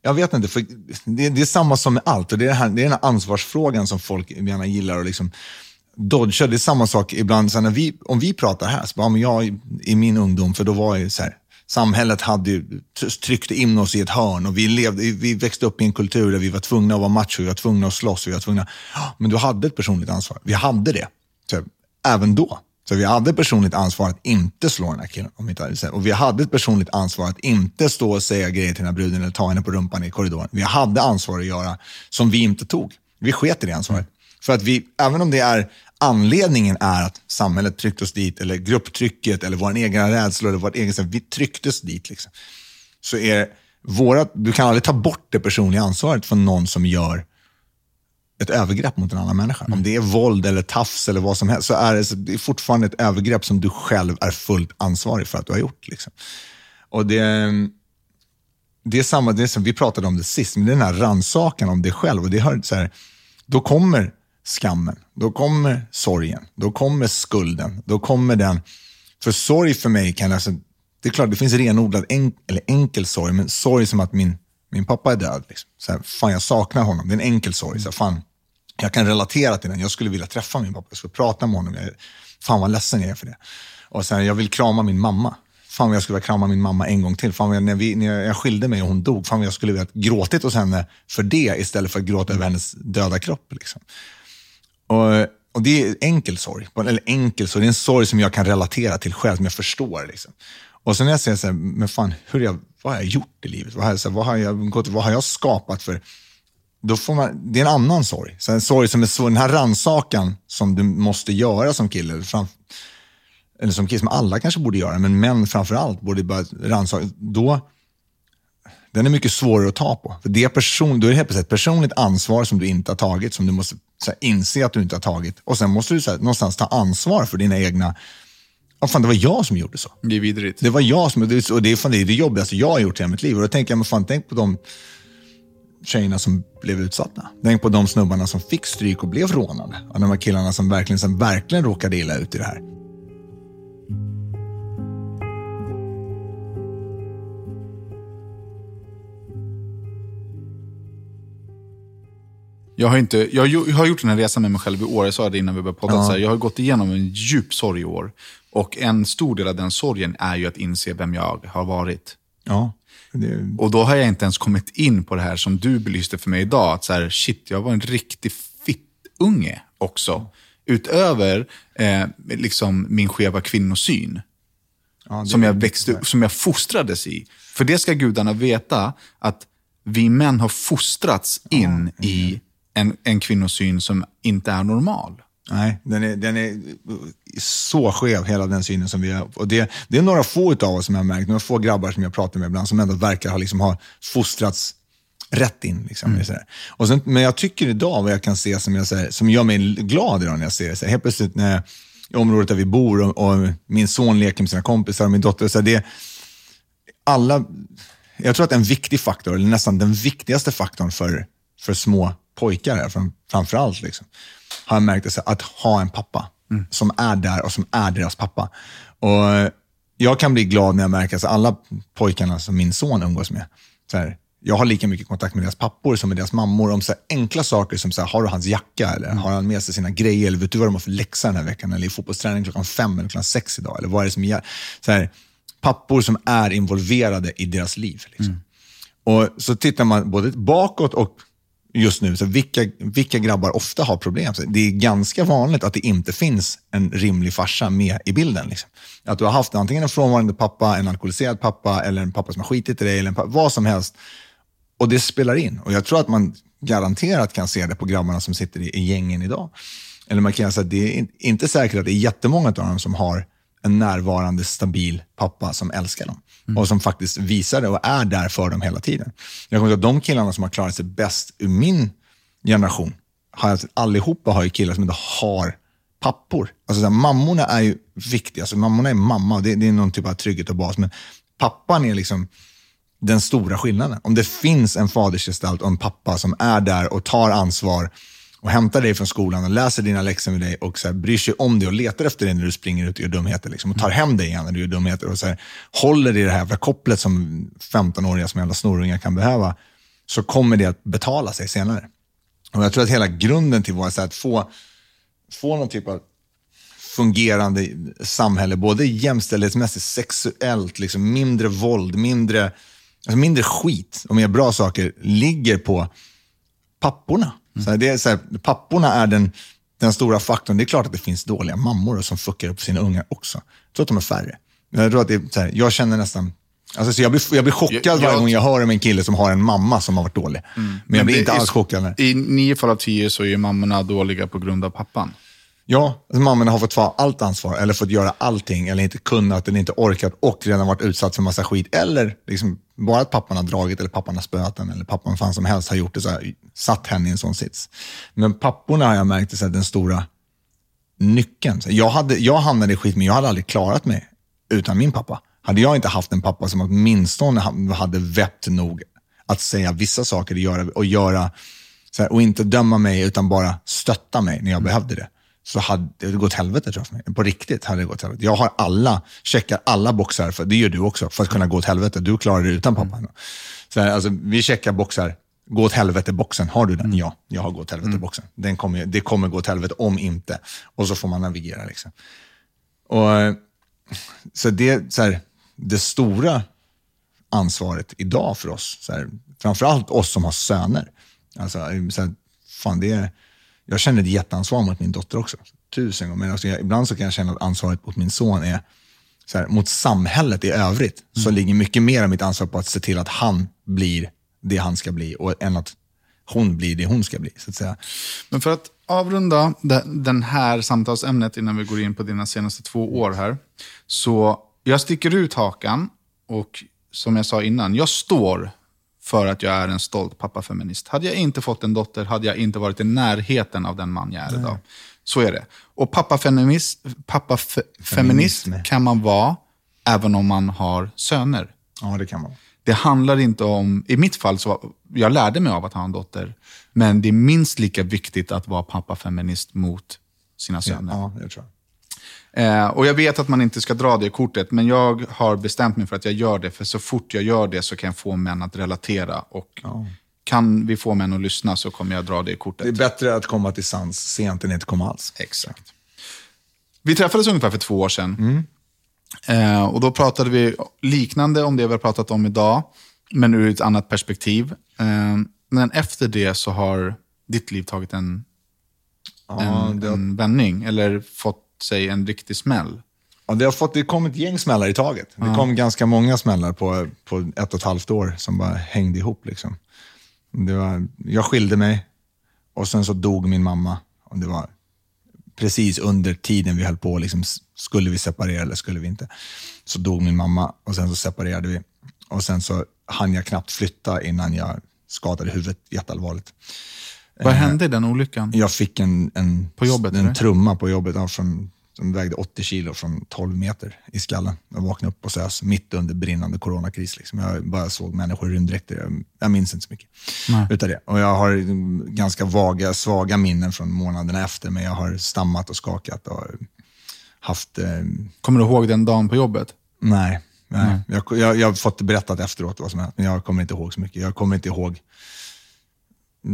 [SPEAKER 2] Jag vet inte, för det, det är samma som med allt. Och det, är det här, det är den här ansvarsfrågan som folk gärna gillar att liksom dodga. Det är samma sak ibland, så när vi, om vi pratar här, så bara, men jag i min ungdom, för då var jag så här, samhället hade ju, tryckte in oss i ett hörn och vi, levde, vi växte upp i en kultur där vi var tvungna att vara macho, vi var tvungna att slåss, vi var tvungna... Men du hade ett personligt ansvar. Vi hade det. Så, även då. Så vi hade personligt ansvar att inte slå den här killen. Om inte hade och vi hade ett personligt ansvar att inte stå och säga grejer till den här bruden eller ta henne på rumpan i korridoren. Vi hade ansvar att göra som vi inte tog. Vi sket i det ansvaret. För att vi, även om det är anledningen är att samhället tryckte oss dit, eller grupptrycket, eller vår egen rädsla, eller vårt eget, vi trycktes dit. Liksom. Så är våra, du kan aldrig ta bort det personliga ansvaret från någon som gör ett övergrepp mot en annan människa. Mm. Om det är våld eller tafs eller vad som helst, så är det, det är fortfarande ett övergrepp som du själv är fullt ansvarig för att du har gjort. Liksom. Och det, det är samma, det är som vi pratade om det sist, men det är den här rannsakan om dig själv. Och det hör, så här, då kommer skammen, då kommer sorgen, då kommer skulden, då kommer den... För sorg för mig kan alltså, det är klart det finns renodlad en, eller enkel sorg, men sorg som att min, min pappa är död. Liksom. Så här, fan, jag saknar honom. Det är en enkel sorg. Så här, fan, jag kan relatera till den. Jag skulle vilja träffa min pappa, jag skulle prata med honom. Jag, fan vad ledsen jag är för det. Och sen, jag vill krama min mamma. Fan vad jag skulle vilja krama min mamma en gång till. Fan vad jag, när, vi, när jag skilde mig och hon dog, fan vad jag skulle vilja gråtit hos henne för det istället för att gråta över hennes döda kropp. Liksom. Och, och Det är enkel sorg. Eller enkel sorg, det är en sorg som jag kan relatera till själv, som jag förstår. Liksom. Och sen när jag säger så här, men fan, hur jag, vad har jag gjort i livet? Vad har, jag, så här, vad har, jag, gått, vad har jag skapat för... Då får man, det är en annan sorg. Så en sorg som är svår, den här ransakan som du måste göra som kille, fram, eller som kille, som alla kanske borde göra, men män framför allt borde bara rannsaka. Då, den är mycket svårare att ta på. För det är person, då är det helt plötsligt ett personligt ansvar som du inte har tagit, som du måste här, inse att du inte har tagit. Och sen måste du så här, någonstans ta ansvar för dina egna Oh, fan, det var jag som gjorde så.
[SPEAKER 1] Det är vidrigt.
[SPEAKER 2] Det var jag som, och det är, fan, det, är det jobbigaste jag har gjort i hela mitt liv. Och då tänker jag, men fan, tänk på de tjejerna som blev utsatta. Tänk på de snubbarna som fick stryk och blev rånade. Och de här killarna som verkligen, som verkligen råkade illa ut i det här.
[SPEAKER 1] Jag har, inte, jag har gjort den här resan med mig själv i år. Jag sa det innan vi började podda. Ja. jag har gått igenom en djup sorg i år. Och en stor del av den sorgen är ju att inse vem jag har varit.
[SPEAKER 2] Ja.
[SPEAKER 1] Det... Och då har jag inte ens kommit in på det här som du belyste för mig idag. Att så här, shit, jag var en riktig fittunge också. Utöver eh, liksom min skeva kvinnosyn. Ja, som, jag växte, som jag fostrades i. För det ska gudarna veta, att vi män har fostrats in ja, i en, en kvinnosyn som inte är normal.
[SPEAKER 2] Nej, den är, den är så skev, hela den synen som vi har. Och det, det är några få av oss som jag har märkt, några få grabbar som jag pratar med ibland, som ändå verkar ha, liksom, ha fostrats rätt in. Liksom, mm. och sen, men jag tycker idag, vad jag kan se som, jag, så som gör mig glad idag när jag ser det, så här, helt plötsligt när jag, i området där vi bor och, och, min son leker med sina kompisar och min dotter, så här, det, alla, jag tror att en viktig faktor, eller nästan den viktigaste faktorn för, för små pojkar här, framför allt, liksom, har jag märkt att ha en pappa mm. som är där och som är deras pappa. Och Jag kan bli glad när jag märker att alla pojkarna som min son umgås med, så här, jag har lika mycket kontakt med deras pappor som med deras mammor om så enkla saker som så här, har du hans jacka eller mm. har han med sig sina grejer eller vet du vad de har för läxa den här veckan eller är fotbollsträning klockan fem eller klockan sex idag eller vad är det som gör? Så här, pappor som är involverade i deras liv. Liksom. Mm. Och Så tittar man både bakåt och just nu, så vilka, vilka grabbar ofta har problem. Så det är ganska vanligt att det inte finns en rimlig farsa med i bilden. Liksom. Att du har haft antingen en frånvarande pappa, en alkoholiserad pappa eller en pappa som har skitit i dig, eller pappa, vad som helst. Och det spelar in. Och jag tror att man garanterat kan se det på grabbarna som sitter i, i gängen idag. Eller man kan säga att det är inte säkert att det är jättemånga av dem som har en närvarande, stabil pappa som älskar dem. Mm. Och som faktiskt visar det och är där för dem hela tiden. Jag kommer att de killarna som har klarat sig bäst ur min generation, har allihopa har ju killar som inte har pappor. Alltså, så här, mammorna är ju viktiga. Alltså, mammorna är mamma, det, det är någon typ av trygghet och bas. Men pappan är liksom den stora skillnaden. Om det finns en fadersgestalt och en pappa som är där och tar ansvar och hämtar dig från skolan och läser dina läxor med dig och så här, bryr sig om dig och letar efter dig när du springer ut och gör dumheter. Liksom, och tar hem dig igen när du gör dumheter och så här, håller i det här jävla kopplet som 15-åriga som jävla snorungar kan behöva. så kommer det att betala sig senare. Och Jag tror att hela grunden till vår, att få, få någon typ av fungerande samhälle, både jämställdhetsmässigt, sexuellt, liksom mindre våld, mindre, alltså mindre skit och mer bra saker, ligger på papporna. Så här, det är så här, papporna är den, den stora faktorn. Det är klart att det finns dåliga mammor som fuckar upp sina ungar också. Jag tror att de är färre. Jag, tror att det är, så här, jag känner nästan Alltså, så jag, blir, jag blir chockad
[SPEAKER 1] Jag-
[SPEAKER 2] varje
[SPEAKER 1] jag-
[SPEAKER 2] gång jag hör om en kille som har en mamma som har varit dålig. Men jag blir
[SPEAKER 1] det
[SPEAKER 2] inte alls chockad. när-
[SPEAKER 1] I nio fall av tio så är mammorna dåliga på grund av pappan.
[SPEAKER 2] Ja, alltså mammorna har fått ta allt ansvar, eller fått göra allting, eller inte kunnat, eller inte orkat och redan varit utsatt för massa skit. Eller liksom bara att pappan har dragit, eller pappan har spöat den, eller pappan fan som helst har gjort det, så här, satt henne i en sån sits. Men papporna har jag märkt är den stora nyckeln. Så Jag, hade, jag hamnade i skit, men jag hade aldrig klarat mig utan min pappa. Hade jag inte haft en pappa som åtminstone hade vett nog att säga vissa saker och göra, och, göra, så här, och inte döma mig, utan bara stötta mig när jag behövde det, så hade det gått helvete tror jag. På riktigt hade det gått helvete. Jag har alla, checkar alla boxar, för, det gör du också, för att kunna gå åt helvete. Du klarar det utan pappa. Så här, alltså, vi checkar boxar, gå åt helvete-boxen. Har du den? Ja, jag har gå åt helvete-boxen. Den kommer, det kommer gå åt helvete om inte. Och så får man navigera. Liksom. Och, så det, så här, det stora ansvaret idag för oss, så här, framförallt oss som har söner. Alltså, så här, fan det är, jag känner ett jätteansvar mot min dotter också. Tusen gånger. Men alltså, jag, ibland så kan jag känna att ansvaret mot min son är, så här, mot samhället i övrigt, så ligger mycket mer av mitt ansvar på att se till att han blir det han ska bli, och än att hon blir det hon ska bli. Så att säga.
[SPEAKER 1] Men för att avrunda den här samtalsämnet innan vi går in på dina senaste två år här. Så jag sticker ut hakan och som jag sa innan, jag står för att jag är en stolt pappafeminist. Hade jag inte fått en dotter hade jag inte varit i närheten av den man jag är idag. Så är det. Och pappafeminist, pappafeminist
[SPEAKER 2] Feminism.
[SPEAKER 1] kan man vara även om man har söner.
[SPEAKER 2] Ja, det kan man.
[SPEAKER 1] Det handlar inte om, i mitt fall, så jag lärde mig av att ha en dotter. Men det är minst lika viktigt att vara pappafeminist mot sina söner.
[SPEAKER 2] Ja, tror jag.
[SPEAKER 1] Eh, och jag vet att man inte ska dra det kortet, men jag har bestämt mig för att jag gör det. För så fort jag gör det så kan jag få män att relatera. Och kan vi få män att lyssna så kommer jag dra det kortet.
[SPEAKER 2] Det är bättre att komma till sans sent än inte komma alls.
[SPEAKER 1] Exakt. Vi träffades ungefär för två år sedan. Eh, och då pratade vi liknande om det vi har pratat om idag, men ur ett annat perspektiv. Eh, men efter det så har ditt liv tagit en,
[SPEAKER 2] Ja,
[SPEAKER 1] en,
[SPEAKER 2] det,
[SPEAKER 1] en vändning, eller fått sig en riktig smäll.
[SPEAKER 2] ja, det, har fått, det kom ett gäng smällar i taget. Det kom ganska många smällar på, på ett och ett halvt år som bara hängde ihop. Liksom. Det var, jag skilde mig och sen så dog min mamma. Och det var precis under tiden vi höll på, liksom, skulle vi separera eller skulle vi inte? Så dog min mamma och sen så separerade vi. Och sen så hann jag knappt flytta innan jag skadade huvudet jätteallvarligt.
[SPEAKER 1] Vad hände i den olyckan?
[SPEAKER 2] Jag fick en, en,
[SPEAKER 1] På jobbet,
[SPEAKER 2] en
[SPEAKER 1] eller?
[SPEAKER 2] trumma på jobbet ja, från, som vägde 80 kilo från 12 meter i skallen. Jag vaknade upp på SÖS mitt under brinnande coronakris. Liksom. Jag bara såg människor i rymddräkter. Jag, jag minns inte så mycket utav det. Och jag har mm, ganska vaga, svaga minnen från månaderna efter, men jag har stammat och skakat och haft... Eh,
[SPEAKER 1] Kommer du ihåg den dagen på jobbet?
[SPEAKER 2] nej. nej. Jag, jag, jag har fått berättat efteråt vad som hänt, men jag kommer inte ihåg så mycket. Jag kommer inte ihåg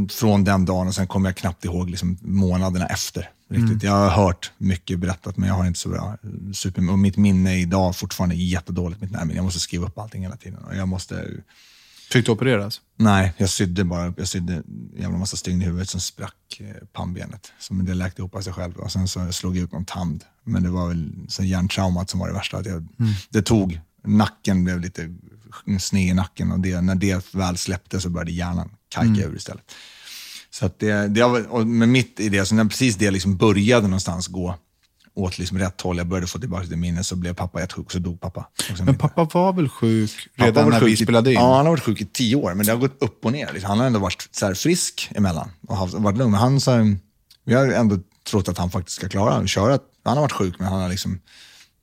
[SPEAKER 2] från den dagen och sen kommer jag knappt ihåg liksom månaderna efter. Riktigt. Jag har hört mycket berättat, men jag har inte så bra super... Och mitt minne idag fortfarande är jättedåligt. Mitt närminne. Jag måste skriva upp allting hela tiden. Och jag måste...
[SPEAKER 1] Fick du opereras?
[SPEAKER 2] Nej, jag sydde bara. Jag sydde en jävla massa stygn i huvudet som sprack eh, pannbenet. Så men det läkte ihop av sig själv. Och sen så slog jag ut någon tand. Men det var väl så hjärntraumat som var det värsta. Att jag, Det tog, nacken blev lite sned i nacken och det, när det väl släppte så började hjärnan kajka ur istället. Så att det, det och med mitt i det, så när precis det liksom började någonstans gå åt liksom rätt håll, jag började få tillbaka det minne, så blev pappa jättesjuk och så dog pappa.
[SPEAKER 1] Men pappa var väl sjuk redan när vi
[SPEAKER 2] sjuk i-
[SPEAKER 1] spelade in?
[SPEAKER 2] Ja, han har varit sjuk i tio år, men det har gått upp och ner. Liksom. Han har ändå varit så här frisk emellan och haft, varit lugn. Men han, så här, vi har ändå trott att han faktiskt ska klara att köra. Han har varit sjuk, men han, har liksom,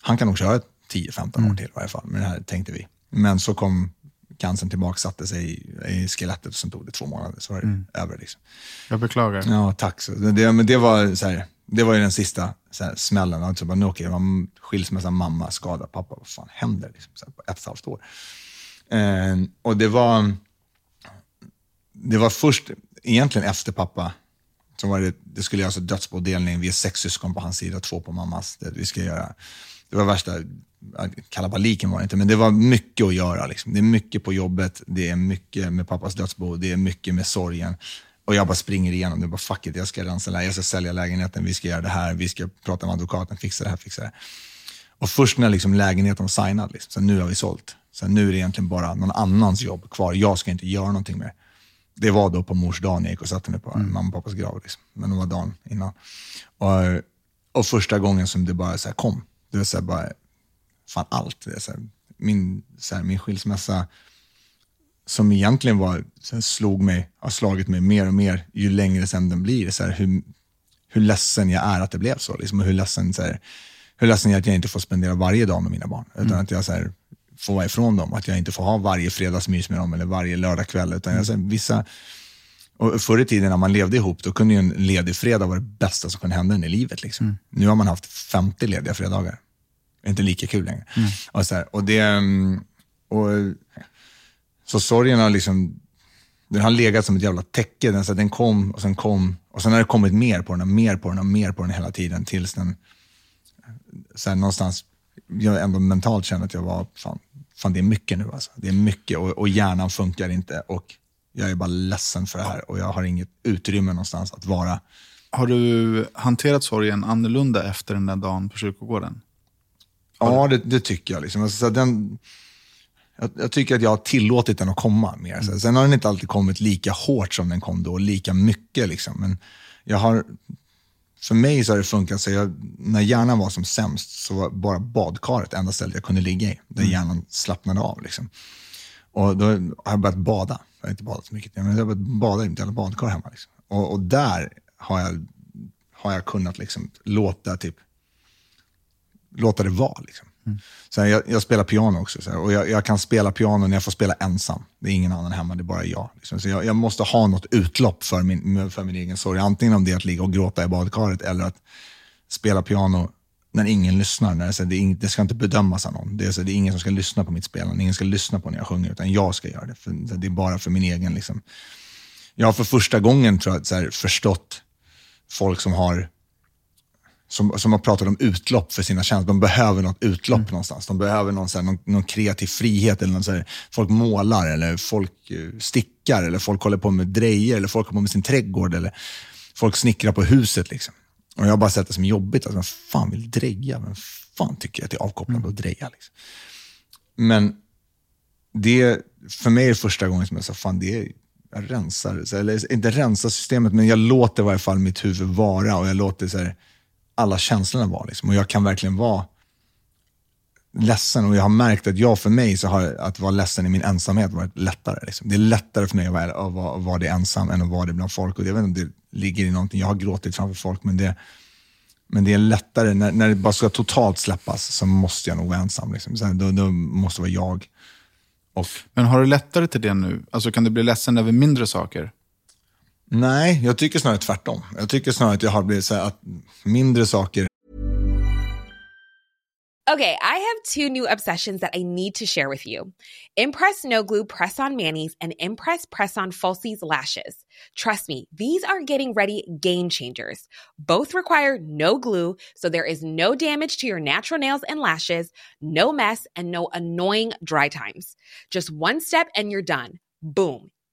[SPEAKER 2] han kan nog köra 10-15 år till i varje fall. Men det här tänkte vi. Men så kom cancern tillbaka, satte sig i, skelettet och sen tog det två månader. Så var det över. Liksom.
[SPEAKER 1] Jag beklagar.
[SPEAKER 2] Ja, tack. Så det, men det var, så här, det var ju den sista så här, smällen. Alltså, bara, nu, man skilsmässa, mamma, skada, pappa. Vad fan händer? Liksom, så här, på ett och ett halvt år. Eh, och det var, det var först, egentligen efter pappa, så var det, det skulle göras en dödsbodelning. Vi är sex syskon på hans sida, två på mammas. Det vi ska göra. Det var värsta kalabaliken var det inte, men det var mycket att göra. Liksom. Det är mycket på jobbet, det är mycket med pappas dödsbo, det är mycket med sorgen. Och jag bara springer igenom det. Bara, fuck it, jag ska rensa jag ska sälja lägenheten, vi ska göra det här, vi ska prata med advokaten, fixa det här, fixa det här. Och först när liksom lägenheten var signad, liksom, så nu har vi sålt. Så nu är det egentligen bara någon annans jobb kvar. Jag ska inte göra någonting mer. Det var då på mors dag när jag gick och satte mig på mm. mamma och pappas grav. Liksom. Men det var dagen innan. Och, och första gången som det bara så kom, det var så bara, fan allt. Så här, min, så här, min skilsmässa, som egentligen var, så här, slog mig, har slagit mig mer och mer ju längre sen den blir. Så hur, hur ledsen jag är att det blev så. Liksom, och hur, ledsen, så hur ledsen jag är att jag inte får spendera varje dag med mina barn. Utan mm. att jag så får vara ifrån dem. Att jag inte får ha varje fredagsmys med dem eller varje lördagkväll. Utan jag, så här, vissa, och förr i tiden när man levde ihop, då kunde en ledig fredag vara det bästa som kunde hända en i livet. Liksom. Mm. Nu har man haft 50 lediga fredagar. Är inte lika kul längre. Mm. Och så, här, och det, mm, och, så sorgen har liksom, den har legat som ett jävla täcke. Den, så den kom och sen kom och sen har det kommit mer på den och mer på den och mer på den hela tiden tills den så här, någonstans, jag ändå mentalt känner att jag var, fan, fan det är mycket nu alltså. Det är mycket och, och hjärnan funkar inte och jag är bara ledsen för det här och jag har inget utrymme någonstans att vara.
[SPEAKER 1] Har du hanterat sorgen annorlunda efter den där dagen på kyrkogården?
[SPEAKER 2] Ja, det, det tycker jag. Liksom. Alltså, den, jag, jag, tycker att jag har tillåtit den att komma mer. Mm. Sen har den inte alltid kommit lika hårt som den kom då, lika mycket. Liksom. Men jag har, för mig så har det funkat, så jag, när hjärnan var som sämst så var bara badkaret enda stället jag kunde ligga i, där mm. hjärnan slappnade av. Liksom. Och då har jag börjat bada. Jag har inte badat så mycket, men jag har börjat bada i mitt jävla badkar hemma. Liksom. Och, och, där har jag, har jag kunnat liksom låta typ låta det vara. Liksom. Mm. Sen, jag, jag, spelar piano också så här, och jag, jag, kan spela piano när jag får spela ensam. Det är ingen annan hemma, det är bara jag. Liksom. Så jag, jag, måste ha något utlopp för min, för min egen sorg. Antingen om det är att ligga och gråta i badkaret eller att spela piano när ingen lyssnar. När det, så det, det, ska inte bedömas av någon. Det är, så det är ingen som ska lyssna på mitt spelande, ingen ska lyssna på när jag sjunger, utan jag ska göra det. För, det är bara för min egen... Liksom. Jag har för första gången tror jag, så här, förstått folk som har som, som har pratat om utlopp för sina känslor. De behöver något utlopp mm. någonstans. De behöver någon, här, någon, någon kreativ frihet. Eller någon, så här, folk målar, eller folk eh, stickar, eller folk håller på med drejer, eller folk håller på med sin trädgård, eller folk snickrar på huset. Liksom. Och Jag har bara sett det som jobbigt. Alltså, vem fan vill dreja? Vem fan tycker att det är avkopplande mm. att dreja? Liksom. Men det, för mig är det första gången som jag sa, fan det är, jag rensar, eller inte rensar systemet, men jag låter i varje fall mitt huvud vara och jag låter så här, alla känslorna var. Liksom. Och jag kan verkligen vara ledsen och jag har märkt att jag för mig så har att vara ledsen i min ensamhet varit lättare. Liksom. Det är lättare för mig att vara, att vara, att vara det ensam än att vara det bland folk. Och jag vet inte om det ligger i någonting, jag har gråtit framför folk, men det, men det är lättare, när, när det bara ska totalt släppas så måste jag nog vara ensam. Liksom. Så då, då måste det vara jag. Och,
[SPEAKER 1] men har du lättare till det nu? Alltså kan du bli ledsen över mindre saker?
[SPEAKER 2] Nej, jag tycker snarare tvärtom. Jag tycker snarare att jag har blivit så här att mindre saker
[SPEAKER 4] Okay, I have two new obsessions that I need to share with you. Impress No Glue Press On Manis and Impress Press On Falsies Lashes. Trust me, these are getting ready game changers. Both require no glue, so there is no damage to your natural nails and lashes, no mess, and no annoying dry times. Just one step and you're done. Boom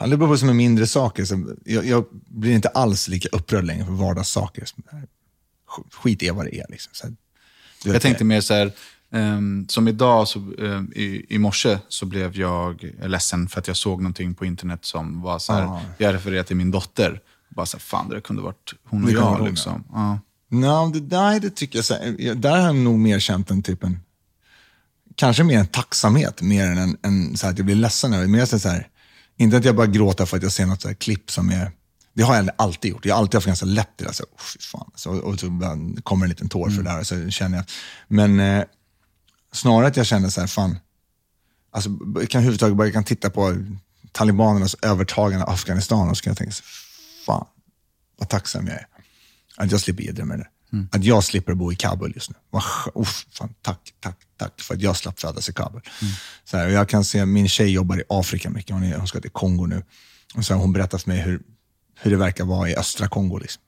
[SPEAKER 2] Det beror på som är mindre saker. Så jag, jag, blir inte alls lika upprörd längre för vardagssaker. Skit är vad det är. Liksom. Så,
[SPEAKER 1] jag tänkte mer så här, Ehm, som idag, så, ehm, i, i morse, så blev jag ledsen för att jag såg någonting på internet som var så här,
[SPEAKER 2] Ah.
[SPEAKER 1] jag refererade till min dotter. Bara så här, fan det kunde varit hon och
[SPEAKER 2] Det
[SPEAKER 1] jag. Liksom. Ja.
[SPEAKER 2] No, det, nej, det tycker jag. Så här, där har jag nog mer känt en typ en, kanske mer en tacksamhet, mer än en, en så här, att jag blir ledsen över. Mer så här, inte att jag bara gråter för att jag ser något så här klipp som är, det har jag alltid gjort. Jag har alltid haft ganska lätt till det. Så, oh, fy fan. Så, och så kommer en liten tår för det där, så känner jag. Men eh, snarare att jag känner så här, fan, alltså, jag kan överhuvudtaget bara jag kan titta på talibanernas övertagande av Afghanistan och så kan jag tänka, så, fan, vad tacksam jag är. Att jag slipper jiddra med det. Att jag slipper bo i Kabul just nu. Uff, fan, tack, tack, tack för att jag slapp födas i Kabul. Så här, och jag kan se, min tjej jobbar i Afrika mycket. Hon, är, hon ska till Kongo nu. Och så har hon berättat för mig hur, hur det verkar vara i östra Kongo. Liksom.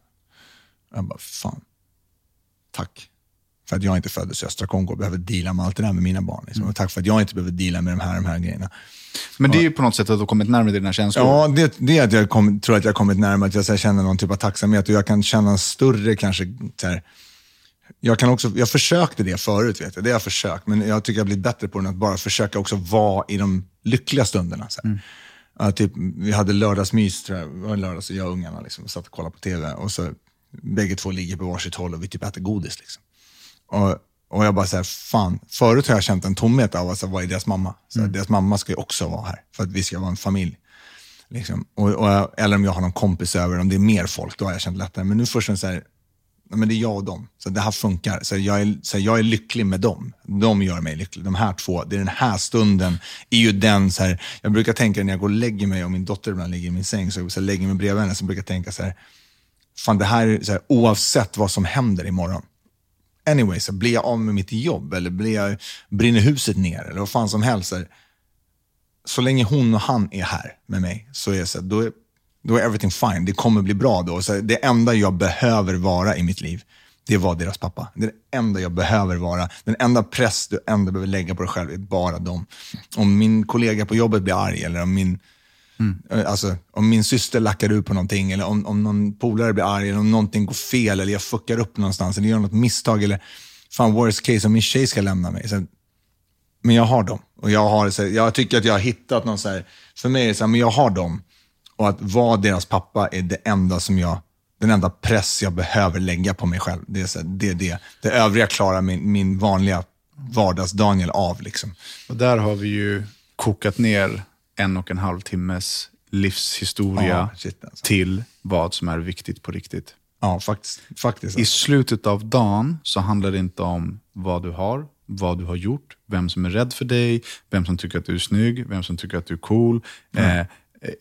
[SPEAKER 2] Jag bara, fan, tack. För att jag inte föddes i östra Kongo och behöver deala med allt det där med mina barn. Liksom. Och tack för att jag inte behöver deala med de här, de här grejerna.
[SPEAKER 1] Men det är ju på något sätt att du har kommit närmare dina känslor.
[SPEAKER 2] Ja, det, det är att jag kom, tror att jag har kommit närmare, att jag här, känner någon typ av tacksamhet och jag kan känna en större kanske, här, jag, kan också, jag försökte det förut, vet jag. det har jag försökt, men jag tycker jag har blivit bättre på det, att bara försöka också vara i de lyckliga stunderna. Så här. Ja, typ, vi hade lördagsmys, tror jag, det var en lördag, så jag och ungarna liksom, satt och kollade på tv och så bägge två ligger på varsitt håll och vi typ äter godis. Liksom. Och, och jag bara så här, fan, förut har jag känt en tomhet av att vara deras mamma. Så här, Deras mamma ska ju också vara här, för att vi ska vara en familj. Liksom. Och, och, eller om jag har någon kompis över, om det är mer folk, då har jag känt lättare. Men nu först så här, men det är jag och dem. Så det här funkar. Så jag, är, så jag är lycklig med dem. De gör mig lycklig. De här två, det är den här stunden, är ju den, så här, jag brukar tänka när jag går och lägger mig och min dotter ibland ligger i min säng, så, så lägger jag mig bredvid henne, så brukar jag tänka så här, fan det här är så här, oavsett vad som händer imorgon. Anyway, så blir jag av med mitt jobb eller blir jag, brinner huset ner eller vad fan som helst. Så, länge hon och han är här med mig så är, så här, då, är, då är everything fine. Det kommer bli bra då. Så här, det enda jag behöver vara i mitt liv, det var deras pappa. Det är det enda jag behöver vara. Den enda press du ändå behöver lägga på dig själv är bara dem. Om min kollega på jobbet blir arg eller om min Mm. Eh, alltså, om min syster lackar ur på någonting, eller om, om någon polare blir arg, eller om någonting går fel, eller jag fuckar upp någonstans, eller gör något misstag, eller fan worst case, om min tjej ska lämna mig. Så, men jag har dem. Och jag, har, så, jag tycker att jag har hittat någon så här, för mig är det så här, men jag har dem. Och att vara deras pappa är det enda som jag, den enda press jag behöver lägga på mig själv. Det är så här, det, är det. det övriga klarar min, min vanliga vardags-Daniel av. Liksom.
[SPEAKER 1] Och där har vi ju kokat ner en och en halv timmes livshistoria
[SPEAKER 2] Ja, shit, alltså.
[SPEAKER 1] till vad som är viktigt på riktigt.
[SPEAKER 2] Ja, faktiskt. faktiskt
[SPEAKER 1] I slutet av dagen så handlar det inte om vad du har, vad du har gjort, vem som är rädd för dig, vem som tycker att du är snygg, vem som tycker att du är cool, eh,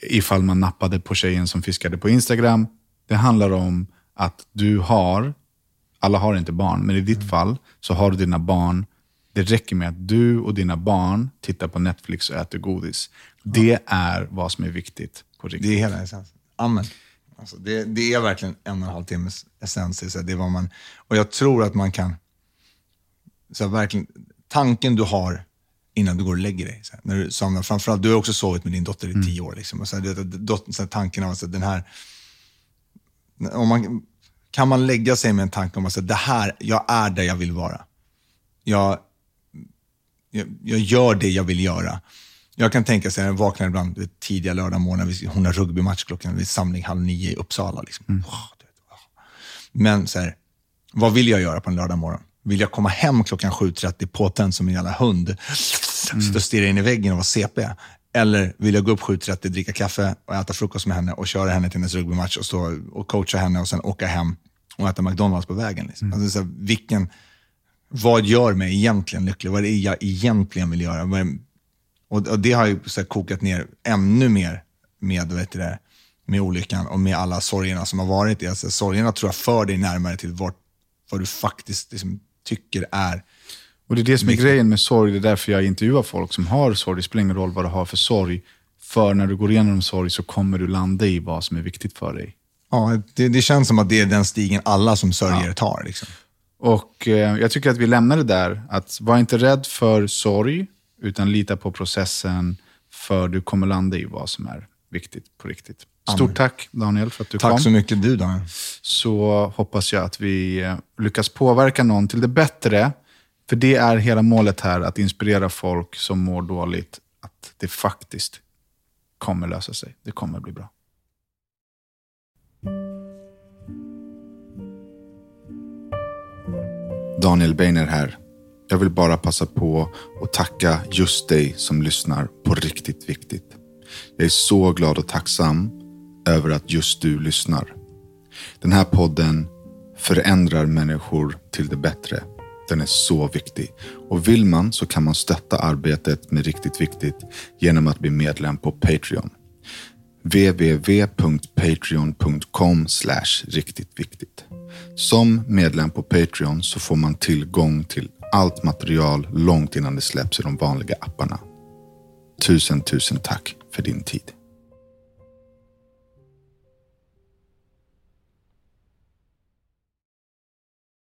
[SPEAKER 1] ifall man nappade på tjejen som fiskade på Instagram. Det handlar om att du har, alla har inte barn, men i ditt fall så har du dina barn. Det räcker med att du och dina barn tittar på Netflix och äter godis. Det är vad som är viktigt på riktigt.
[SPEAKER 2] Det är hela essensen. Amen. Alltså det, det är verkligen en och en halv timmes essens. Det är vad man, och jag tror att man kan, så verkligen, tanken du har innan du går och lägger dig. Så här, när du somnar, framförallt, du har också sovit med din dotter i tio år. Liksom, och så här, du dot, så här, tanken av att den här, om man, kan man lägga sig med en tanke om att så här, det här, jag är där jag vill vara. Jag, jag, jag gör det jag vill göra. Jag kan tänka sig, när jag vaknar ibland vet, tidiga lördagmorgnar, hon har rugbymatch klockan vid samling halv nio i Uppsala. Liksom. Wow. Men så här, vad vill jag göra på en lördagmorgon? Vill jag komma hem klockan 7.30 påtänd som en jävla hund, sitta och stirra in i väggen och vara CP? Eller vill jag gå upp 7.30, dricka kaffe och äta frukost med henne och köra henne till hennes rugbymatch och stå och coacha henne och sen åka hem och äta McDonalds på vägen? Liksom. Alltså, så här, vilken, vad gör mig egentligen lycklig? Vad är det jag egentligen vill göra? Är, och, och det har ju så här, kokat ner ännu mer med, vet det, med olyckan och med alla sorgerna som har varit. Alltså, sorgerna tror jag för dig närmare till vart, vad du faktiskt liksom, tycker är
[SPEAKER 1] Och det är det som är grejen med sorg. Det är därför jag intervjuar folk som har sorg. Det spelar ingen roll vad du har för sorg. För när du går igenom sorg så kommer du landa i vad som är viktigt för dig.
[SPEAKER 2] Ja, det, det känns som att det är den stigen alla som sörjer tar. Liksom.
[SPEAKER 1] Och eh, jag tycker att vi lämnar det där. Att var inte rädd för sorg, utan lita på processen. För du kommer landa i vad som är viktigt på riktigt. Stort tack Daniel för att du kom.
[SPEAKER 2] Tack så mycket du Daniel.
[SPEAKER 1] så hoppas jag att vi eh, lyckas påverka någon till det bättre. För det är hela målet här, att inspirera folk som mår dåligt, att det faktiskt kommer lösa sig. Det kommer bli bra. Daniel Beiner här. Jag vill bara passa på att tacka just dig som lyssnar på riktigt viktigt. Jag är så glad och tacksam över att just du lyssnar. Den här podden förändrar människor till det bättre. Den är så viktig. Och vill man så kan man stötta arbetet med Riktigt Viktigt genom att bli medlem på Patreon. www.patreon.com riktigt viktigt. Som medlem på Patreon så får man tillgång till allt material långt innan det släpps i de vanliga apparna. Tusen, tusen tack för din tid.